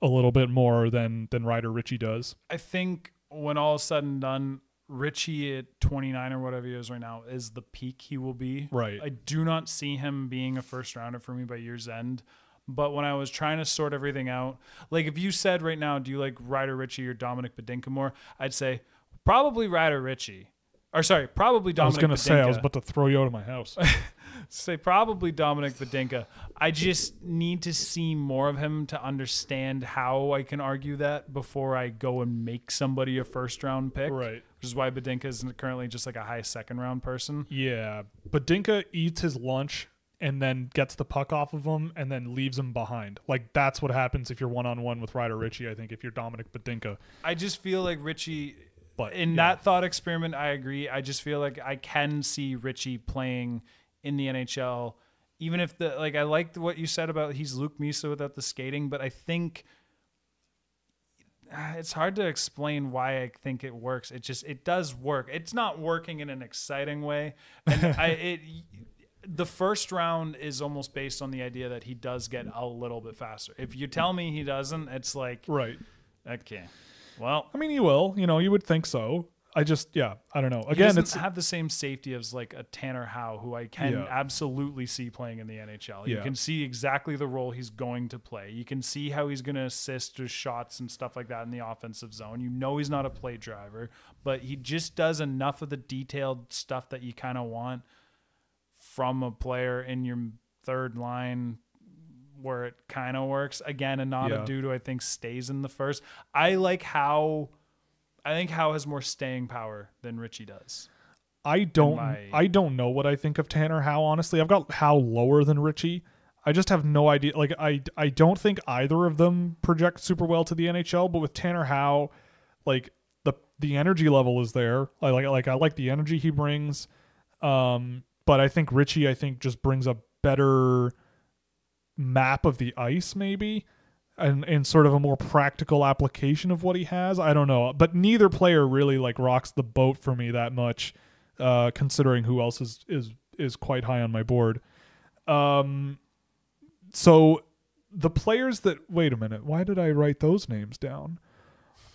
a little bit more than than Ryder Ritchie does. I think when all is said and done, Ritchie at 29 or whatever he is right now is the peak he will be. Right. I do not see him being a first rounder for me by year's end. But when I was trying to sort everything out, like if you said right now, do you like Ryder Ritchie or Dominik Badinka more? I'd say probably Ryder Ritchie. Or sorry, probably Dominik. Badinka. I was gonna say I was about to throw you out of my house. (laughs) say probably Dominik Badinka. I just need to see more of him to understand how I can argue that before I go and make somebody a first round pick. Right. Which is why Badinka is currently just like a high second round person. Yeah, but Dinka eats his lunch and then gets the puck off of him and then leaves him behind. Like that's what happens if you're one on one with Ryder Ritchie. I think if you're Dominik Badinka. I just feel like Ritchie But in yeah. that thought experiment, I agree. I just feel like I can see Ritchie playing in the NHL, even if the like I liked what you said about he's Luke Misa without the skating, but I think ah, it's hard to explain why I think it works. It just it does work. It's not working in an exciting way, and (laughs) I it. The first round is almost based on the idea that he does get a little bit faster. If you tell me he doesn't, it's like Right. okay, well, I mean, he will. You know, you would think so. I just, yeah, I don't know. Again, doesn't it's have the same safety as like a Tanner Howe, who I can Yeah. absolutely see playing in the NHL. You Yeah. can see exactly the role he's going to play. You can see how he's going to assist his shots and stuff like that in the offensive zone. You know he's not a play driver, but he just does enough of the detailed stuff that you kind of want from a player in your third line where it kind of works. Again, and not Yeah. a dude who I think stays in the first. I like how I think Howe has more staying power than Ritchie does. I don't my- I don't know what I think of Tanner Howe honestly. I've got Howe lower than Ritchie. I just have no idea. Like I I don't think either of them project super well to the NHL, but with Tanner Howe, like the the energy level is there. I like like I like the energy he brings. Um but I think Ritchie I think just brings a better map of the ice maybe and and sort of a more practical application of what he has. I don't know, but neither player really like rocks the boat for me that much, uh, considering who else is is is quite high on my board. Um, so the players that wait a minute, why did I write those names down?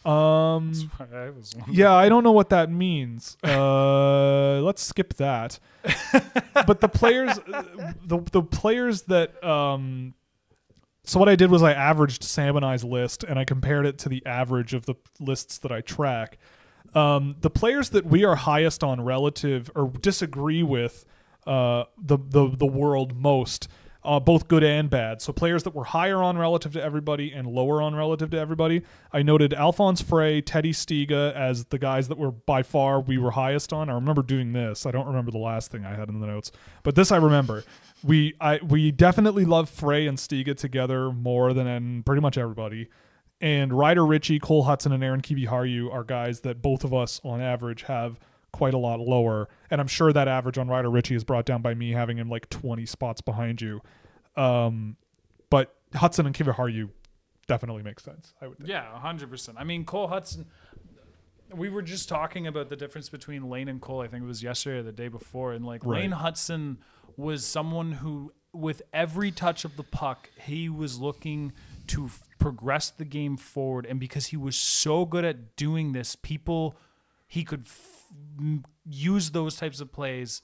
Um, I yeah, I don't know what that means. Uh, (laughs) let's skip that. but the players, the the players that um, so what I did was I averaged Sam and I's list and I compared it to the average of the lists that I track. Um, the players that we are highest on relative or disagree with uh, the the the world most, uh, both good and bad. So players that were higher on relative to everybody and lower on relative to everybody. I noted Alfons Freij, Teddy Stiga as the guys that were by far we were highest on. I remember doing this. I don't remember the last thing I had in the notes, but this I remember. We I we definitely love Freij and Stiga together more than pretty much everybody. And Ryder Ritchie, Cole Hutson, and Aron Kiviharju are guys that both of us on average have quite a lot lower. And I'm sure that average on Ryder Ritchie is brought down by me having him like 20 spots behind you. Um, but Hutson and Kiviharju definitely make sense. I would think. Yeah, hundred percent. I mean, Cole Hutson. We were just talking about the difference between Lane and Cole. I think it was yesterday or the day before, and like Right. Lane Hutson was someone who, with every touch of the puck, he was looking to f- progress the game forward, and because he was so good at doing this, people he could f- use those types of plays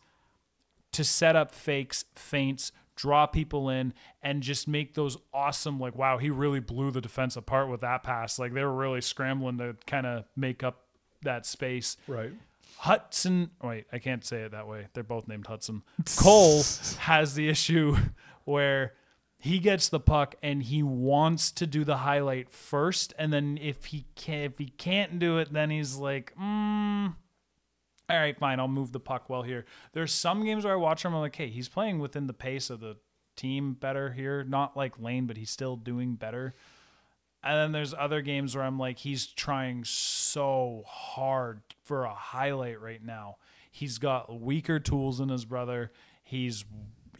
to set up fakes, feints, draw people in, and just make those awesome. Like, wow, he really blew the defense apart with that pass. Like they were really scrambling to kind of make up that space. Right. Hutson, wait, I can't say it that way. They're both named Hutson. Cole (laughs) has the issue where he gets the puck and he wants to do the highlight first, and then if he can, if he can't do it, then he's like, mm, all right, fine, I'll move the puck well here. There's some games where I watch him, I'm like, hey, he's playing within the pace of the team better here. Not like Lane, but he's still doing better. And then there's other games where I'm like, he's trying so hard for a highlight right now. He's got weaker tools than his brother. He's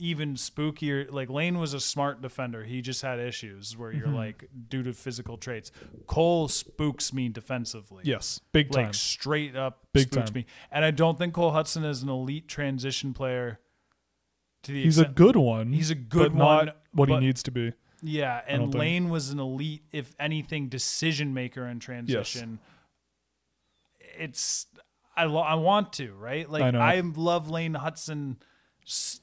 even spookier. Like Lane was a smart defender. He just had issues where you're mm-hmm. like, due to physical traits. Cole spooks me defensively Yes. Big time. like straight up Big spooks time. me. And I don't think Cole Hutson is an elite transition player. To the he's a good one. He's a good but not one, what but- he needs to be. yeah. And think- Lane was an elite, if anything, decision maker in transition. It's I lo- I want to right. Like I. I, love Lane Hutson. s-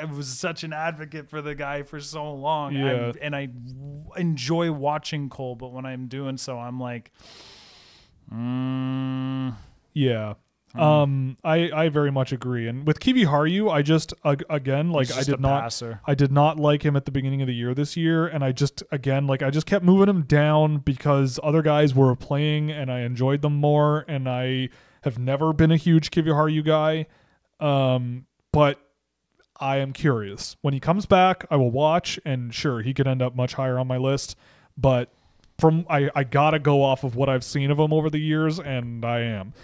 I was such an advocate for the guy for so long, Yeah. I'm- and I w- enjoy watching Cole. But when I'm doing so, I'm like, mm, Yeah. Hmm. Um, I, I very much agree. And with Kiviharju, I just ag- again like he's I did not passer. I did not like him at the beginning of the year this year, and I just again like I just kept moving him down because other guys were playing and I enjoyed them more, and I have never been a huge Kiviharju guy. Um, but I am curious. When he comes back, I will watch, and sure, he could end up much higher on my list. But from I, I gotta go off of what I've seen of him over the years, and I am.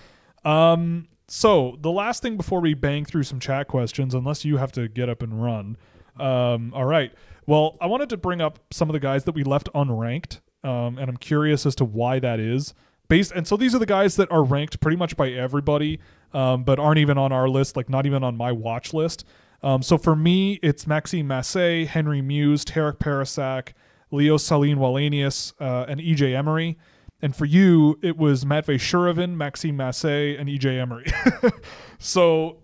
Um, so the last thing before we bang through some chat questions, unless you have to get up and run. Um, all right. Well, I wanted to bring up some of the guys that we left unranked, um, and I'm curious as to why that is. Based, and so these are the guys that are ranked pretty much by everybody, um, but aren't even on our list, like not even on my watch list. Um, so for me, it's Maxime Massé, Henry Mews, Terik Parascak, Leo Sahlin Wallenius, uh, and EJ Emery. And for you, it was Matvey Shuravin, Maxime Massé, and EJ Emery. (laughs) so,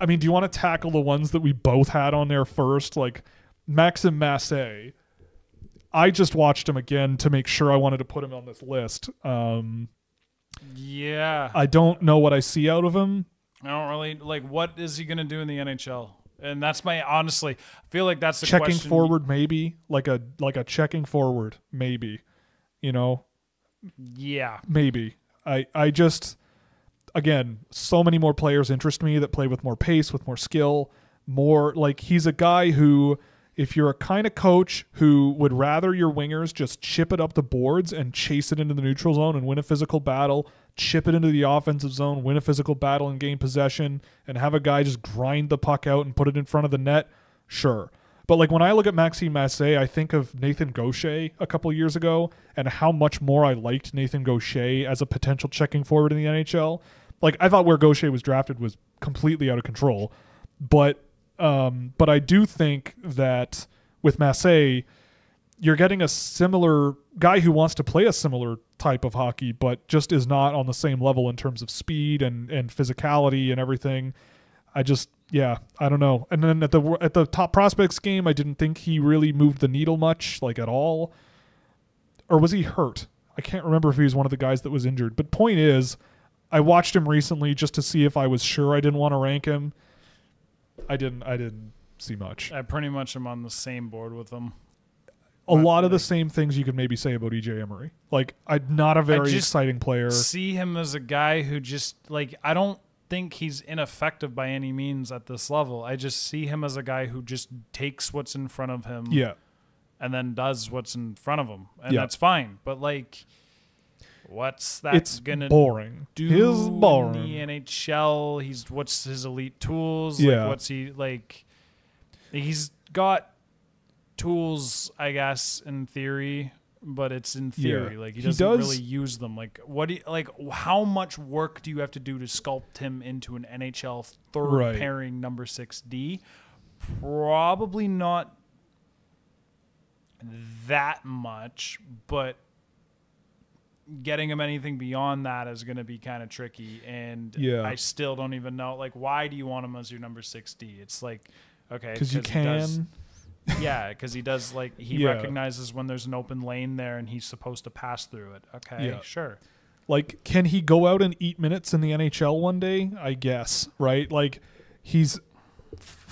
I mean, do you want to tackle the ones that we both had on there first? Like Maxime Massé. I just watched him again to make sure I wanted to put him on this list. Um, Yeah. I don't know what I see out of him. I don't really like. What is he gonna do in the NHL? And that's my honestly I feel like that's the checking question. forward, maybe like a like a checking forward, maybe. You know, Yeah. maybe. I I just again, so many more players interest me that play with more pace, with more skill, more like he's a guy who if you're a kind of coach who would rather your wingers just chip it up the boards and chase it into the neutral zone and win a physical battle, chip it into the offensive zone, win a physical battle and gain possession, and have a guy just grind the puck out and put it in front of the net, sure. But like when I look at Maxime Massé, I think of Nathan Gaucher a couple years ago and how much more I liked Nathan Gaucher as a potential checking forward in the NHL. Like I thought where Gaucher was drafted was completely out of control, but um, but I do think that with Massé, you're getting a similar guy who wants to play a similar type of hockey, but just is not on the same level in terms of speed and and physicality and everything. I just yeah, I don't know. And then at the at the top prospects game, I didn't think he really moved the needle much, like at all. Or was he hurt? I can't remember if he was one of the guys that was injured. But point is, I watched him recently just to see if I was sure I didn't want to rank him. I didn't. I didn't see much. I pretty much am on the same board with them. A lot of the same things you could maybe say about EJ Emery. Like, I'm not a very just exciting player. See him as a guy who just like I don't think he's ineffective by any means at this level. I just see him as a guy who just takes what's in front of him Yeah, and then does what's in front of him. And Yeah. that's fine. But like what's that it's gonna boring. do in boring. the NHL? He's what's his elite tools? Yeah. Like what's he like he's got tools, I guess, in theory, but it's in theory. Yeah. Like he He doesn't does- really use them. Like what do you, like how much work do you have to do to sculpt him into an NHL third Right. pairing number 6D? Probably not that much, but getting him anything beyond that is going to be kind of tricky and Yeah. I still don't even know like why do you want him as your number 6D? It's like okay, because you he can. Yeah, because he does like he Yeah. recognizes when there's an open lane there and he's supposed to pass through it. Okay, Yeah. sure. Like, can he go out and eat minutes in the NHL one day? I guess, right? Like, he's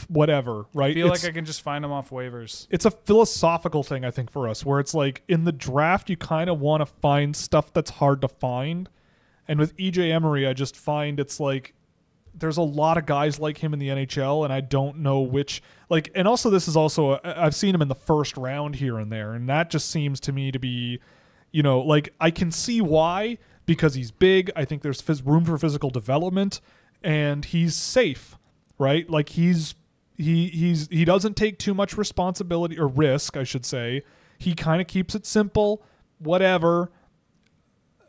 whatever, right? I feel It's- like I can just find him off waivers. it's a philosophical thing I think for us where it's like in the draft you kind of want to find stuff that's hard to find. And with EJ Emery I just find it's like there's a lot of guys like him in the NHL and I don't know which like and also this is also I've seen him in the first round here and there and that just seems to me to be you know like I can see why because he's big I think there's phys- room for physical development and he's safe right? Like he's he he's he doesn't take too much responsibility or risk I should say. He kind of keeps it simple whatever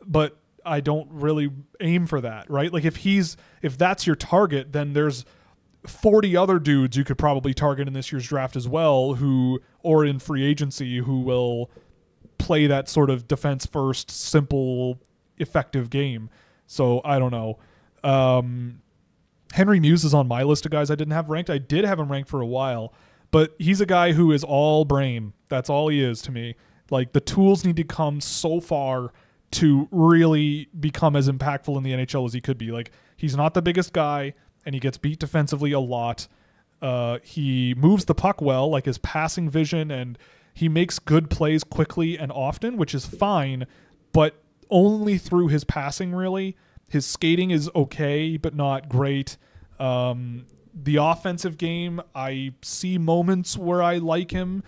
but I don't really aim for that, right? Like if he's if that's your target, then there's 40 other dudes you could probably target in this year's draft as well who or in free agency who will play that sort of defense first simple effective game. So I don't know. Um Henry Mews is on my list of guys I didn't have ranked. I did have him ranked for a while, but he's a guy who is all brain. That's all he is to me. Like the tools need to come so far to really become as impactful in the NHL as he could be. Like he's not the biggest guy and he gets beat defensively a lot. Uh, he moves the puck well, like his passing vision, and he makes good plays quickly and often, which is fine, but only through his passing, really. His skating is okay, but not great. Um, the offensive game, I see moments where I like him.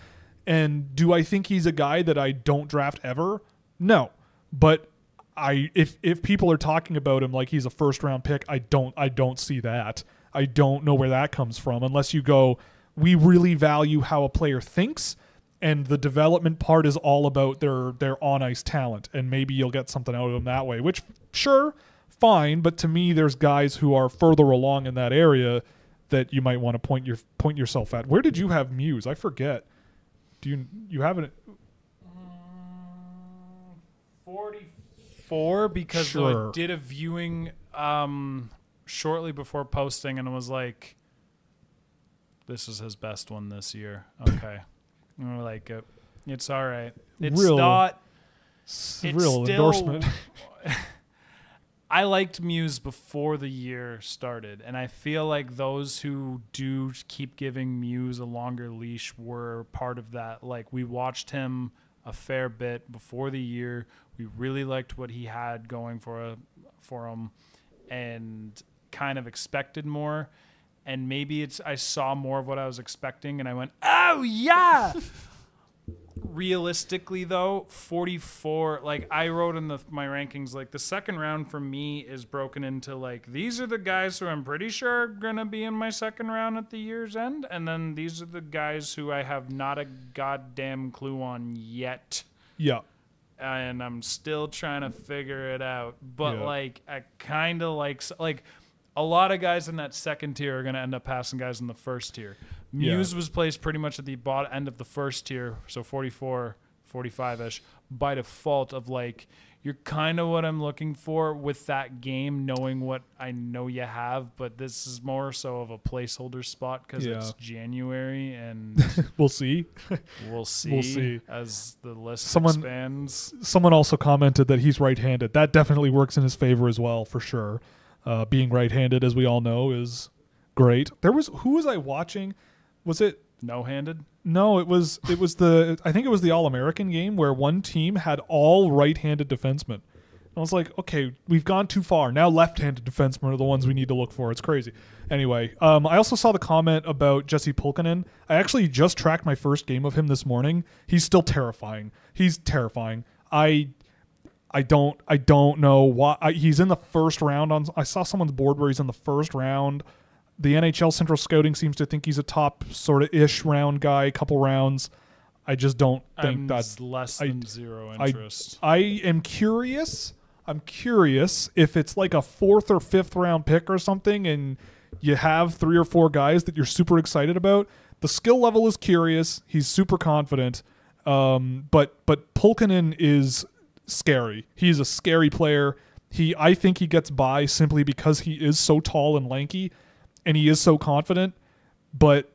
And do I think he's a guy that I don't draft ever? No. But I if if people are talking about him like he's a first round pick, I don't I don't see that. I don't know where that comes from unless you go we really value how a player thinks and the development part is all about their their on ice talent and maybe you'll get something out of them that way, which sure, fine, but to me there's guys who are further along in that area that you might want to point your point yourself at. Where did you have Mews? I forget. Do you you have it? 44 because Sure. I did a viewing um, shortly before posting and it was like, this is his best one this year. Okay. Like it. It's all right. It's Real not. It's real still, endorsement. (laughs) I liked Mews before the year started, and I feel like those who do keep giving Mews a longer leash were part of that. Like we watched him a fair bit before the year. We really liked what he had going for a, for him, and kind of expected more. And maybe it's I saw more of what I was expecting, and I went, "Oh yeah." (laughs) realistically though 44 like i wrote in the my rankings like the second round for me is broken into like these are the guys who i'm pretty sure are gonna be in my second round at the year's end and then these are the guys who i have not a goddamn clue on yet Yeah. And i'm still trying to figure it out but Yeah. like i kind of like like a lot of guys in that second tier are going to end up passing guys in the first tier Yeah. Mews was placed pretty much at the bottom end of the first tier so 44 45ish by default of like you're kind of what i'm looking for with that game knowing what i know you have but this is more so of a placeholder spot because Yeah. it's january and (laughs) (laughs) We'll see. we'll see, see. as the list Someone- expands Someone also commented that he's right-handed. That definitely works in his favor as well, for sure. Uh, being right-handed, as we all know, is great. There was who was I watching? Was it no-handed No, it was it was the I think it was the All American game where one team had all right-handed defensemen. I was like, okay, we've gone too far. Now left-handed defensemen are the ones we need to look for. It's crazy. Anyway, um, I also saw the comment about Jesse Pulkkinen. I actually just tracked my first game of him this morning. He's still terrifying. He's terrifying. I I don't I don't know why I, he's in the first round on I saw someone's board where he's in the first round. The NHL Central Scouting seems to think he's a top sort of ish round guy, couple rounds. I just don't think I'm that's less I- than zero I- interest. I am curious. I'm curious if it's like a fourth or fifth round pick or something, and you have three or four guys that you're super excited about. The skill level is curious. He's super confident, um, but but Pulkkinen is scary. He's a scary player. He I think he gets by simply because he is so tall and lanky, and he is so confident. But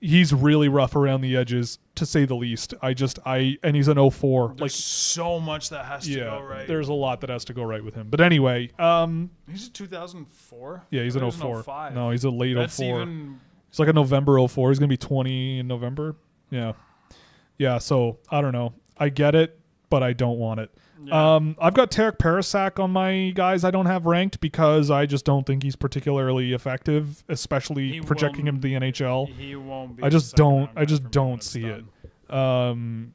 he's really rough around the edges, to say the least. I just I and he's an 04. There's Like so much that has to yeah, go right. there's a lot that has to go right with him. But anyway, um, he's a 2004. yeah, he's an thought 04. was 05. No, he's a late That's 04. even He's like a November 04. He's gonna be 20 in November. Yeah, yeah. So I don't know. I get it, but I don't want it. Yeah. Um, I've got Terik Parascak on my guys I don't have ranked because I just don't think he's particularly effective, especially He projecting him to the NHL. he won't be. I just don't. I just for me when don't see it. Um,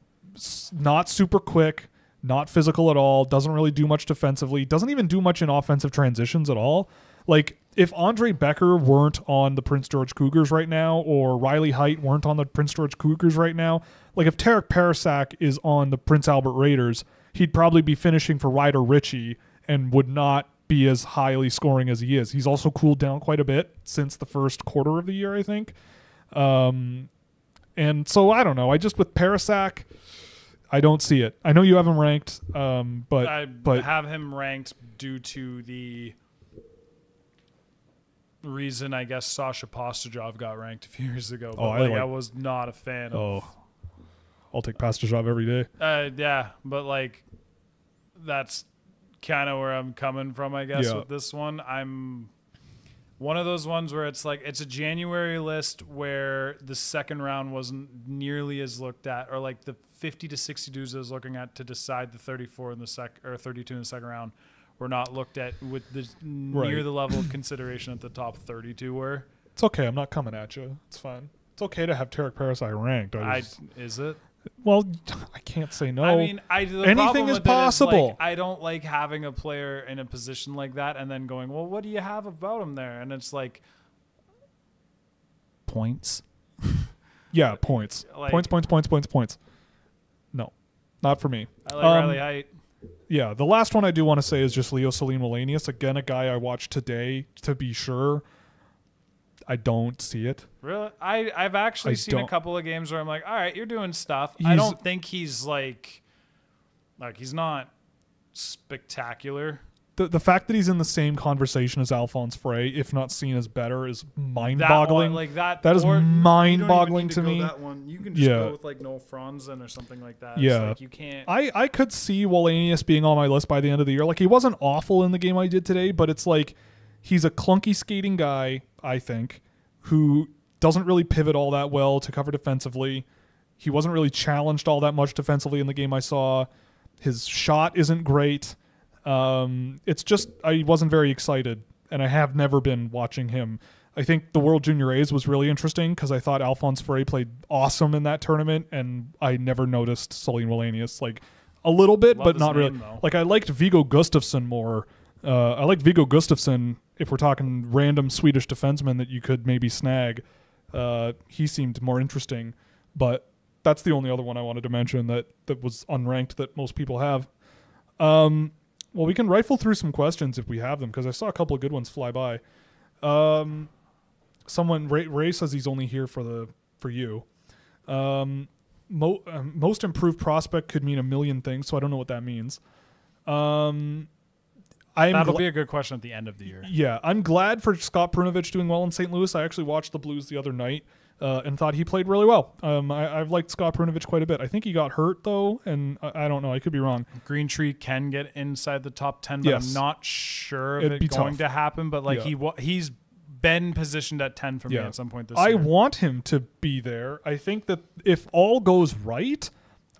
not super quick, not physical at all. Doesn't really do much defensively. Doesn't even do much in offensive transitions at all. Like if Andre Becker weren't on the Prince George Cougars right now, or Riley Heidt weren't on the Prince George Cougars right now, like if Terik Parascak is on the Prince Albert Raiders, he'd probably be finishing for Ryder Ritchie and would not be as highly scoring as he is. He's also cooled down quite a bit since the first quarter of the year, I think. Um, and so I don't know. I just with Parascak, I don't see it. I know you have him ranked, um, but I but have him ranked due to the reason I guess Sasha Pastujov got ranked a few years ago. But Oh, I like, like- I was not a fan of oh, I'll take Pastujov every day. Uh, yeah, but like that's kind of where I'm coming from, I guess, Yeah. with this one. I'm one of those ones where it's like it's a January list where the second round wasn't nearly as looked at, or like the 50 to 60 dudes I was looking at to decide the 34 in the sec or 32 in the second round were not looked at with the near the level of consideration that the top 32 were. It's okay. I'm not coming at you. It's fine. It's okay to have Terik Parascak ranked. I I is it? Well, (laughs) I can't say no. I mean, I the Anything is with it like, possible. I don't like having a player in a position like that and then going, "Well, what do you have about him there?" And it's like points. (laughs) yeah, points, (laughs) like- points, points, points, points, points. No, not for me. I like Um, Riley Heidt. Yeah, the last one I do want to say is just Leo Sahlin Wallenius. Again, a guy I watched today to be sure. I don't see it. Really, I I've actually I seen a don't- couple of games where I'm like, "All right, you're doing stuff." I He's- don't think he's like, like he's not spectacular. the the fact that he's in the same conversation as Alfons Freij, if not seen as better, is mind-boggling. One, like that. That is or- you don't even mind-boggling need to go me. That one, you can just Yeah. go with like Noel Fransén or something like that. It's Yeah. like you can't. I, I could see Wallenius being on my list by the end of the year. Like he wasn't awful in the game I did today, but it's like he's a clunky skating guy, I think, who doesn't really pivot all that well to cover defensively. He wasn't really challenged all that much defensively in the game I saw. His shot isn't great. Um, it's just I wasn't very excited, and I have never been watching him. I think the World Junior A's was really interesting because I thought Alfons Freij played awesome in that tournament, and I never noticed Sahlin Wallenius like a little bit, Love but not really. though. Like I liked Viggo Gustafsson more. Uh, I liked Viggo Gustafsson. If we're talking random Swedish defenseman that you could maybe snag, uh, he seemed more interesting. But that's the only other one I wanted to mention that that was unranked that most people have. Um, well, we can rifle through some questions if we have them because I saw a couple of good ones fly by. Um, someone Ray, Ray says he's only here for the for you. Um, mo- um, most improved prospect could mean a million things, so I don't know what that means. Um, I'm That'll gla- be a good question at the end of the year. yeah, I'm glad for Scott Perunovich doing well in St. Louis. I actually watched the Blues the other night uh, and thought he played really well. Um, I, I've liked Scott Perunovich quite a bit. I think he got hurt though, and I, I don't know. I could be wrong. Green Tree can get inside the top ten, but Yes. I'm not sure if It'd it's going tough. to happen. But like Yeah. he wa- he's been positioned at ten for me Yeah. at some point this I year. I want him to be there. I think that if all goes right,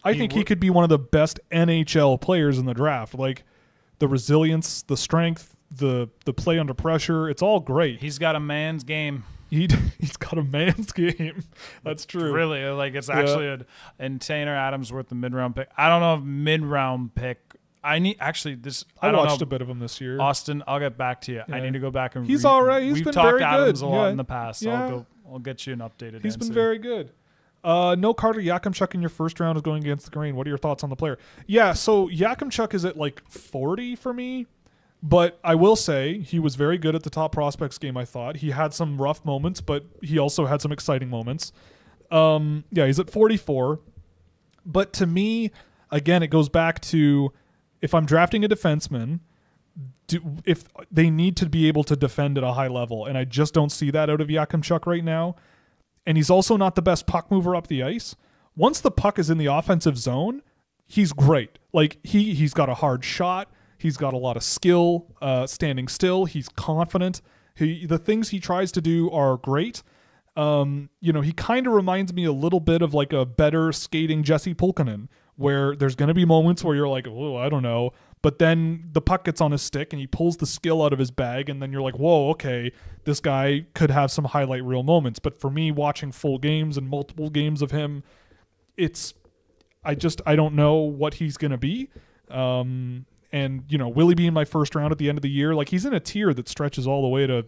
I He think he could be one of the best NHL players in the draft. Like the resilience, the strength, the the play under pressure. It's all great. He's got a man's game. He (laughs) he's got a man's game. (laughs) That's true. Really, uh, like it's Yeah. actually a and Tanner Adams worth the mid round pick. I don't know if mid round pick. I need actually this. I, I, don't watched know. a bit of him this year. Austin, I'll get back to you. I need to go back and. He's read- all right. He's We've been talked very Adams good. a lot Yeah. in the past. Yeah. I'll go. I'll get you an updated. He's been very good. Uh, no Carter Yakemchuk in your first round is going against the grain. What are your thoughts on the player? Yeah, so Yakemchuk is at like 40 for me, but I will say he was very good at the top prospects game. I thought he had some rough moments, but he also had some exciting moments. Um, yeah, he's at 44. But to me, again, it goes back to if I'm drafting a defenseman, do, if they need to be able to defend at a high level, and I just don't see that out of Yakemchuk right now. And he's also not the best puck mover up the ice. Once the puck is in the offensive zone, he's great. Like he he's got a hard shot. He's got a lot of skill, uh, standing still. He's confident. He the things he tries to do are great. Um, you know, he kind of reminds me a little bit of like a better skating Jesse Pulkkinen, where there's going to be moments where you're like, oh, I don't know, but then the puck gets on his stick and he pulls the skill out of his bag, and then you're like, whoa, okay, this guy could have some highlight reel moments. But for me, watching full games and multiple games of him, it's I just I don't know what he's gonna be. Um, and you know, will he be in my first round at the end of the year? Like he's in a tier that stretches all the way to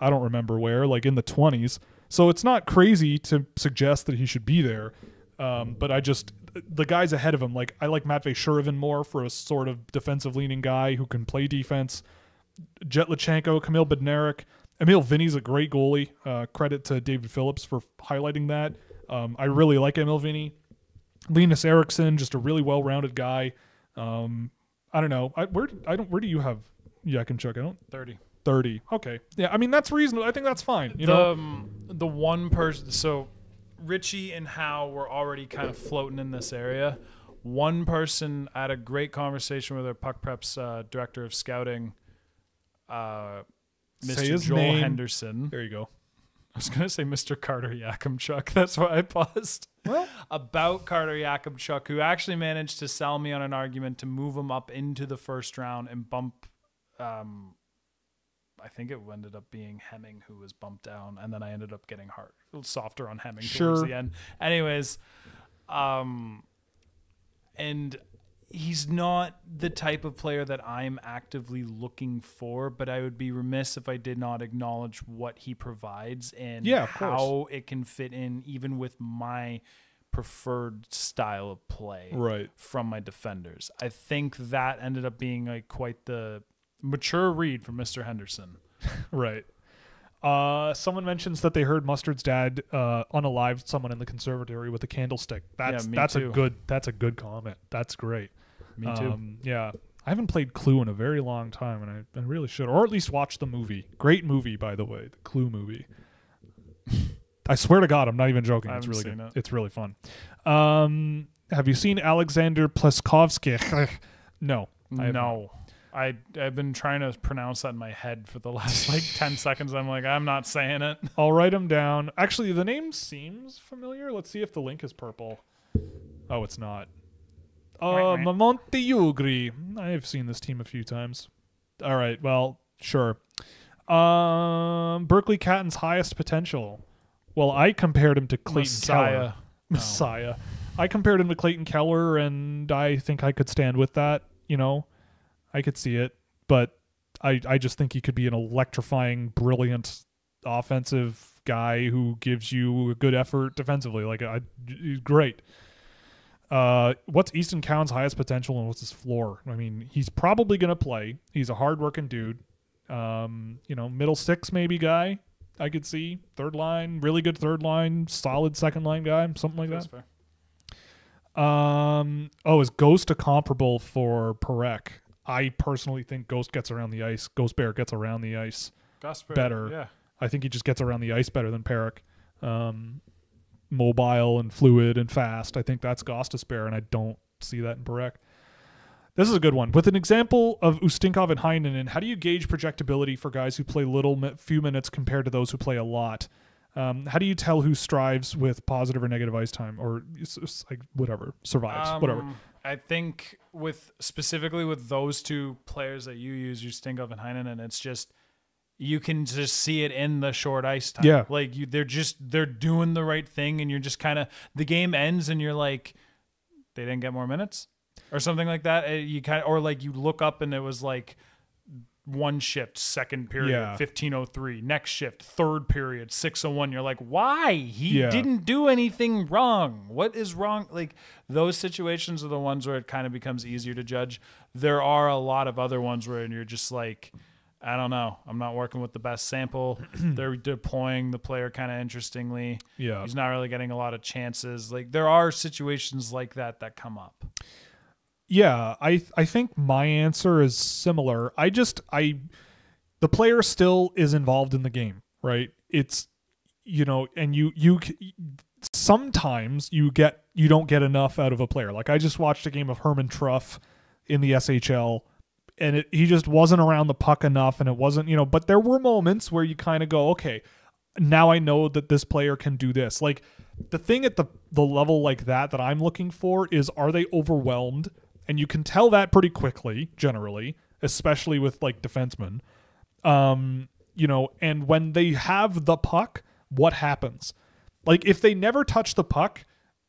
I don't remember where, like in the twenties. So it's not crazy to suggest that he should be there. Um, but I just the guys ahead of him, like I like Matvey Shuravin more for a sort of defensive leaning guy who can play defense. Jett Luchanko, Kamil Bednarik, Emil Vinni's a great goalie. Uh, credit to David Phillips for highlighting that. Um, I really like Emil Vinni. Linus Eriksson, just a really well-rounded guy. Um, I don't know. I, where I don't. Where do you have Yakemchuk? I don't. thirty. Thirty. Okay. Yeah. I mean that's reasonable. I think that's fine. You the know. um, the one person so Ritchie and Howe were already kind of floating in this area. One person I had a great conversation with our Puck Preps uh, director of scouting, uh, Mr. Joel name. Henderson. There you go. I was gonna say Mr. Carter Yakemchuk. (laughs) That's why I paused. Well, About Carter Yakemchuk, who actually managed to sell me on an argument to move him up into the first round and bump. Um, I think it ended up being Hemming who was bumped down, and then I ended up getting hard, softer on Hemming towards the end. Anyways, um, and he's not the type of player that I'm actively looking for, but I would be remiss if I did not acknowledge what he provides and Yeah, course. how it can fit in even with my preferred style of play right. from my defenders. I think that ended up being like quite the mature read from Mr. Henderson. (laughs) Right. Uh, someone mentions that they heard Mustard's dad uh, unalived someone in the conservatory with a candlestick. That's me that's too. a good that's a good comment. That's great. Me too. Um, yeah, I haven't played Clue in a very long time, and I, I really should, or at least watch the movie. Great movie, by the way, the Clue movie. (laughs) I swear to God, I'm not even joking. I It's haven't really seen good. it. It's really fun. Um, have you seen Alexander Pleskovsky? (laughs) no, I have not. no. I I've been trying to pronounce that in my head for the last (laughs) like 10 seconds. I'm like I'm not saying it. I'll write him down. Actually, the name seems familiar. Let's see if the link is purple. Oh, it's not. Uh, Monte Ugri. I've seen this team a few times. All right, well, sure. Um, Berkly Catton's highest potential. Well, I compared him to Clayton Messiah. Keller. Messiah. I compared him to Clayton Keller, and I think I could stand with that. You know, I could see it, but I I just think he could be an electrifying, brilliant offensive guy who gives you a good effort defensively. Like, I, he's great. Uh, what's Easton Cowan's highest potential and what's his floor? I mean, he's probably going to play. He's a hardworking dude. Um, you know, middle six maybe guy. I could see third line, really good third line, solid second line guy, something like That's that. fair. Um, oh, is Ghost a comparable for Parekh? I personally think Ghost gets around the ice. Ghost Bear gets around the ice. Gosper, Better. Yeah. I think he just gets around the ice better than Parekh. Um, mobile and fluid and fast. I think that's Gostisbehere, and I don't see that in Parekh. This is a good one. With an example of Ustinkov and Hynninen, how do you gauge projectability for guys who play little, few minutes compared to those who play a lot? Um, how do you tell who strives with positive or negative ice time, or like whatever survives, whatever? I think with specifically with those two players that you use, you Stinkov and Heinen, and it's just you can just see it in the short ice time. Yeah. like you, they're just they're doing the right thing, and you're just kind of the game ends, and you're like, they didn't get more minutes or something like that. Uh, You kind of or like you look up and it was like one shift, second period, Yeah. 1503, next shift, third period, 601. You're like, why? He Yeah. didn't do anything wrong. What is wrong? Like, those situations are the ones where it kind of becomes easier to judge. There are a lot of other ones where you're just like, I don't know. I'm not working with the best sample. (clears throat) They're deploying the player kind of interestingly. Yeah. He's not really getting a lot of chances. Like, there are situations like that that come up. Yeah, I I think my answer is similar. I just I the player still is involved in the game, right? It's you know, and you you sometimes you get you don't get enough out of a player. Like I just watched a game of Herman Träff in the SHL and it, he just wasn't around the puck enough and it wasn't, you know, but there were moments where you kind of go, okay, now I know that this player can do this. Like the thing at the the level like that that I'm looking for is are they overwhelmed? And you can tell that pretty quickly, generally, especially with like defensemen. Um, you know, and when they have the puck, what happens? Like if they never touch the puck,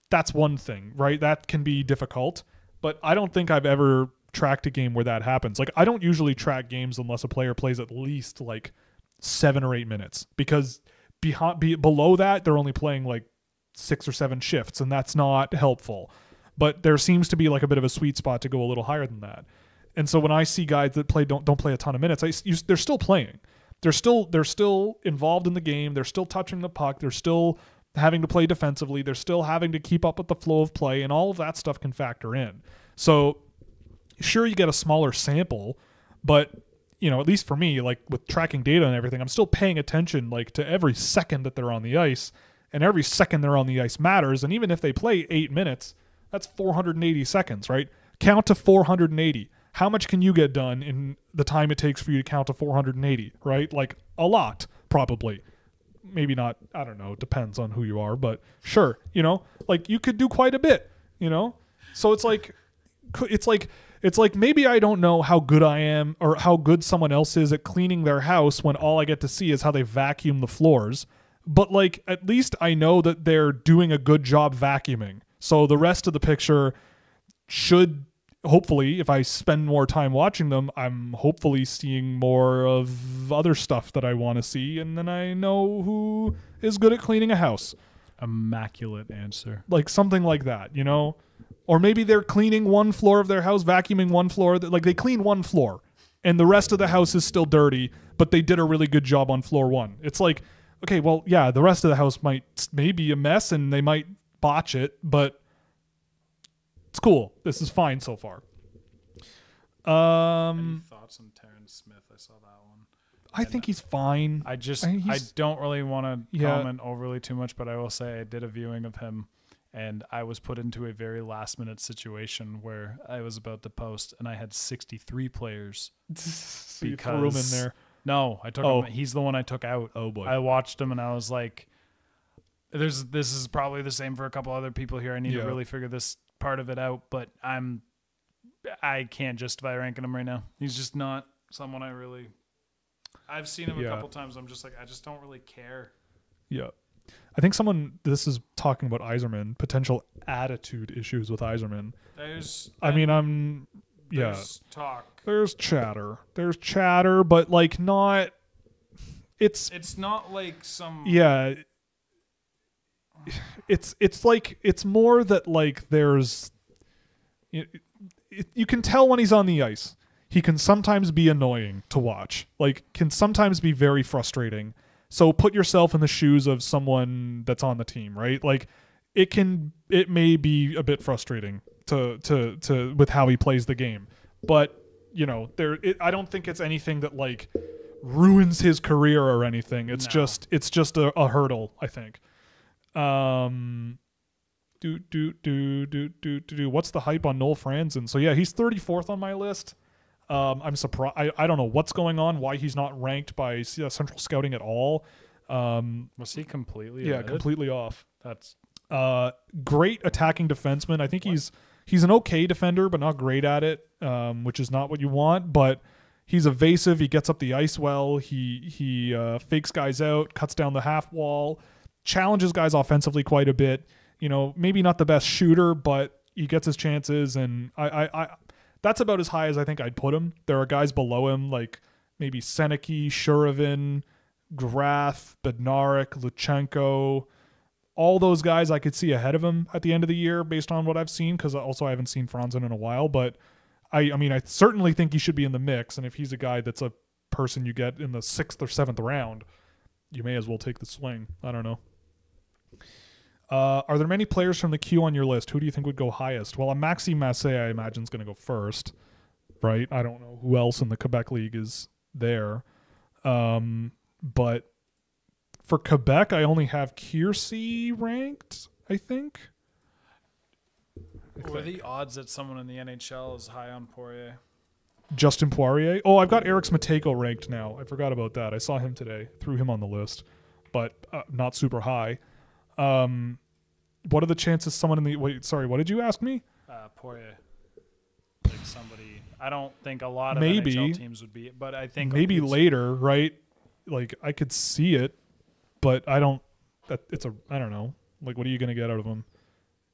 that's one thing, right? That can be difficult. But I don't think I've ever tracked a game where that happens. Like I don't usually track games unless a player plays at least like seven or eight minutes because behind be, below that they're only playing like six or seven shifts and that's not helpful but there seems to be like a bit of a sweet spot to go a little higher than that. And so when i see guys that play don't don't play a ton of minutes I, you, they're still playing. They're still they're still involved in the game. They're still touching the puck. They're still having to play defensively. They're still having to keep up with the flow of play and all of that stuff can factor in. So sure you get a smaller sample but you know at least for me like with tracking data and everything i'm still paying attention like to every second that they're on the ice and every second they're on the ice matters. And even if they play 8 minutes that's 480 seconds right? Count to 480 how much can you get done in the time it takes for you to count to 480 right? Like a lot probably. Maybe not i don't know depends on who you are but sure you know? Like you could do quite a bit you know? So it's like it's like it's like maybe I don't know how good I am or how good someone else is at cleaning their house when all I get to see is how they vacuum the floors. But like at least I know that they're doing a good job vacuuming. So the rest of the picture should hopefully if I spend more time watching them, I'm hopefully seeing more of other stuff that I want to see and then I know who is good at cleaning a house Immaculate answer. like something like that, you know? Or maybe they're cleaning one floor of their house, vacuuming one floor, like they clean one floor and the rest of the house is still dirty, but they did a really good job on floor 1. It's like, okay, well, yeah, the rest of the house might maybe a mess and they might botch it, but it's cool. This is fine so far. Any Um, thoughts on Terrence Smith? I saw that one. I think he's fine. I just I I, he's- don't really want to Yeah. comment overly too much, but I will say I did a viewing of him, and I was put into a very last minute situation where I was about to post, and I had 63 players. so (laughs) you threw him in because- there. No, I took Oh. him. He's the one I took out. Oh boy. I watched him, and I was like, "There's this is probably the same for a couple other people here. I need Yeah. to really figure this part of it out, but I'm I can't justify ranking him right now. He's just not someone I really." I've seen him Yeah. a couple times. I'm just like, I just don't really care. Yeah. I think someone this is talking about Eiserman, potential attitude issues with Eiserman. There's, I mean, I'm yeah. there's talk. There's chatter. There's chatter, but like not it's It's not like some. yeah. It's it's like it's more that like there's it, it, you can tell when he's on the ice. He can sometimes be annoying to watch. Like can sometimes be very frustrating. So put yourself in the shoes of someone that's on the team, right? Like it can it may be a bit frustrating to to to with how he plays the game. But, you know, there it, I don't think it's anything that like ruins his career or anything. It's No. just it's just a, a hurdle, I think. Um do do do do do do do what's the hype on Noel Fransén? So yeah, he's 34th on my list. Um, I'm surprised. I, I don't know what's going on. Why he's not ranked by uh, Central Scouting at all. Um, Was he completely? yeah, completely off. That's Uh, great attacking defenseman. I think he's he's an okay defender, but not great at it, um, which is not what you want. But he's evasive. He gets up the ice well. He he uh, fakes guys out, cuts down the half wall, challenges guys offensively quite a bit. You know, maybe not the best shooter, but he gets his chances, and I I, I that's about as high as I think I'd put him. There are guys below him like maybe Sennecke, Shuravin, Graf, Bednarik, Luchanko all those guys I could see ahead of him at the end of the year based on what I've seen because also I haven't seen Fransén in a while. But I, I mean, I certainly think he should be in the mix. And if he's a guy that's a person you get in the sixth or seventh round, you may as well take the swing. I don't know. Uh, are there many players from the queue on your list? Who do you think would go highest? Well, a Maxi Massé, I imagine, is going to go first, right? I don't know who else in the Quebec League is there. Um, but for Quebec, I only have Kearsey ranked, I think. What are the odds that someone in the NHL is high on Poirier? Justin Poirier. Oh, I've got Eriks Mateiko ranked now. I forgot about that. I saw him today. Threw him on the list, but uh, not super high. Um, what are the chances someone in the wait? Sorry, what did you ask me? Uh, Poirier, like somebody. I don't think a lot of Maybe. NHL teams would be, but I think Maybe later, right? Like I could see it, but I don't. That it's a. I don't know. Like, what are you gonna get out of him?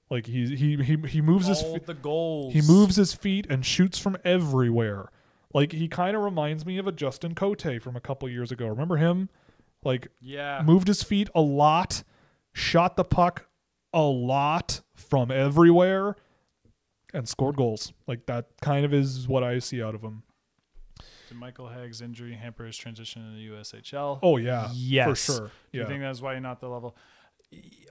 Like he he he he moves his. all Fe- the goals. He moves his feet and shoots from everywhere. Like he kind of reminds me of a Justin Cote from a couple years ago. Remember him? Like Yeah, moved his feet a lot, shot the puck a lot from everywhere, and scored goals. Like that kind of is what I see out of him. Did Michael Hage's injury hamper his transition in the USHL? Oh yeah, yes, for sure. Do you think that's why you're not the level?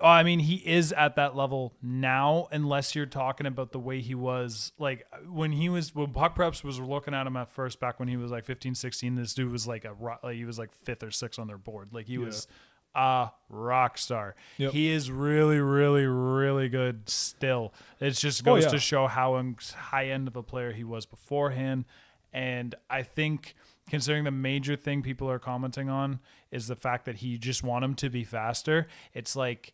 Oh, I mean, he is at that level now, unless you're talking about the way he was like when he was when Puck Preps was looking at him at first back when he was like 15, 16. This dude was like a like he was like fifth or sixth on their board. Like he was a rock star. Yep. He is really, really, really good still. It just Oh, goes yeah. to show how high end of a player he was beforehand. And I think considering the major thing people are commenting on is the fact that he just want him to be faster. It's like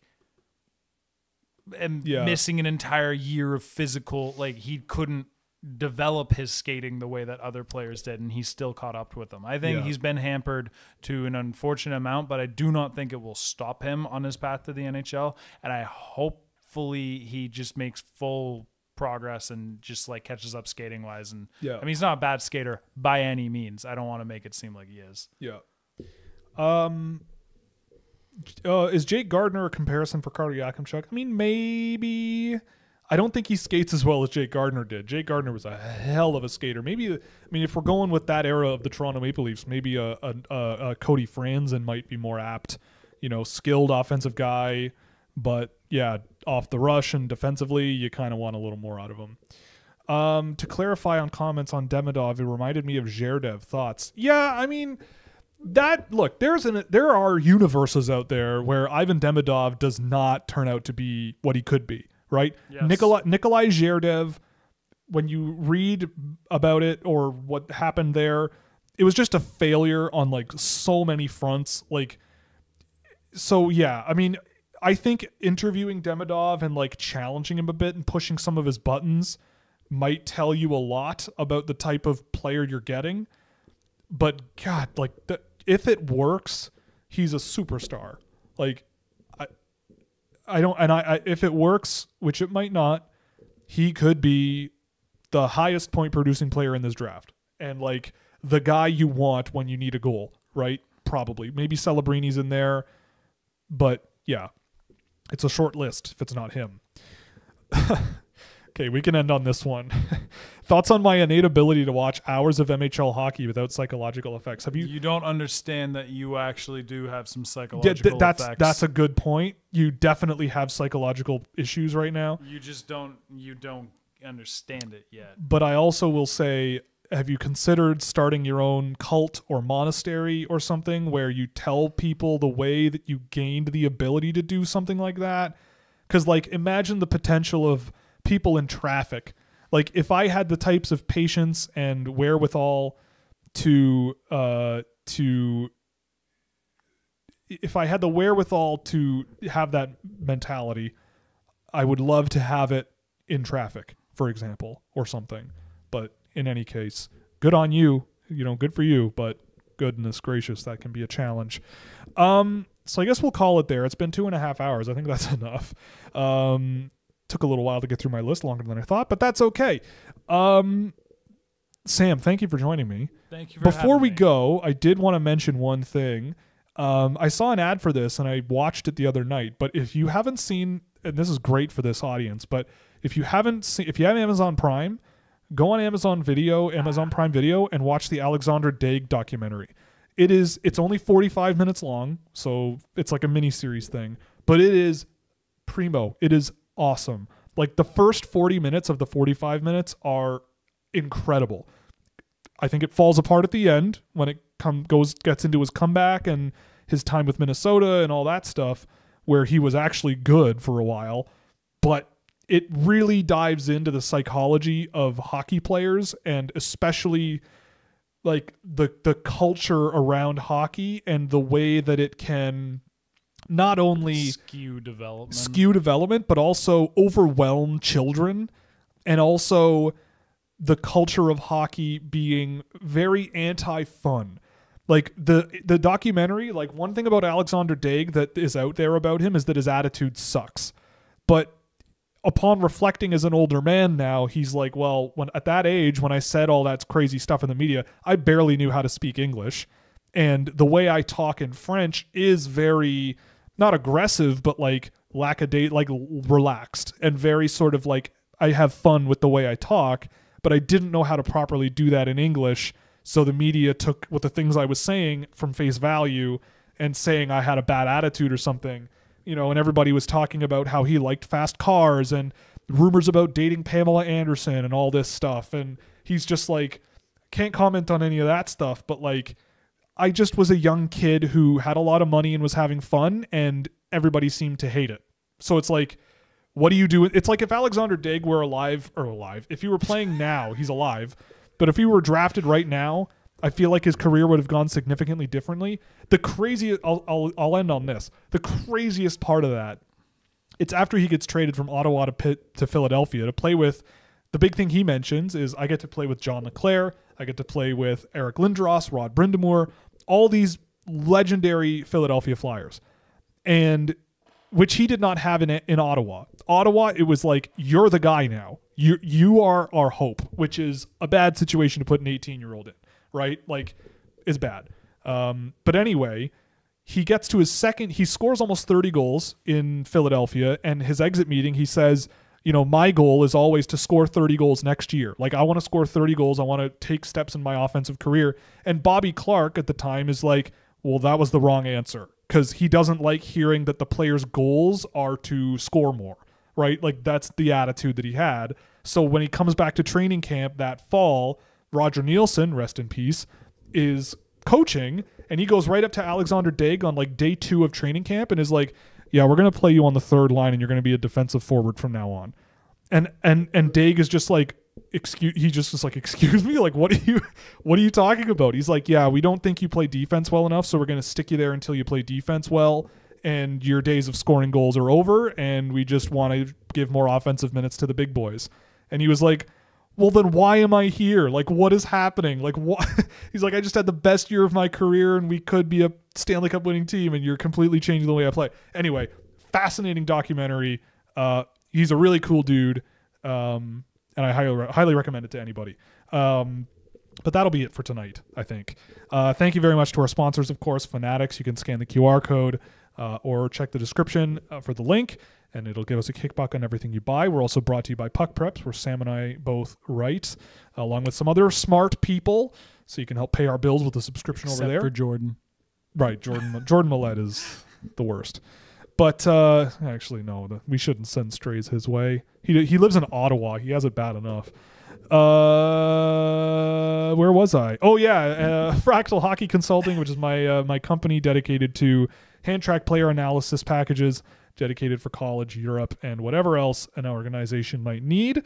and Yeah. missing an entire year of physical like he couldn't develop his skating the way that other players did and he's still caught up with them. I think Yeah. he's been hampered to an unfortunate amount, but I do not think it will stop him on his path to the NHL and I hopefully he just makes full progress and just like catches up skating wise and Yeah. I mean he's not a bad skater by any means. I don't want to make it seem like he is. yeah. Um. Uh, is Jake Gardiner a comparison for Carter Yakemchuk? I mean, maybe. I don't think he skates as well as Jake Gardiner did. Jake Gardiner was a hell of a skater. Maybe, I mean, if we're going with that era of the Toronto Maple Leafs, maybe a, a, a, Cody Franson might be more apt. You know, skilled offensive guy, but yeah, off the rush and defensively, you kind of want a little more out of him. Um, to clarify on comments on Demidov, it reminded me of Zherdev thoughts. Yeah, I mean that look, there's an there are universes out there where Ivan Demidov does not turn out to be what he could be, right? Yes. Nikolai Nikolai Zherdev, when you read about it or what happened there, it was just a failure on like so many fronts. Like so yeah, I mean, I think interviewing Demidov and like challenging him a bit and pushing some of his buttons might tell you a lot about the type of player you're getting. But God, like the, if it works, he's a superstar. Like I don't, and I, I if it works, which it might not, he could be the highest point producing player in this draft, and like the guy you want when you need a goal, right? Probably, maybe Celebrini's in there, but yeah, it's a short list if it's not him. (laughs) okay, we can end on this one. (laughs) Thoughts on my innate ability to watch hours of MHL hockey without psychological effects? Have you? You don't understand that you actually do have some Yeah, psychological th- that's effects. that's a good point. You definitely have psychological issues right now. you just don't you don't understand it yet. But I also will say, have you considered starting your own cult or monastery or something where you tell people the way that you gained the ability to do something like that? Because, like, imagine the potential of people in traffic. Like, if I had the types of patience and wherewithal to, uh, to, if I had the wherewithal to have that mentality, I would love to have it in traffic, for example, or something. But in any case, good on you. You know, good for you, but goodness gracious, that can be a challenge. Um, so I guess we'll call it there. It's been two and a half hours. I think that's (laughs) enough. Um, took a little while to get through my list, longer than I thought, but that's okay. Um, Sam, thank you for joining me. Thank you for Before we me. go, I did want to mention one thing. Um, I saw an ad for this and I watched it the other night. But if you haven't seen, and this is great for this audience, but if you haven't seen, if you have Amazon Prime, go on Amazon Video, Amazon Prime Video, and watch the Alexander Daigle documentary. It is, it's only 45 minutes long, so it's like a mini series thing, but it is primo. It is awesome. Like the first 40 minutes of the 45 minutes are incredible. I think it falls apart at the end when it come goes gets into his comeback and his time with Minnesota and all that stuff where he was actually good for a while, but it really dives into the psychology of hockey players and especially like the the culture around hockey and the way that it can not only skew development. skew development, but also overwhelm children, and also the culture of hockey being very anti-fun. Like the the documentary, like one thing about Alexander Daigle that is out there about him is that his attitude sucks. But upon reflecting as an older man now, he's like, well, when at that age, when I said all that crazy stuff in the media, I barely knew how to speak English. And the way I talk in French is very not aggressive, but like lackadate, like relaxed and very sort of like I have fun with the way I talk, but I didn't know how to properly do that in English. So the media took what the things I was saying from face value and saying I had a bad attitude or something, you know, and everybody was talking about how he liked fast cars and rumors about dating Pamela Anderson and all this stuff. And he's just like, can't comment on any of that stuff, but like, I just was a young kid who had a lot of money and was having fun, and everybody seemed to hate it. So it's like, what do you do? It's like if Alexander Daigle were alive or alive, if he were playing now, he's alive. But if he were drafted right now, I feel like his career would have gone significantly differently. The craziest, I'll, I'll, I'll end on this. The craziest part of that, it's after he gets traded from Ottawa to Pitt, to Philadelphia to play with. The big thing he mentions is I get to play with John LeClair. I get to play with Eric Lindros, Rod Brind'Amour, all these legendary Philadelphia Flyers. And which he did not have in in Ottawa. Ottawa, it was like you're the guy now. You you are our hope, which is a bad situation to put an 18 year old in, right? Like, is bad. Um, but anyway, he gets to his second. He scores almost 30 goals in Philadelphia, and his exit meeting, he says, you know, my goal is always to score 30 goals next year. Like, I want to score 30 goals. I want to take steps in my offensive career. And Bobby Clarke at the time is like, well, that was the wrong answer because he doesn't like hearing that the player's goals are to score more, right? Like, that's the attitude that he had. So when he comes back to training camp that fall, Roger Neilson, rest in peace, is coaching and he goes right up to Alexander Daigle on like day two of training camp and is like, Yeah, we're gonna play you on the third line and you're gonna be a defensive forward from now on. And and and Daigle is just like excuse he just was like excuse me? Like what are you (laughs) what are you talking about? He's like yeah we don't think you play defense well enough so we're going to stick you there until you play defense well and your days of scoring goals are over and we just want to give more offensive minutes to the big boys. And he was like well then why am i here like what is happening like what (laughs) he's like i just had the best year of my career and we could be a stanley cup winning team and you're completely changing the way i play anyway fascinating documentary uh he's a really cool dude um and I highly highly recommend it to anybody. Um, but that'll be it for tonight, I think. Uh, thank you very much to our sponsors, of course, Fanatics. You can scan the QR code uh, or check the description uh, for the link, and it'll give us a kickback on everything you buy. We're also brought to you by Puck Preps, where Sam and I both write, along with some other smart people, so you can help pay our bills with a subscription Except over there. for Jordan. Right, Jordan Jordan Millette is the worst. But uh, actually, no, the, we shouldn't send strays his way. He he lives in Ottawa. He has it bad enough. Uh, where was I? Oh yeah, uh, (laughs) Fractal Hockey Consulting, which is my uh, my company dedicated to hand track player analysis packages, dedicated for college, Europe, and whatever else an organization might need.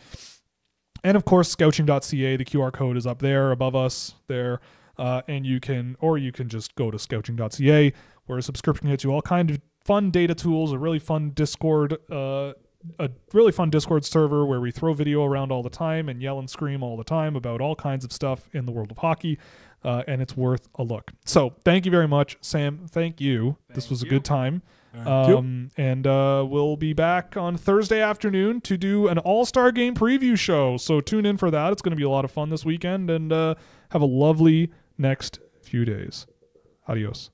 And of course, scouching.ca. The QR code is up there above us there. Uh, and you can, or you can just go to scouching.ca, where a subscription gets you all kind of fun data tools, a really fun Discord, uh, a really fun Discord server where we throw video around all the time and yell and scream all the time about all kinds of stuff in the world of hockey. Uh, and it's worth a look. So thank you very much, Sam. Thank you. this Thank was a good time. Um, and uh, we'll be back on Thursday afternoon to do an All Star Game preview show. So tune in for that. It's going to be a lot of fun this weekend, and uh, have a lovely next few days. Adios.